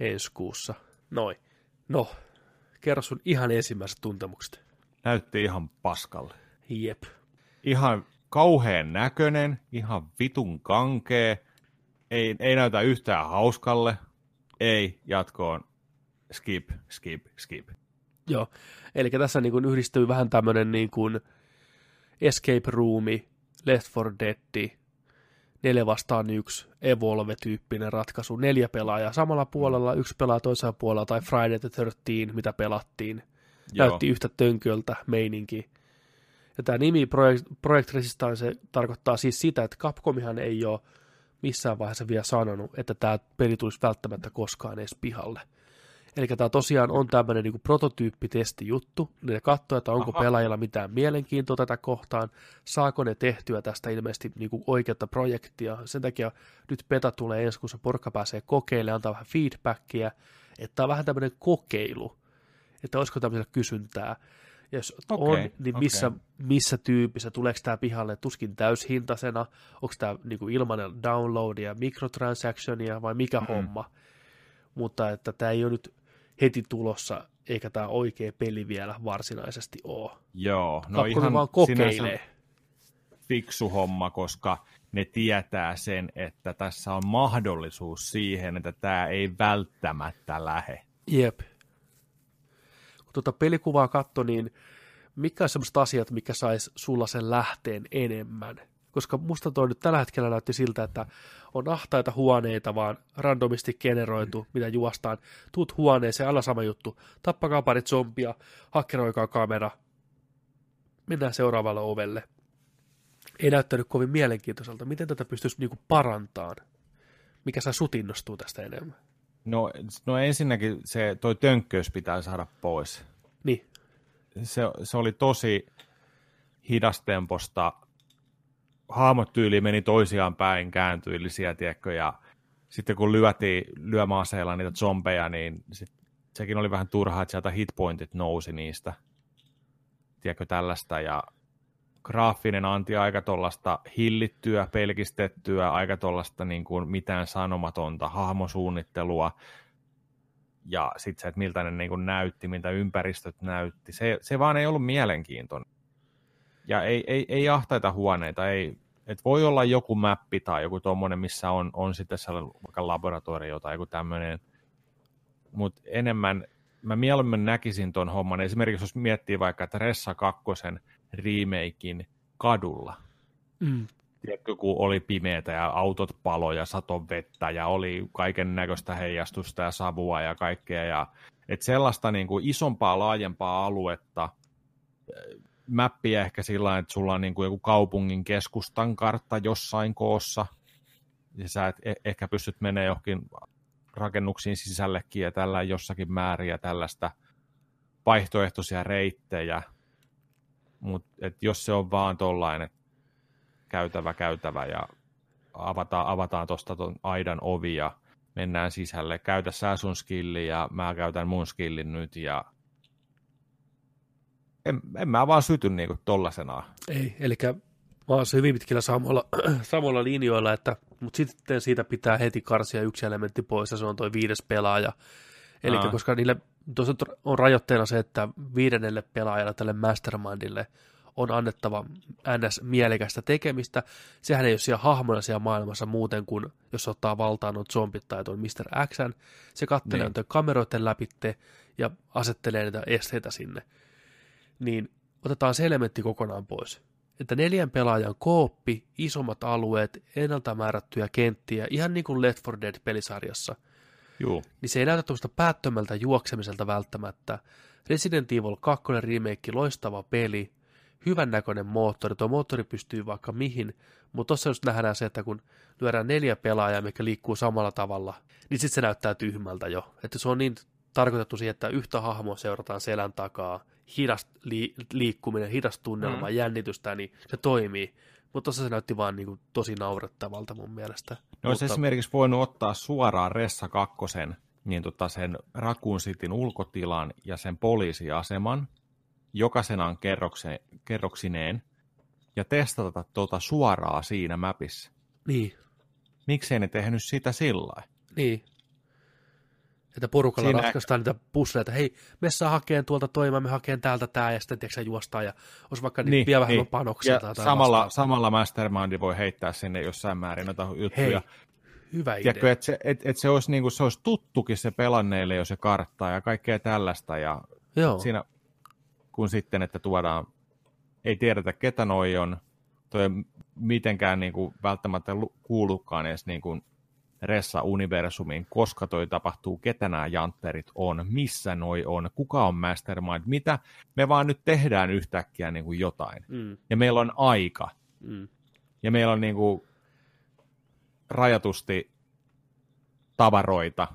ensi kuussa. Noin. No, kerro sun ihan ensimmäiset tuntemukset. Näytti ihan paskalle. Jep. Ihan kauheen näköinen, ihan vitun kankee, ei, ei näytä yhtään hauskalle, ei jatkoon, skip, skip, skip. Joo. Eli tässä niin kuin yhdistyy vähän tämmöinen niin kuin escape roomi, Left 4 Dead, neljä vastaan yksi Evolve-tyyppinen ratkaisu, neljä pelaajaa samalla puolella, yksi pelaa toisella puolella, tai Friday the 13, mitä pelattiin. Joo. Näytti yhtä tönköltä meininki. Ja tämä nimi Project, Project Resistance tarkoittaa siis sitä, että Capcomihan ei ole missään vaiheessa vielä sanonut, että tämä peli tulisi välttämättä koskaan edes pihalle. Eli tämä tosiaan on tämmöinen niin prototyyppitestijuttu. Ne katsoo, että onko Aha. pelaajilla mitään mielenkiintoa tätä kohtaan, saako ne tehtyä tästä ilmeisesti niin kuin oikeata projektia. Sen takia nyt beta tulee ensi kuussa, porkka pääsee kokeilemaan, antaa vähän feedbackia, että tämä on vähän tämmöinen kokeilu, että olisiko tämmöisellä kysyntää. Ja jos Okei, on, niin missä, okei. missä tyypissä, tuleeko tämä pihalle tuskin täyshintaisena, onko tämä niinku ilmainen downloadia, microtransactionia vai mikä Mm-mm. homma. Mutta että tämä ei ole nyt heti tulossa, eikä tämä oikea peli vielä varsinaisesti ole. Joo, no No ihan vaan kokeilee. fiksu homma, koska ne tietää sen, että tässä on mahdollisuus siihen, että tämä ei välttämättä lähe. Jep. Kun tuota pelikuvaa katso, niin mikä on semmoiset asiat, mikä saisi sulla sen lähteen enemmän? Koska musta toi nyt tällä hetkellä näytti siltä, että on ahtaita huoneita, vaan randomisti generoitu, mitä juostaan. Tuut huoneeseen, aina sama juttu. Tappakaa pari zombia, hakkeroikaa kamera, mennään seuraavalle ovelle. Ei näyttänyt kovin mielenkiintoiselta. Miten tätä pystyisi niinku parantamaan? Mikä saa sut innostua tästä enemmän? No, no ensinnäkin se, toi tönkköys pitää saada pois. Niin, Se, se oli tosi hidastemposta. Hahmot tyyli meni toisiaan päin, kääntyillisiä, tiedätkö, ja sitten kun lyötiin lyömäaseella niitä zombeja, niin sit, sekin oli vähän turhaa, että sieltä hitpointit nousi niistä. Tiedätkö, tällaista, ja graafinen anti aika tuollaista hillittyä, pelkistettyä, aika tuollaista niin kuin mitään sanomatonta hahmosuunnittelua, ja sitten se, että miltä ne niin kuin näytti, miltä ympäristöt näytti, se, se vaan ei ollut mielenkiintoinen. Ja ei, ei, ei ahtaita huoneita, ei, et voi olla joku mappi tai joku tuommoinen, missä on, on sitten sellainen vaikka laboratorio tai joku tämmöinen, mutta enemmän, mä mieluummin näkisin ton homman, esimerkiksi jos miettii vaikka Tressa 2 remakein kadulla, mm, tiedätkö, kun oli pimeätä ja autot palo ja sato vettä ja oli kaiken näköistä heijastusta ja savua ja kaikkea. Ja, et sellaista niin kuin isompaa, laajempaa aluetta, mäppiä ehkä sillä että sulla on niin kuin joku kaupungin keskustan kartta jossain koossa, ja sä et e- ehkä pystyt menemään johonkin rakennuksiin sisällekin ja tällä jossakin määrin ja tällaista vaihtoehtoisia reittejä, mutta jos se on vaan tollainen, että käytävä käytävä ja avataan, avataan tuosta ton aidan ovi ja mennään sisälle. Käytä sä sun skilli ja mä käytän mun skillin nyt ja en, en mä vaan syty niinku tollasenaan. Ei, eli mä oon hyvin pitkillä samoilla, samoilla linjoilla, että, mutta sitten siitä pitää heti karsia yksi elementti pois, ja se on toi viides pelaaja. Eli Aa. koska niille tuossa on rajoitteena se, että viidennelle pelaajalle, tälle mastermindille, on annettava ns. mielekästä tekemistä. Sehän ei ole siellä hahmona siellä maailmassa muuten kuin, jos ottaa valtaan on zombit tai tuon Mr. X. Se kattelee Niin. niin. kameroiden läpitte ja asettelee niitä esteitä sinne. Niin otetaan se elementti kokonaan pois. Että neljän pelaajan kooppi, isommat alueet, ennalta määrättyjä kenttiä, ihan niin kuin Left 4 Dead-pelisarjassa, Juu, niin se ei näytä tuosta päättömältä juoksemiselta välttämättä. Resident Evil 2 remake, loistava peli, hyvän näköinen moottori, tuo moottori pystyy vaikka mihin, mutta tuossa just nähdään se, että kun lyödään neljä pelaajaa, mikä liikkuu samalla tavalla, niin sitten se näyttää tyhmältä jo. Että se on niin tarkoitettu siihen, että yhtä hahmoa seurataan selän takaa, hidas li, liikkuminen, hidas tunnelma, mm. jännitystä, niin se toimii. Mutta tuossa se näytti vaan niin kuin, tosi naurettavalta mun mielestä. No Mutta- esimerkiksi voinut ottaa suoraan Ressa kakkosen, niin tota sen Raccoon Cityn ulkotilan ja sen poliisiaseman, jokaisenaan kerrokse, kerroksineen, ja testata tuota suoraan siinä mapissa. Niin, Miksei ne tehnyt sitä sillä niin. Että porukalla Siinä- ratkaistaan niitä pusseleita. Hei, me saa hakeen tuolta toimaan, me hakeen täältä tää, ja sitten tiedätkö, sä, juostaan, ja olisi vaikka niin, vielä vähemmän panoksia. Ja tai samalla, vastaavaa. samalla Mastermindi voi heittää sinne jossain määrin noita Hei, juttuja. hyvä Tiedätkö, idea. että se, et, et se, olisi, niin kuin, se olisi tuttukin se pelanneille jo se kartta ja kaikkea tällaista. Ja Joo, siinä, kun sitten, että tuodaan, ei tiedetä ketä noi on, toi mitenkään niin kuin, välttämättä lu- kuulukaan edes niin kuin, Ressa-universumiin, koska toi tapahtuu, ketä nämä jantterit on, missä noi on, kuka on mastermind, mitä me vaan nyt tehdään yhtäkkiä niin kuin jotain. mm, Ja meillä on aika, mm. ja meillä on niin kuin, rajatusti tavaroita,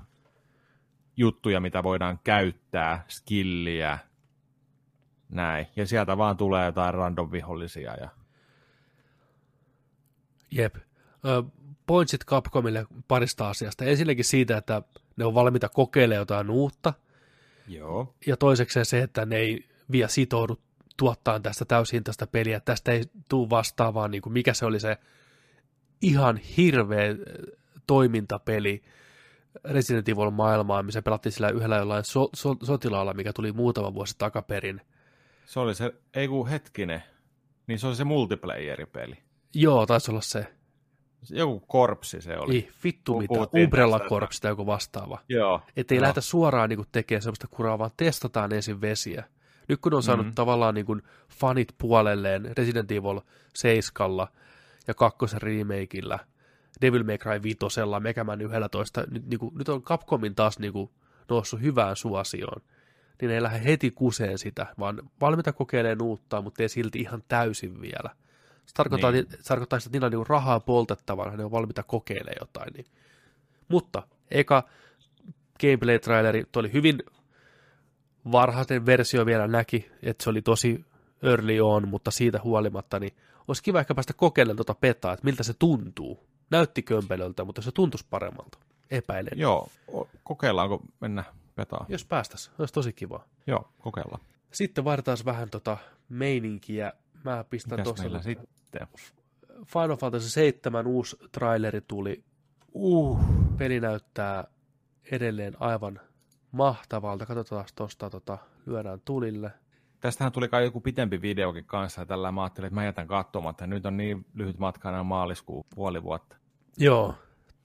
juttuja, mitä voidaan käyttää, skilliä, näin. Ja sieltä vaan tulee jotain random vihollisia. Ja... Jep. Ö, Pointsit Capcomille parista asiasta. Ensinnäkin siitä, että ne on valmiita kokeilemaan jotain uutta, Joo. ja toisekseen se, että ne ei vielä sitoudu tuottaa tästä täyshintaista peliä. Tästä ei tule vastaavaa, niin kuin mikä se oli se ihan hirveä äh, toimintapeli Resident Evil maailmaa, missä pelattiin sillä yhdellä jollain so, so, sotilaalla, mikä tuli muutama vuosi takaperin. Se oli se, ei kun hetkinen, niin se oli se multiplayer-peli. Joo, taisi olla se. Joku korpsi se oli. Ei, vittu mitä, Umbrella Corps tai joku vastaava. Joo. Että ei lähdetä suoraan niin tekemään sellaista kuraa, vaan testataan ensin vesiä. Nyt kun on saanut Mhm. mm-hmm. tavallaan niin kuin fanit puolelleen Resident Evil 7 ja kakkosen remakeillä, Devil May Cry 5, Mega Man 11, nyt, niin kuin, nyt on Capcomin taas niin kuin, noussut hyvään suosioon. Niin ei lähde heti kuseen sitä, vaan valmiita kokeilemaan uutta, mutta ei silti ihan täysin vielä. Se tarkoittaa, Niin. se tarkoittaa että niillä on niin rahaa poltettavana, ne on valmiita kokeilemaan jotain. Niin. Mutta eka gameplay-traileri, toi oli hyvin varhaisen versio vielä näki, että se oli tosi early on, mutta siitä huolimatta, niin olisi kiva ehkä päästä kokeilemaan tuota petaa, että miltä se tuntuu. Näytti kömpelöltä, mutta se tuntuisi paremmalta. Epäilen. Joo. Kokeillaanko mennä petaa? Jos päästäisiin, olisi tosi kiva. Joo, kokeillaan. Sitten vaihdetaan vähän tota meininkiä. Mä pistän Mitäs tuossa meillä sitten? Final Fantasy 7 uusi traileri tuli. Uh. Peli näyttää edelleen aivan mahtavalta. Katsotaan tuosta, tota, lyödään tulille. Tästähän tuli kai joku pitempi videokin kanssa, ja tällä mä ajattelin, että mä jätän katsomatta. Nyt on niin lyhyt matka enää maaliskuun puoli vuotta. Joo,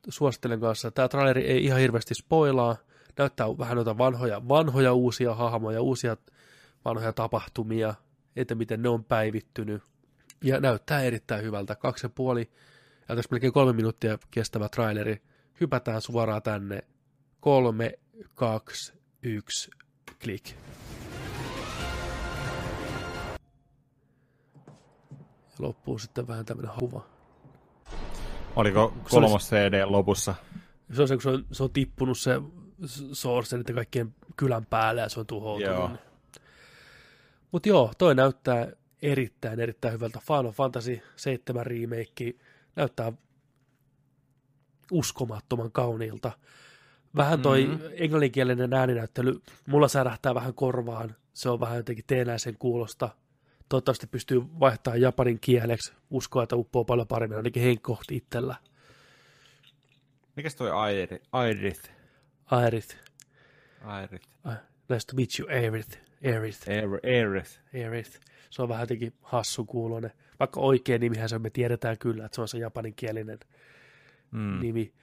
suosittelen kanssa. Tämä traileri ei ihan hirveästi spoilaa. Näyttää vähän noita vanhoja, vanhoja uusia hahmoja, uusia vanhoja tapahtumia, että miten ne on päivittynyt. Ja näyttää erittäin hyvältä. Kaksi ja puoli, ja tässä melkein kolme minuuttia kestävä traileri. Hypätään suoraan tänne. Kolme, kaksi, yksi, klik. Ja loppuu sitten vähän tämmöinen kuva. Oliko kolmos CD lopussa? Se on se, kun se on, se on tippunut se source niiden kaikkien kylän päälle ja se on tuhoutunut. Joo. Mutta joo, toi näyttää erittäin, erittäin hyvältä. Final Fantasy 7 remake näyttää uskomattoman kauniilta. Vähän toi Mhm. mm-hmm. englanninkielinen ääninäyttely, mulla särähtää vähän korvaan. Se on vähän jotenkin teenäisen kuulosta. Toivottavasti pystyy vaihtamaan japanin kieleksi. Uskoa, että uppoo paljon paremmin, ainakin henkkohti itsellä. Mikäs toi? Aerith. Airith. Ah, Nice to meet you, Aerith. Aerith. Airith. Aerith. Se on vähän jotenkin hassu kuulonen. Vaikka oikea nimihän se on, me tiedetään kyllä, että se on se japaninkielinen Mm. nimi.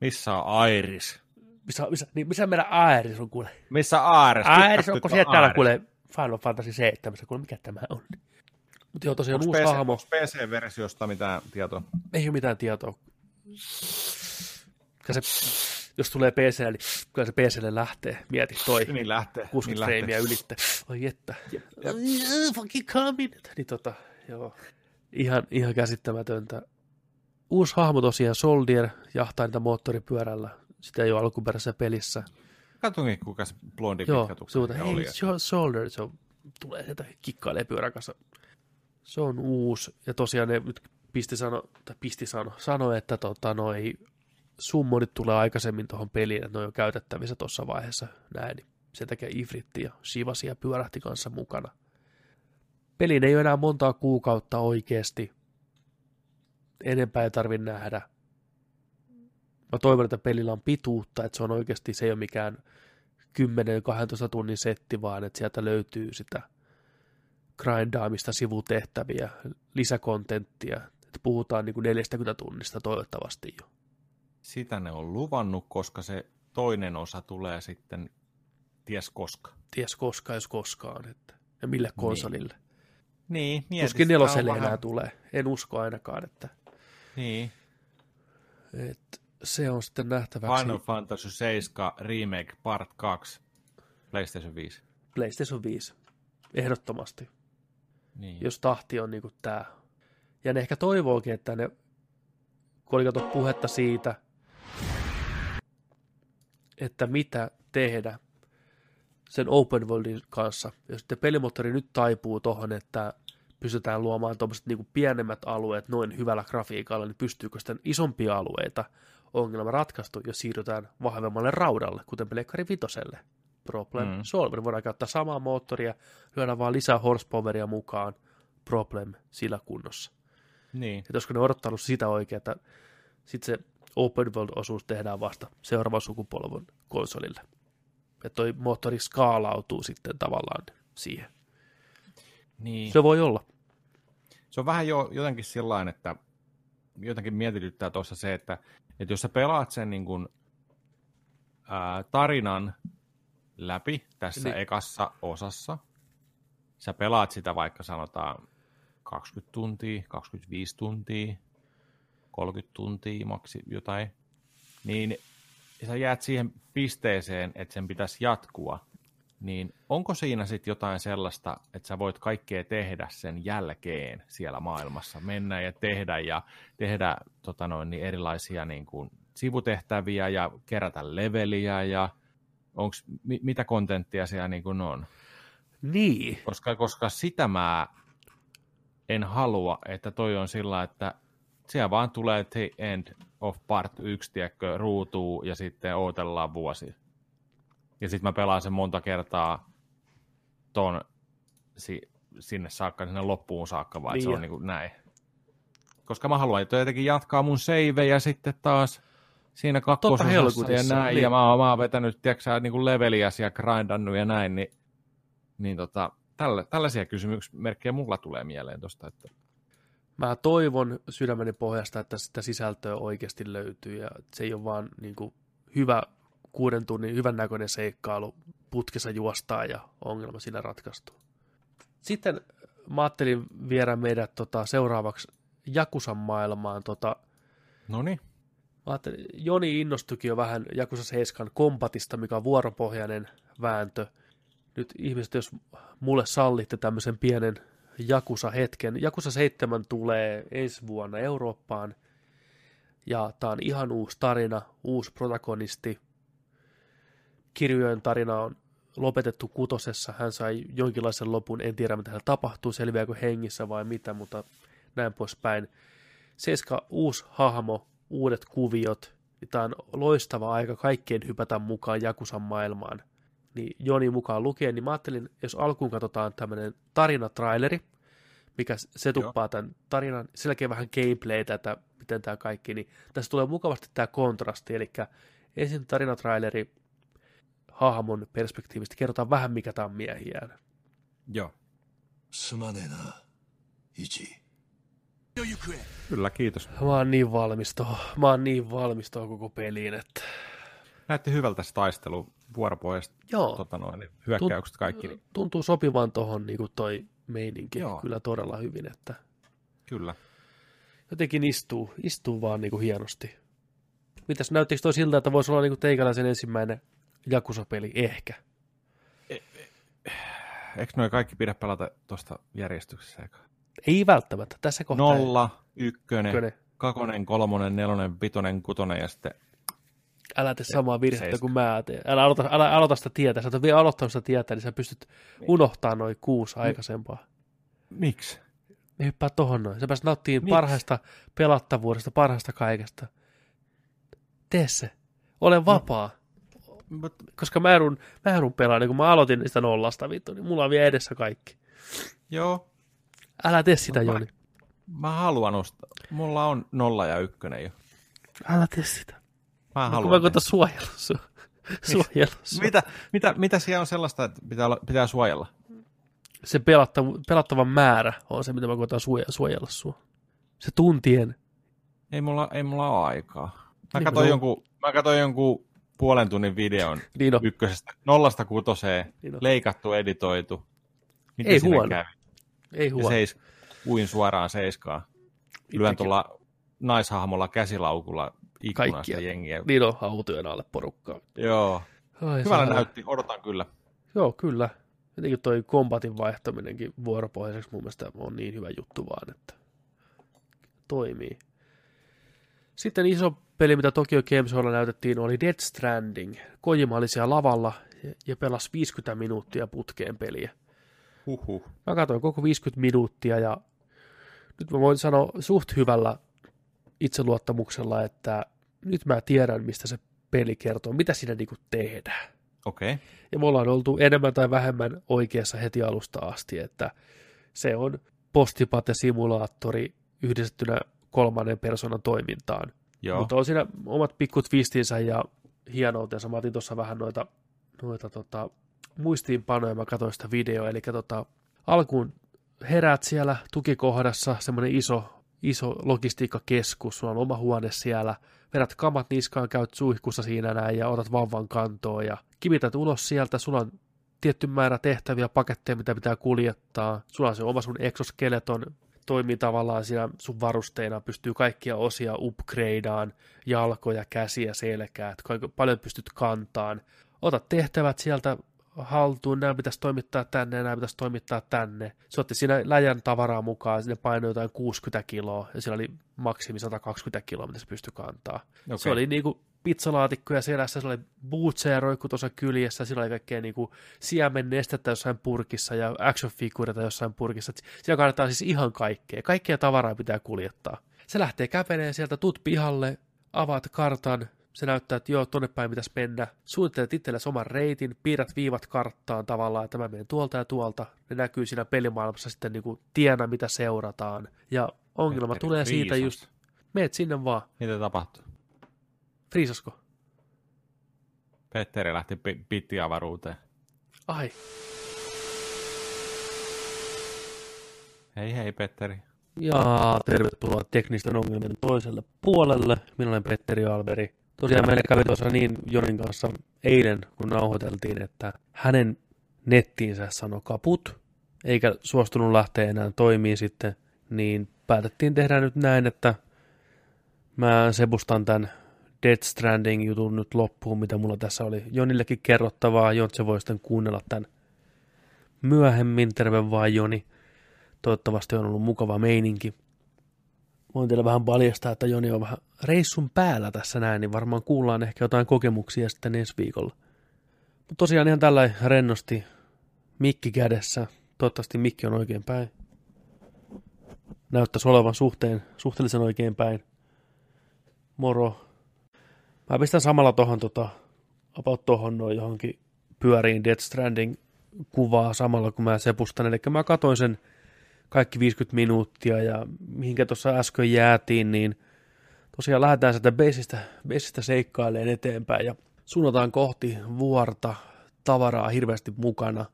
Missä on Airis? Missä, missä, niin, missä meidän Aeris on kuule? Missä Aares? Aeris, onko siellä täällä kuule Final Fantasy 7, kuule mikä tämä on? Mutta joo, tosiaan Onko uusi PC, hahmo. onko PC-versiosta mitään tietoa? Ei ole mitään tietoa. Ja se, jos tulee PC, niin kyllä se PClle lähtee. Mieti toi. Niin lähtee. 60 niin freimiä ylitte. Ai että. Uh, fucking coming. Niin tota, joo. Ihan, ihan käsittämätöntä. Uusi hahmo tosiaan, Soldier, jahtaa niitä moottoripyörällä. Sitä ei ole alkuperäisessä pelissä. Katsonkin, kuka se blondi Joo, pitkä se mutta oli. hei, Short Shoulder, se on, tulee sieltä kikkailee pyörän kanssa. Se on uusi, ja tosiaan ne nyt pisti sano, tai pisti sano, sanoi, että tota, noi summonit tulee aikaisemmin tuohon peliin, että ne on jo käytettävissä tuossa vaiheessa näin. Niin sen takia Ifritti ja Shivasia pyörähti kanssa mukana. Peliin ei ole enää montaa kuukautta oikeasti. Enempää ei tarvitse nähdä. Mä toivon, että pelillä on pituutta, että se on oikeasti, se ei ole mikään 10-12 tunnin setti, vaan että sieltä löytyy sitä grindaamista, sivutehtäviä, lisäkontenttia. Että puhutaan niin kuin 40 tunnista toivottavasti jo. Sitä ne on luvannut, koska se toinen osa tulee sitten ties koska. Ties koska, jos koskaan. Että. Ja mille konsolille. Niin, mieti, Tuskin neloselle enää vähän- tulee. En usko ainakaan, että, Niin. että se on sitten nähtäväksi. Final Fantasy 7 Remake Part 2. PlayStation 5. PlayStation 5. Ehdottomasti. Niin. jos tahti on niinku tämä. Ja ne ehkä toivookin, että ne, kun oli puhetta siitä, mitä tehdä sen open worldin kanssa. Jos sitten pelimoottori nyt taipuu tuohon, että pystytään luomaan tuommoiset niinku pienemmät alueet noin hyvällä grafiikalla, niin pystyykö sitten isompia alueita ongelma ratkaistu, jos siirrytään vahvemmalle raudalle, kuten Pleikkari Vitoselle. Problem Mm. mm. solver. Voidaan käyttää samaa moottoria, lyödään vaan lisää horsepoweria mukaan, problem sillä kunnossa. niin. Että olisiko ne odottanut sitä oikein, että sitten se open world-osuus tehdään vasta seuraavan sukupolven konsolille. Että toi moottori skaalautuu sitten tavallaan siihen. niin. Se voi olla. Se on vähän jo, jotenkin sillä että jotenkin mietityttää tuossa se, että, että jos sä pelaat sen niin kuin, ää, tarinan läpi tässä niin. ekassa osassa, sä pelaat sitä vaikka sanotaan 20 tuntia, 25 tuntia, 30 tuntia maksi jotain, niin sä jäät siihen pisteeseen, että sen pitäisi jatkua, niin onko siinä sitten jotain sellaista, että sä voit kaikkea tehdä sen jälkeen siellä maailmassa, mennä ja tehdä ja tehdä tota noin, niin erilaisia niin kuin, sivutehtäviä ja kerätä leveliä ja onks, mi, mitä kontenttia siellä niin kuin on? Niin. Koska, koska sitä mä en halua, että toi on sillä, että siellä vaan tulee the end of part 1, tiedätkö, ruutuu ja sitten odotellaan vuosi. Ja sitten mä pelaan sen monta kertaa ton si, sinne saakka, sinne loppuun saakka, vaan se Niin on niin kuin näin. Koska mä haluan, että jotenkin jatkaa mun savejä sitten taas siinä kakkososassa ja näin, niin. ja mä, oon- mä oon vetänyt, tiedätkö niin kuin leveliä siellä grindannut ja näin, niin, niin tota, tällä, tällaisia kysymysmerkkejä mulla tulee mieleen tosta, että Mä toivon sydämeni pohjasta, että sitä sisältöä oikeasti löytyy ja se ei ole vaan niin kuin hyvä kuuden tunnin hyvän näköinen seikkailu, putkessa juostaa ja ongelma sillä ratkaistuu. Sitten mä ajattelin viedä meidät tota, seuraavaksi Jakusan maailmaan. Tota, no niin, Joni innostukin jo vähän Jakusa 7 kompatista, mikä on vuoropohjainen vääntö. Nyt ihmiset, jos mulle sallitte tämmöisen pienen Jakusa-hetken. Jakusa 7 tulee ensi vuonna Eurooppaan. Ja tämä on ihan uusi tarina, uusi protagonisti. Kirjojen tarina on lopetettu kutosessa. Hän sai jonkinlaisen lopun, en tiedä mitä hänellä tapahtuu, selviääkö hengissä vai mitä, mutta näin poispäin. Seiska uusi hahmo, uudet kuviot. Tämä on loistava aika kaikkien hypätä mukaan Jakusan maailmaan niin Joni mukaan lukien, niin mä ajattelin, jos alkuun katsotaan tämmöinen tarinatraileri, mikä se tuppaa tämän tarinan, sen jälkeen vähän gameplaytä, että miten tämä kaikki, niin tässä tulee mukavasti tämä kontrasti, eli ensin tarinatraileri hahmon perspektiivistä kerrotaan vähän, mikä tämä on miehiään. Joo. Ichi. Kyllä, kiitos. Mä oon niin valmis Mä oon niin valmis koko peliin, että... Näytti hyvältä se taistelu vuoropohjasta, joo, tota noin, hyökkäykset kaikki, niin tuntuu sopivan tohon niin toi meininki Joo. kyllä todella hyvin, että kyllä. jotenkin istuu, istuu vaan niin kuin hienosti. Mitäs näyttikö toi siltä, että voisi olla niin kuin teikäläisen ensimmäinen Jakusa-peli? Ehkä. Eikö noin kaikki pidä pelata tuosta järjestyksessä eka? Ei välttämättä. Tässä kohtaa Nolla, ykkönen, ykkönen. kakonen, kolmonen, nelonen, vitonen, kutonen ja sitten Älä tee samaa virhettä seiska. kuin mä teen. Älä aloita, älä aloita sitä tietä. Sä et vielä aloittanut sitä tietä, niin sä pystyt unohtamaan noin kuusi aikaisempaa. Miksi? Me hyppää tohon noin. Sä pääset nauttimaan Miksi? parhaista pelattavuudesta, parhaista kaikesta. Tee se. Ole vapaa. Mut, Koska mä joudun, mä joudun pelaamaan, niin kun mä aloitin niistä nollasta vittu, niin mulla on vielä edessä kaikki. joo, Älä tee sitä, Mä- Joni. mä haluan ostaa. Mulla on nolla ja ykkönen jo. Älä tee sitä. Mä Kun haluan. mä koitan suojella sua. Suojella sua. mitä, mitä, mitä siellä on sellaista, että pitää, olla, pitää suojella? Se pelattav, pelattavan määrä on se, mitä mä koitan suojella, suojella sua. Se tuntien. Ei mulla, ei mulla ole aikaa. Mä Niin, katsoin, no. jonkun, mä katsoin jonkun puolen tunnin videon Niin on. ykkösestä, nollasta kutoseen, Niin on. leikattu, editoitu. Miten Ei huono. kävi? Ei huono. seis, uin suoraan seiskaan. Lyön tuolla naishahmolla käsilaukulla ikkunasta Kaikkia. jengiä. Niin on autojen alle porukkaa. Joo. Ai, Hyvällä saa- näytti, odotan kyllä. Joo, kyllä. Jotenkin toi kombatin vaihtaminenkin vuoropohjaiseksi mun mielestä on niin hyvä juttu vaan, että toimii. Sitten iso peli, mitä Tokyo Games Hall näytettiin, oli Dead Stranding. Kojima oli siellä lavalla ja- ja pelasi 50 minuuttia putkeen peliä. Huhhuh. Mä katsoin koko 50 minuuttia ja nyt mä voin sanoa suht hyvällä itseluottamuksella, että nyt mä tiedän, mistä se peli kertoo, mitä siinä niinku tehdään. Okei. Okay. Ja me ollaan oltu enemmän tai vähemmän oikeassa heti alusta asti, että se on postipate-simulaattori yhdistettynä kolmannen persoonan toimintaan. Joo. Mutta on siinä omat pikkut twistinsä ja hienoutensa. Mä otin tuossa vähän noita, noita tota, muistiinpanoja, mä katsoin sitä videoa. Eli tota, alkuun heräät siellä tukikohdassa, semmoinen iso, iso logistiikkakeskus, sulla on oma huone siellä, vedät kamat niskaan, käyt suihkussa siinä näin ja otat vauvan kantoon ja kivität ulos sieltä, sulla on tietty määrä tehtäviä, paketteja, mitä pitää kuljettaa. Sulla on se oma sun exoskeleton, toimii tavallaan siinä sun varusteina, pystyy kaikkia osia upgradeaan, jalkoja, käsiä, selkää, paljon pystyt kantaan. Otat tehtävät sieltä haltuun, nämä pitäisi toimittaa tänne ja nämä pitäisi toimittaa tänne. Se otti siinä läjän tavaraa mukaan, sinne painoi jotain 60 kiloa ja siellä oli maksimi 120 kiloa, mitä se pystyi kantaa. Okei. Se oli niinku pizzalaatikkoja selässä, se oli bootseja roikku tuossa kyljessä, sillä oli kaikkea niinku siemennestettä jossain purkissa ja action figureita jossain purkissa. Siinä kannattaa siis ihan kaikkea. Kaikkea tavaraa pitää kuljettaa. Se lähtee käpeleen sieltä, tut pihalle, avaat kartan, se näyttää, että joo, tonne päin pitäisi mennä. Suunnittelet itsellesi oman reitin, piirrät viivat karttaan tavallaan, että mä menen tuolta ja tuolta. Ne näkyy siinä pelimaailmassa sitten niinku tienä, mitä seurataan. Ja ongelma Petteri tulee siitä just, meet sinne vaan. Mitä tapahtuu? Friisasko? Petteri lähti pittiavaruuteen. Ai, Hei hei Petteri. Ja tervetuloa teknisten ongelmien toiselle puolelle. Minä olen Petteri Alberi. Tosiaan meille kävi tuossa niin Jonin kanssa eilen, kun nauhoiteltiin, että hänen nettiinsä sanoi kaput, eikä suostunut lähteä enää toimii sitten, niin päätettiin tehdä nyt näin, että mä sebustan tämän Dead Stranding jutun nyt loppuun, mitä mulla tässä oli Jonillekin kerrottavaa. Jontse voi sitten kuunnella tämän myöhemmin. Terve vaan Joni. Toivottavasti on ollut mukava meininki. Voin teille vähän paljastaa, että Joni on vähän reissun päällä tässä näin, niin varmaan kuullaan ehkä jotain kokemuksia sitten ensi viikolla. Mutta tosiaan ihan tällä rennosti mikki kädessä. Toivottavasti mikki on oikein päin. Näyttäisi olevan suhteen, suhteellisen oikein päin. Moro. Mä pistän samalla tohon tota, about tohon noin johonkin pyöriin Death Stranding kuvaa samalla kun mä sepustan. Eli mä katoin sen kaikki 50 minuuttia ja mihinkä tuossa äsken jäätiin, niin tosiaan lähdetään sieltä beisistä, beisistä seikkailemaan eteenpäin ja suunnataan kohti vuorta, tavaraa hirveästi mukana.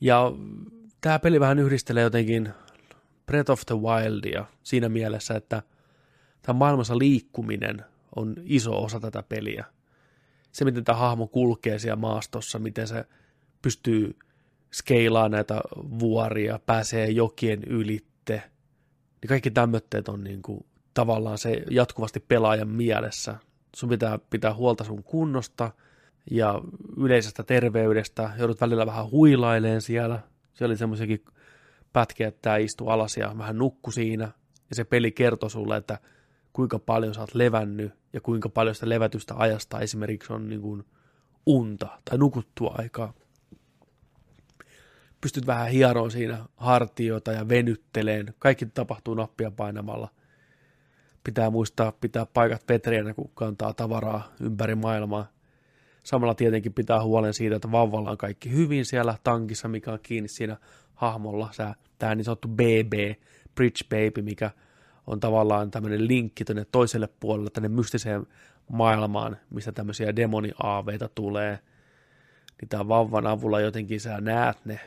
Ja tämä peli vähän yhdistelee jotenkin Breath of the Wildia siinä mielessä, että tämä maailmassa liikkuminen on iso osa tätä peliä. Se, miten tämä hahmo kulkee siellä maastossa, miten se pystyy skeilaa näitä vuoria, pääsee jokien ylitte. Niin kaikki tämmöitteet on niin kuin, tavallaan se jatkuvasti pelaajan mielessä. Sun pitää pitää huolta sun kunnosta ja yleisestä terveydestä. Joudut välillä vähän huilaileen siellä. Se oli semmoisiakin pätkiä, että tämä istui alas ja vähän nukku siinä. Ja se peli kertoi sulle, että kuinka paljon sä oot levännyt ja kuinka paljon sitä levätystä ajasta esimerkiksi on niin kuin unta tai nukuttua aikaa. Pystyt vähän hieroon siinä hartioita ja venytteleen. Kaikki tapahtuu nappia painamalla. Pitää muistaa pitää paikat vetriänä, kun kantaa tavaraa ympäri maailmaa. Samalla tietenkin pitää huolen siitä, että vauvalla on kaikki hyvin siellä tankissa, mikä on kiinni siinä hahmolla. Tää niin sanottu BB, Bridge Baby, mikä on tavallaan tämmöinen linkki tuonne toiselle puolelle, tänne mystiseen maailmaan, mistä tämmöisiä demoniaaveita tulee. Niin tämän vauvan avulla jotenkin sä näet ne.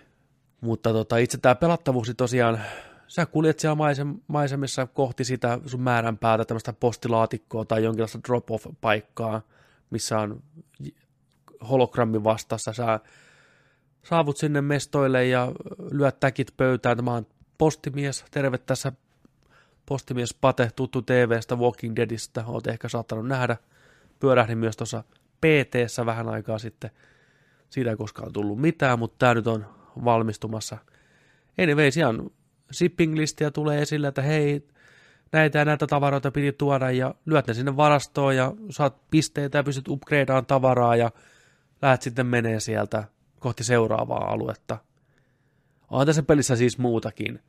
Mutta tota, itse tämä pelattavuus tosiaan, sä kuljet siellä maisem, maisemissa kohti sitä sun määränpäätä, tämmöistä postilaatikkoa tai jonkinlaista drop-off-paikkaa, missä on hologrammi vastassa. Sä saavut sinne mestoille ja lyöt täkit pöytään. Tämä on postimies. Terve tässä postimies Pate, tuttu TV-stä Walking Deadistä. Oot ehkä saattanut nähdä. Pyörähdin myös tuossa pt vähän aikaa sitten. Siitä ei koskaan tullut mitään, mutta tämä nyt on valmistumassa. Anyways, ihan shipping-listiä tulee esille, että hei, näitä ja näitä tavaroita piti tuoda ja lyöt ne sinne varastoon ja saat pisteitä ja pystyt upgradeaan tavaraa ja lähdet sitten menee sieltä kohti seuraavaa aluetta. On tässä pelissä siis muutakin,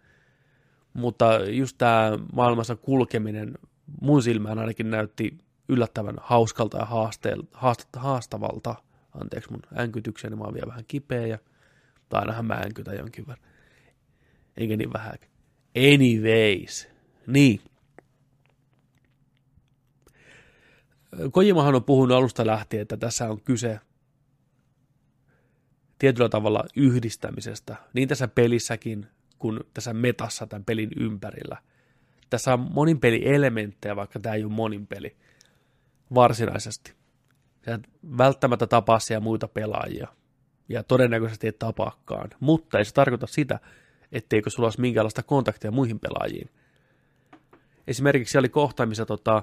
mutta just tämä maailmassa kulkeminen mun silmään ainakin näytti yllättävän hauskalta ja haastavalta. Anteeksi mun änkytykseni, mä oon vielä vähän kipeä ja tai ainahan mä änkytän jonkin verran. Eikä niin vähän. Anyways. Niin. Kojimahan on puhunut alusta lähtien, että tässä on kyse tietyllä tavalla yhdistämisestä, niin tässä pelissäkin kuin tässä metassa tämän pelin ympärillä. Tässä on monin peli elementtejä, vaikka tämä ei ole monin peli varsinaisesti. Sä et välttämättä tapaa siellä muita pelaajia, ja todennäköisesti et tapaakaan, mutta ei se tarkoita sitä, etteikö sulla olisi minkäänlaista kontaktia muihin pelaajiin. Esimerkiksi oli kohta, missä tota,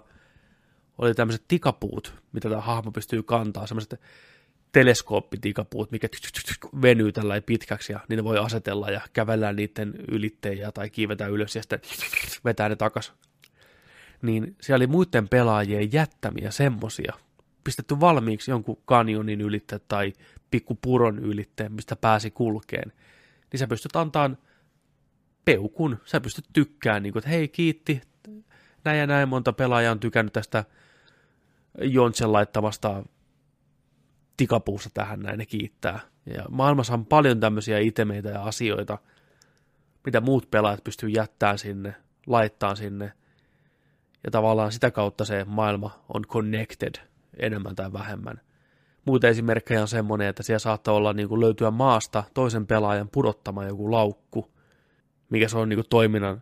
oli tämmöiset tikapuut, mitä tämä hahmo pystyy kantaa, semmoiset teleskooppitikapuut, mikä venyy tällä pitkäksi ja niitä voi asetella ja kävellä niiden ylittejä tai kiivetä ylös ja sitten vetää ne takas. Niin siellä oli muiden pelaajien jättämiä semmosia, pistetty valmiiksi jonkun kanjonin ylitte tai pikkupuron ylitte, mistä pääsi kulkeen, niin sä pystyt antaan peukun, sä pystyt tykkään, niin kuin, että hei kiitti, näin ja näin monta pelaajaa on tykännyt tästä Jontsen laittamasta tikapuussa tähän näin, ne kiittää. Ja maailmassa on paljon tämmöisiä itemeitä ja asioita, mitä muut pelaajat pystyy jättämään sinne, laittaa sinne. Ja tavallaan sitä kautta se maailma on connected enemmän tai vähemmän. Muita esimerkkejä on semmoinen, että siellä saattaa olla niin kuin löytyä maasta toisen pelaajan pudottama joku laukku, mikä se on niin kuin toiminnan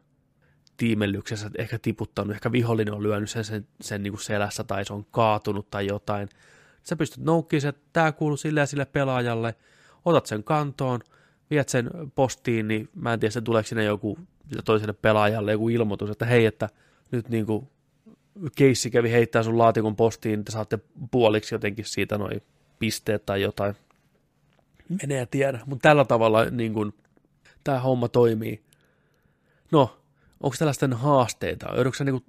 tiimellyksessä ehkä tiputtanut, ehkä vihollinen on lyönyt sen, sen, sen niin kuin selässä tai se on kaatunut tai jotain. Sä pystyt noukkimaan, että tämä kuuluu sille ja sille pelaajalle, otat sen kantoon, viet sen postiin, niin mä en tiedä, tuleeko sinne joku toiselle pelaajalle joku ilmoitus, että hei, että nyt niin kuin keissi kävi heittää sun laatikon postiin, että saatte puoliksi jotenkin siitä noin pisteet tai jotain. Menee ja tiedä, mutta tällä tavalla niin kuin, tämä homma toimii. No, onko tällaisten haasteita? Joudutko niin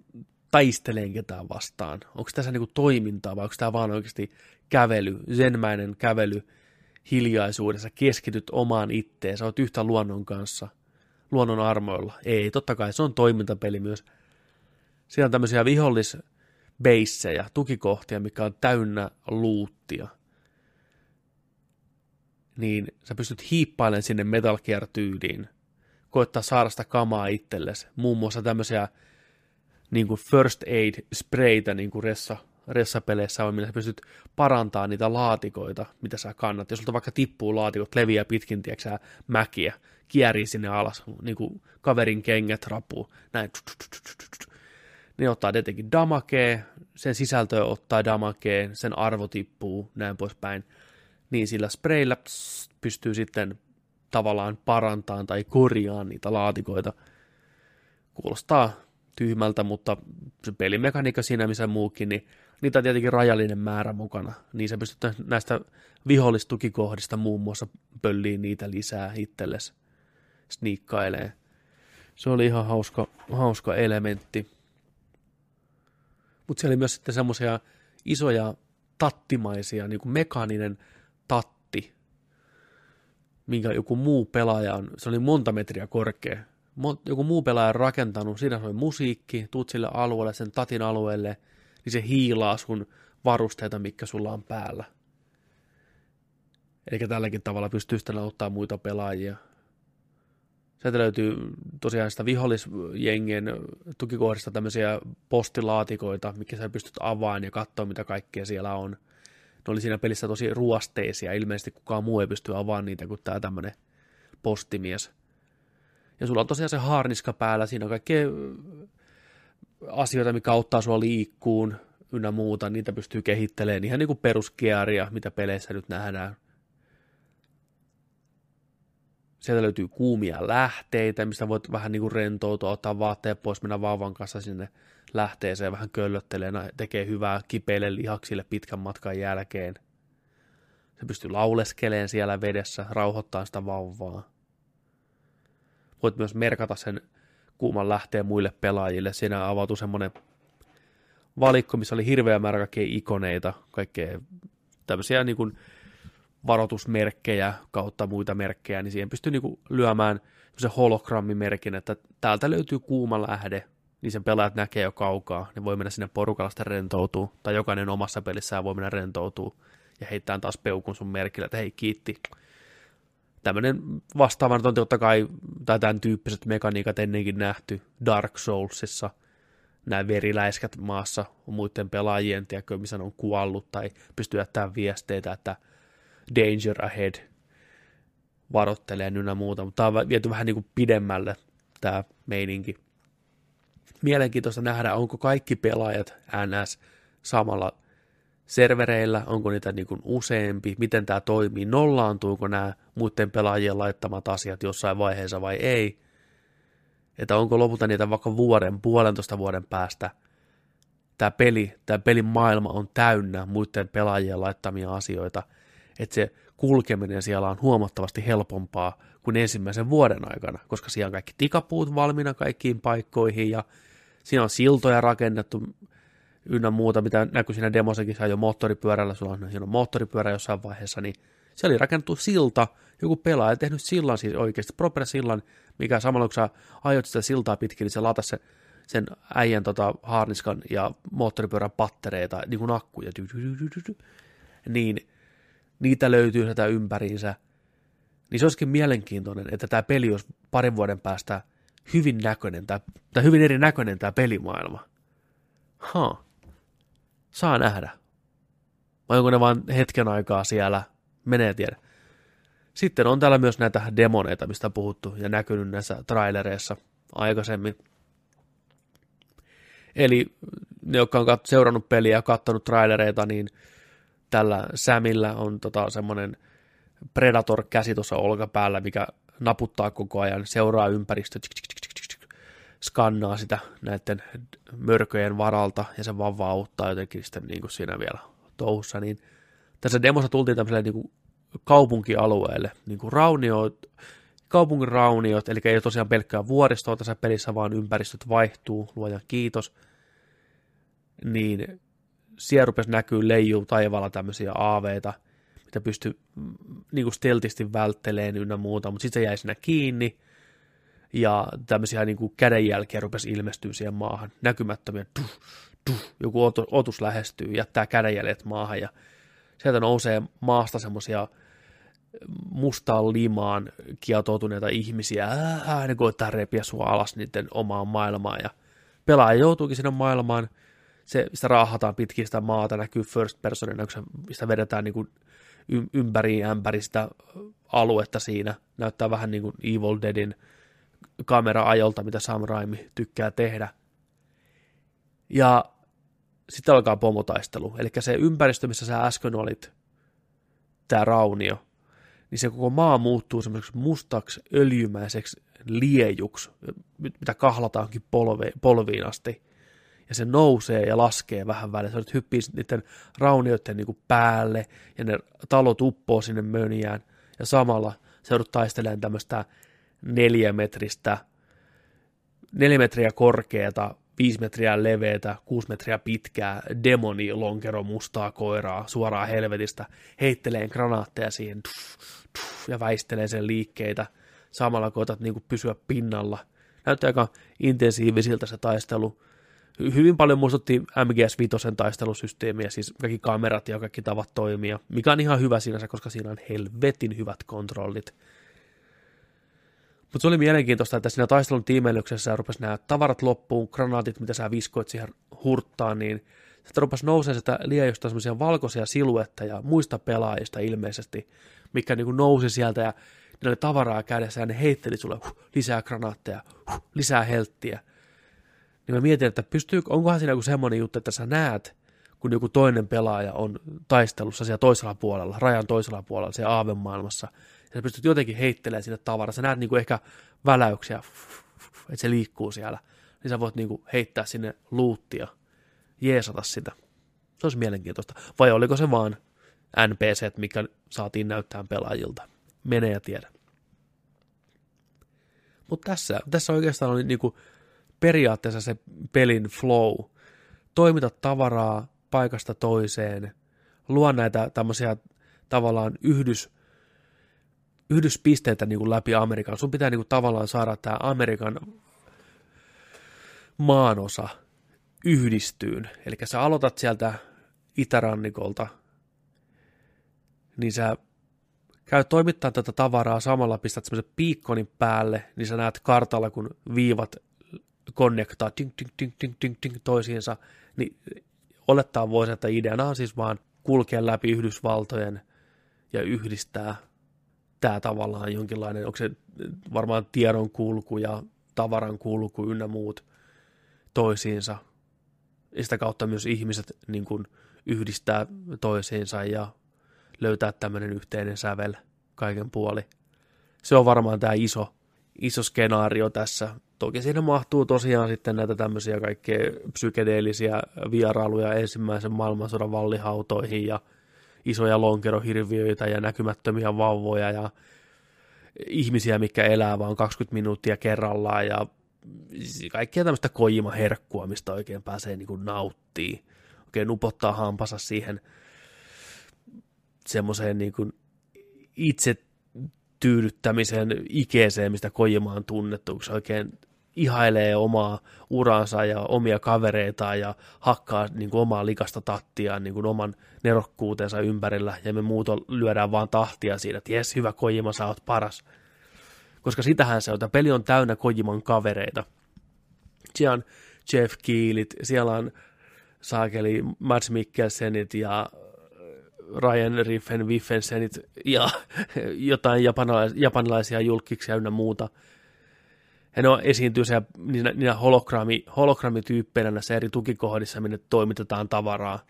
taisteleen ketään vastaan? Onko tässä niin toimintaa vai onko tämä vaan oikeasti kävely, zenmäinen kävely hiljaisuudessa, keskityt omaan itteen, sä oot yhtä luonnon kanssa, luonnon armoilla. Ei, totta kai se on toimintapeli myös. Siellä on tämmöisiä vihollisbeissejä, tukikohtia, mikä on täynnä luuttia. Niin sä pystyt hiippailemaan sinne Metal Gear-tyyliin, koittaa saada sitä kamaa itsellesi. Muun muassa tämmöisiä niin kuin first aid spraytä niin kuin ressa, ressapeleissä on, millä sä pystyt parantamaan niitä laatikoita, mitä sä kannat. Jos sulta vaikka tippuu laatikot, leviää pitkin, tiedätkö mäkiä, kierii sinne alas, niin kuin kaverin kengät rapuu, näin. Ne ottaa tietenkin damakee, sen sisältö ottaa damakee, sen arvo tippuu, näin poispäin. Niin sillä sprayllä pystyy sitten tavallaan parantamaan tai korjaamaan niitä laatikoita. Kuulostaa tyhmältä, mutta se pelimekaniikka siinä missä muukin, niin niitä on tietenkin rajallinen määrä mukana. Niin se pystyt näistä vihollistukikohdista muun muassa pölliin niitä lisää itsellesi sniikkailee. Se oli ihan hauska, hauska elementti. Mutta siellä oli myös sitten semmoisia isoja tattimaisia, niin kuin mekaaninen tatti, minkä joku muu pelaaja on, se oli monta metriä korkea. Joku muu pelaaja on rakentanut, siinä oli musiikki, tuut sille alueelle, sen tatin alueelle, niin se hiilaa sun varusteita, mikä sulla on päällä. Eli tälläkin tavalla pystyy sitten auttaa muita pelaajia. Sieltä löytyy tosiaan sitä vihollisjengien tukikohdista tämmöisiä postilaatikoita, mikä sä pystyt avaamaan ja katsoa, mitä kaikkea siellä on. Ne oli siinä pelissä tosi ruosteisia. Ilmeisesti kukaan muu ei pysty avaamaan niitä kuin tämä tämmöinen postimies. Ja sulla on tosiaan se haarniska päällä. Siinä on kaikkea asioita, mikä auttaa sua liikkuun ynnä muuta. Niitä pystyy kehittelemään ihan niin kuin peruskearia, mitä peleissä nyt nähdään. Sieltä löytyy kuumia lähteitä, mistä voit vähän niin kuin rentoutua, ottaa vaatteet pois, mennä vauvan kanssa sinne lähteeseen, vähän köllöttelee, tekee hyvää kipeille lihaksille pitkän matkan jälkeen. Se pystyy lauleskeleen siellä vedessä, rauhoittaa sitä vauvaa. Voit myös merkata sen kuuman lähteen muille pelaajille. Siinä avautui semmoinen valikko, missä oli hirveä määrä kaikkea ikoneita, kaikkea tämmöisiä niin kuin varoitusmerkkejä kautta muita merkkejä, niin siihen pystyy niinku lyömään se hologrammimerkin, että täältä löytyy kuuma lähde, niin sen pelaajat näkee jo kaukaa, ne voi mennä sinne porukalla sitten rentoutuu, tai jokainen omassa pelissään voi mennä rentoutuu, ja heittää taas peukun sun merkillä, että hei kiitti. Tämmöinen vastaava on totta kai, tai tämän tyyppiset mekaniikat ennenkin nähty Dark Soulsissa, nämä veriläiskät maassa on muiden pelaajien, tiedätkö, missä ne on kuollut, tai pystyy jättämään viesteitä, että danger ahead, varoittelee ynnä muuta, mutta tämä on viety vähän niin kuin pidemmälle tämä meininki. Mielenkiintoista nähdä, onko kaikki pelaajat NS samalla servereillä, onko niitä niin kuin useampi, miten tämä toimii, nollaantuuko nämä muiden pelaajien laittamat asiat jossain vaiheessa vai ei, että onko lopulta niitä vaikka vuoden, puolentoista vuoden päästä tämä peli, tämä pelin maailma on täynnä muiden pelaajien laittamia asioita, että se kulkeminen siellä on huomattavasti helpompaa kuin ensimmäisen vuoden aikana, koska siellä on kaikki tikapuut valmiina kaikkiin paikkoihin ja siinä on siltoja rakennettu ynnä muuta, mitä näkyy siinä demossakin, jo moottoripyörällä, sulla on, siinä on moottoripyörä jossain vaiheessa, niin se oli rakennettu silta, joku pelaaja tehnyt sillan, siis oikeasti proper sillan, mikä samalla kun sä ajot sitä siltaa pitkin, niin se lata se, sen äijän tota, haarniskan ja moottoripyörän pattereita, niin kuin akkuja, niin niitä löytyy sitä ympäriinsä, niin se olisikin mielenkiintoinen, että tämä peli olisi parin vuoden päästä hyvin näköinen, tai, tai hyvin eri näköinen tämä pelimaailma. Ha. Saa nähdä. Vai onko ne vain hetken aikaa siellä? Menee tiedä. Sitten on täällä myös näitä demoneita, mistä on puhuttu ja näkynyt näissä trailereissa aikaisemmin. Eli ne, jotka on seurannut peliä ja katsonut trailereita, niin tällä Samillä on tota semmoinen Predator-käsi tuossa olkapäällä, mikä naputtaa koko ajan, seuraa ympäristöä, skannaa sitä näiden mörköjen varalta, ja se vaan auttaa jotenkin sitten niin kuin siinä vielä touhussa, niin tässä demossa tultiin tämmöiselle niin kuin kaupunkialueelle, niin kuin rauniot, kaupungin rauniot, eli ei ole tosiaan pelkkää vuoristoa tässä pelissä, vaan ympäristöt vaihtuu, luojan kiitos, niin siellä rupesi näkyy leijuu taivaalla tämmöisiä aaveita, mitä pystyi mm, niin kuin steltisti vältteleen ynnä muuta, mutta sitten se jäi siinä kiinni, ja tämmöisiä niin kuin kädenjälkiä rupesi ilmestyä siihen maahan, näkymättömiä, tuh, tuh, joku otus lähestyy, jättää kädenjäljet maahan, ja sieltä nousee maasta semmoisia mustaan limaan kietoutuneita ihmisiä, ää, ne koittaa repiä sua alas niiden omaan maailmaan, ja pelaaja joutuukin sinne maailmaan, se, sitä raahataan pitkin sitä maata, näkyy first personina, kun sitä vedetään niin kuin ympäri ämpäri sitä aluetta siinä. Näyttää vähän niin kuin Evil Deadin kamera-ajolta, mitä Sam Raimi tykkää tehdä. Ja sitten alkaa pomotaistelu. Eli se ympäristö, missä sä äsken olit, tämä raunio, niin se koko maa muuttuu semmoiseksi mustaksi, öljymäiseksi liejuksi, mitä kahlataankin polve, polviin asti ja se nousee ja laskee vähän väliin. Se hyppii niiden raunioiden niin kuin päälle ja ne talot uppoo sinne mönjään ja samalla se joudut taistelemaan tämmöistä neljämetristä, neljä metriä korkeata 5 metriä leveätä, 6 metriä pitkää demoni lonkero mustaa koiraa suoraan helvetistä, heittelee granaatteja siihen tuff, tuff, ja väistelee sen liikkeitä. Samalla koetat niin pysyä pinnalla. Näyttää aika intensiivisiltä se taistelu. Hy- Hyvin paljon muistutti MGS-5 taistelusysteemiä, siis kaikki kamerat ja kaikki tavat toimia, mikä on ihan hyvä sinänsä, koska siinä on helvetin hyvät kontrollit. Mutta se oli mielenkiintoista, että siinä taistelun tiimeilyksessä rupesi nämä tavarat loppuun, granaatit, mitä sä viskoit siihen hurttaan, niin sitten rupesi nousemaan sitä liejusta semmoisia valkoisia siluetteja muista pelaajista ilmeisesti, mikä niin kuin nousi sieltä ja ne oli tavaraa kädessä ja ne heitteli sulle huh, lisää granaatteja, huh, lisää helttiä. Niin mä mietin, että pystyy, onkohan siinä joku semmoinen juttu, että sä näet, kun joku toinen pelaaja on taistelussa siellä toisella puolella, rajan toisella puolella, siellä aavemaailmassa, ja sä pystyt jotenkin heittelemään sinne tavaraa. Sä näet niinku ehkä väläyksiä, että se liikkuu siellä. Niin sä voit niinku heittää sinne luuttia, jeesata sitä. Se olisi mielenkiintoista. Vai oliko se vaan NPC, mikä saatiin näyttää pelaajilta? Mene ja tiedä. Mutta tässä, tässä oikeastaan oli niinku periaatteessa se pelin flow. Toimita tavaraa paikasta toiseen, luo näitä tämmöisiä tavallaan yhdys, yhdyspisteitä niin kuin läpi Amerikan. Sun pitää niin kuin tavallaan saada tämä Amerikan maanosa yhdistyyn. Eli sä aloitat sieltä itärannikolta, niin sä käyt toimittaa tätä tavaraa samalla, pistät semmoisen piikkonin päälle, niin sä näet kartalla, kun viivat connectaa ting, ting, ting, ting, ting, ting, toisiinsa, niin olettaa voisi, että ideana on siis vaan kulkea läpi Yhdysvaltojen ja yhdistää tämä tavallaan jonkinlainen, onko se varmaan tiedon kulku ja tavaran kulku ynnä muut toisiinsa. Ja sitä kautta myös ihmiset niin kuin yhdistää toisiinsa ja löytää tämmöinen yhteinen sävel kaiken puoli. Se on varmaan tämä iso, iso skenaario tässä. Toki siinä mahtuu tosiaan sitten näitä tämmöisiä kaikkea psykedeellisiä vierailuja ensimmäisen maailmansodan vallihautoihin ja isoja lonkerohirviöitä ja näkymättömiä vauvoja ja ihmisiä, mikä elää vaan 20 minuuttia kerrallaan ja kaikkea tämmöistä kojimaherkkua, mistä oikein pääsee niin kuin nauttii. Oikein upottaa hampansa siihen semmoiseen niin kuin itse tyydyttämisen ikeeseen, mistä Kojima on tunnettu, kun se oikein ihailee omaa uransa ja omia kavereitaan ja hakkaa niin kuin omaa likasta tattiaan niin kuin oman nerokkuutensa ympärillä ja me muut lyödään vaan tahtia siinä, että jes, hyvä Kojima, sä oot paras. Koska sitähän se on, tämä peli on täynnä Kojiman kavereita. Siellä on Jeff Keelit, siellä on saakeli Mads Mikkelsenit ja Ryan Riffen Wiffensenit ja jotain japanilais- japanilaisia julkkiksia ynnä muuta. Ne on esiintyy siellä niinä, niinä hologrammi, hologrammityyppeinä näissä eri tukikohdissa, minne toimitetaan tavaraa.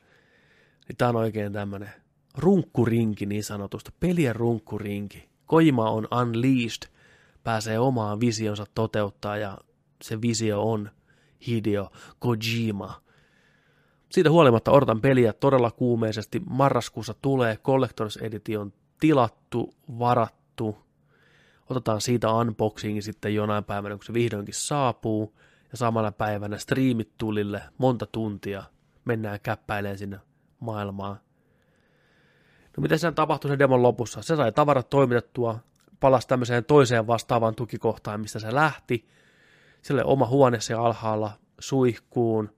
Niin tämä on oikein tämmöinen runkkurinki niin sanotusta, pelien runkkurinki. Kojima on unleashed, pääsee omaan visionsa toteuttaa ja se visio on Hideo Kojima. Siitä huolimatta odotan peliä todella kuumeisesti. Marraskuussa tulee Collectors Edition tilattu, varattu. Otetaan siitä unboxingi sitten jonain päivänä, kun se vihdoinkin saapuu. Ja samana päivänä striimit tulille monta tuntia. Mennään käppäilemään sinne maailmaan. No mitä sen tapahtui sen demon lopussa? Se sai tavarat toimitettua, palasi tämmöiseen toiseen vastaavaan tukikohtaan, mistä se lähti. Sille oma huone se alhaalla suihkuun,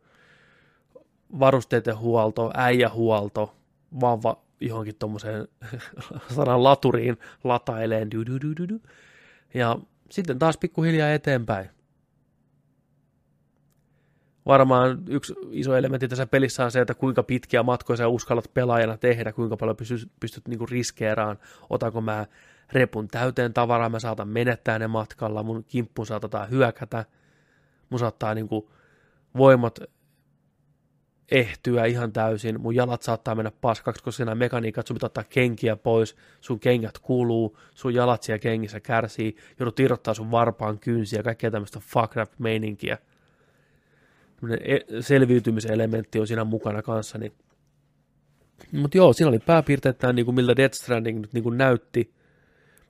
varusteiden huolto, äijähuolto, vauva johonkin tuommoiseen sanan laturiin lataileen. Du, du, du, du. Ja sitten taas pikkuhiljaa eteenpäin. Varmaan yksi iso elementti tässä pelissä on se, että kuinka pitkiä matkoja sä uskallat pelaajana tehdä, kuinka paljon pystyt, pystyt niinku riskeeraan, otanko mä repun täyteen tavaraa, mä saatan menettää ne matkalla, mun kimppuun saatetaan hyökätä, mun saattaa niinku voimat ehtyä ihan täysin, mun jalat saattaa mennä paskaksi, koska siinä mekaniikat, sun pitää ottaa kenkiä pois, sun kengät kuluu, sun jalat siellä kengissä kärsii, joudut irrottaa sun varpaan kynsiä, kaikkea tämmöistä fuck rap meininkiä. Selviytymisen elementti on siinä mukana kanssa, niin mutta joo, siinä oli pääpiirteittäin niin kuin miltä Death Stranding nyt niin kuin näytti.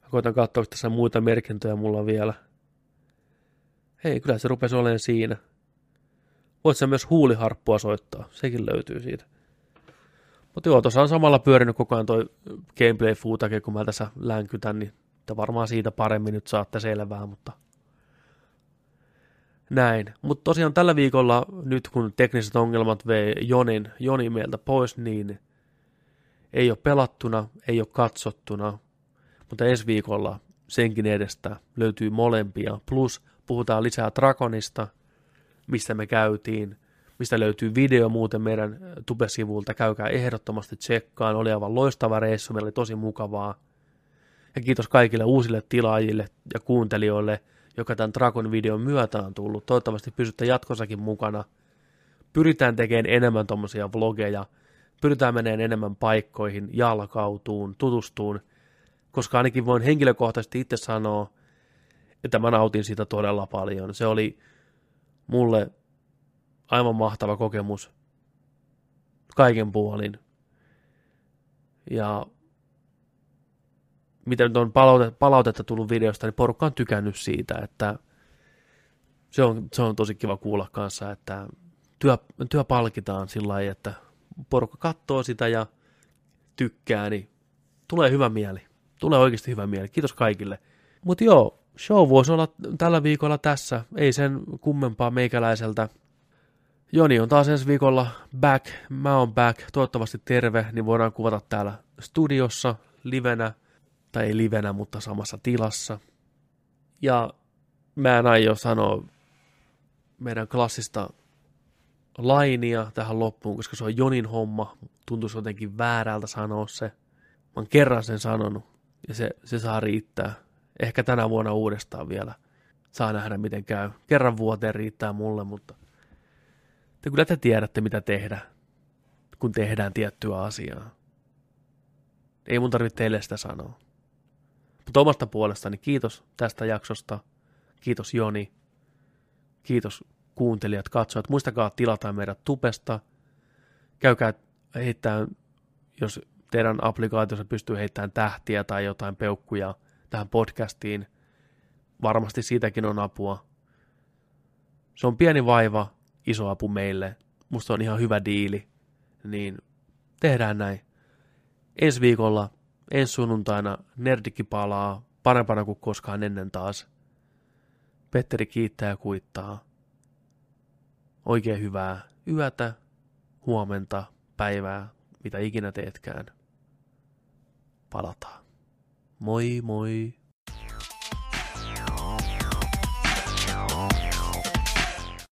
Mä koitan katsoa, tässä muita merkintöjä mulla vielä. Hei, kyllä se rupesi olemaan siinä. Voit sä myös huuliharppua soittaa, sekin löytyy siitä. Mutta joo, tuossa on samalla pyörinyt koko ajan toi gameplay footake, kun mä tässä länkytän, niin te varmaan siitä paremmin nyt saatte selvää, mutta näin. Mutta tosiaan tällä viikolla, nyt kun tekniset ongelmat vei Jonin, Joni meiltä pois, niin ei ole pelattuna, ei ole katsottuna, mutta ensi viikolla senkin edestä löytyy molempia. Plus puhutaan lisää Dragonista, mistä me käytiin, mistä löytyy video muuten meidän tubesivulta. Käykää ehdottomasti tsekkaan, oli aivan loistava reissu, meillä oli tosi mukavaa. Ja kiitos kaikille uusille tilaajille ja kuuntelijoille, joka tämän Dragon videon myötä on tullut. Toivottavasti pysytte jatkossakin mukana. Pyritään tekemään enemmän tuommoisia vlogeja, pyritään menemään enemmän paikkoihin, jalkautuun, tutustuun, koska ainakin voin henkilökohtaisesti itse sanoa, että mä nautin siitä todella paljon. Se oli mulle aivan mahtava kokemus kaiken puolin. Ja mitä nyt on palautetta, palautetta tullut videosta, niin porukka on tykännyt siitä, että se on, se on tosi kiva kuulla kanssa, että työ, työ palkitaan sillä lailla, että porukka katsoo sitä ja tykkää, niin tulee hyvä mieli. Tulee oikeasti hyvä mieli. Kiitos kaikille. Mutta joo, show voisi olla tällä viikolla tässä. Ei sen kummempaa meikäläiseltä. Joni on taas ensi viikolla back. Mä oon back. Toivottavasti terve, niin voidaan kuvata täällä studiossa livenä. Tai ei livenä, mutta samassa tilassa. Ja mä en aio sanoa meidän klassista lainia tähän loppuun, koska se on Jonin homma. Tuntuisi jotenkin väärältä sanoa se. Mä oon kerran sen sanonut, ja se, se saa riittää. Ehkä tänä vuonna uudestaan vielä. Saa nähdä, miten käy. Kerran vuoteen riittää mulle, mutta te kyllä te tiedätte, mitä tehdä, kun tehdään tiettyä asiaa. Ei mun tarvitse teille sitä sanoa. Mutta omasta puolestani kiitos tästä jaksosta. Kiitos Joni. Kiitos kuuntelijat, katsojat. Muistakaa tilata meidät tupesta. Käykää heittämään, jos teidän applikaatiossa pystyy heittämään tähtiä tai jotain peukkuja tähän podcastiin. Varmasti siitäkin on apua. Se on pieni vaiva, iso apu meille. Musta on ihan hyvä diili. Niin tehdään näin. Ensi viikolla, ensi sunnuntaina, Nerdikki palaa parempana kuin koskaan ennen taas. Petteri kiittää ja kuittaa. Oikein hyvää yötä, huomenta, päivää, mitä ikinä teetkään. Palataan. Moi moi.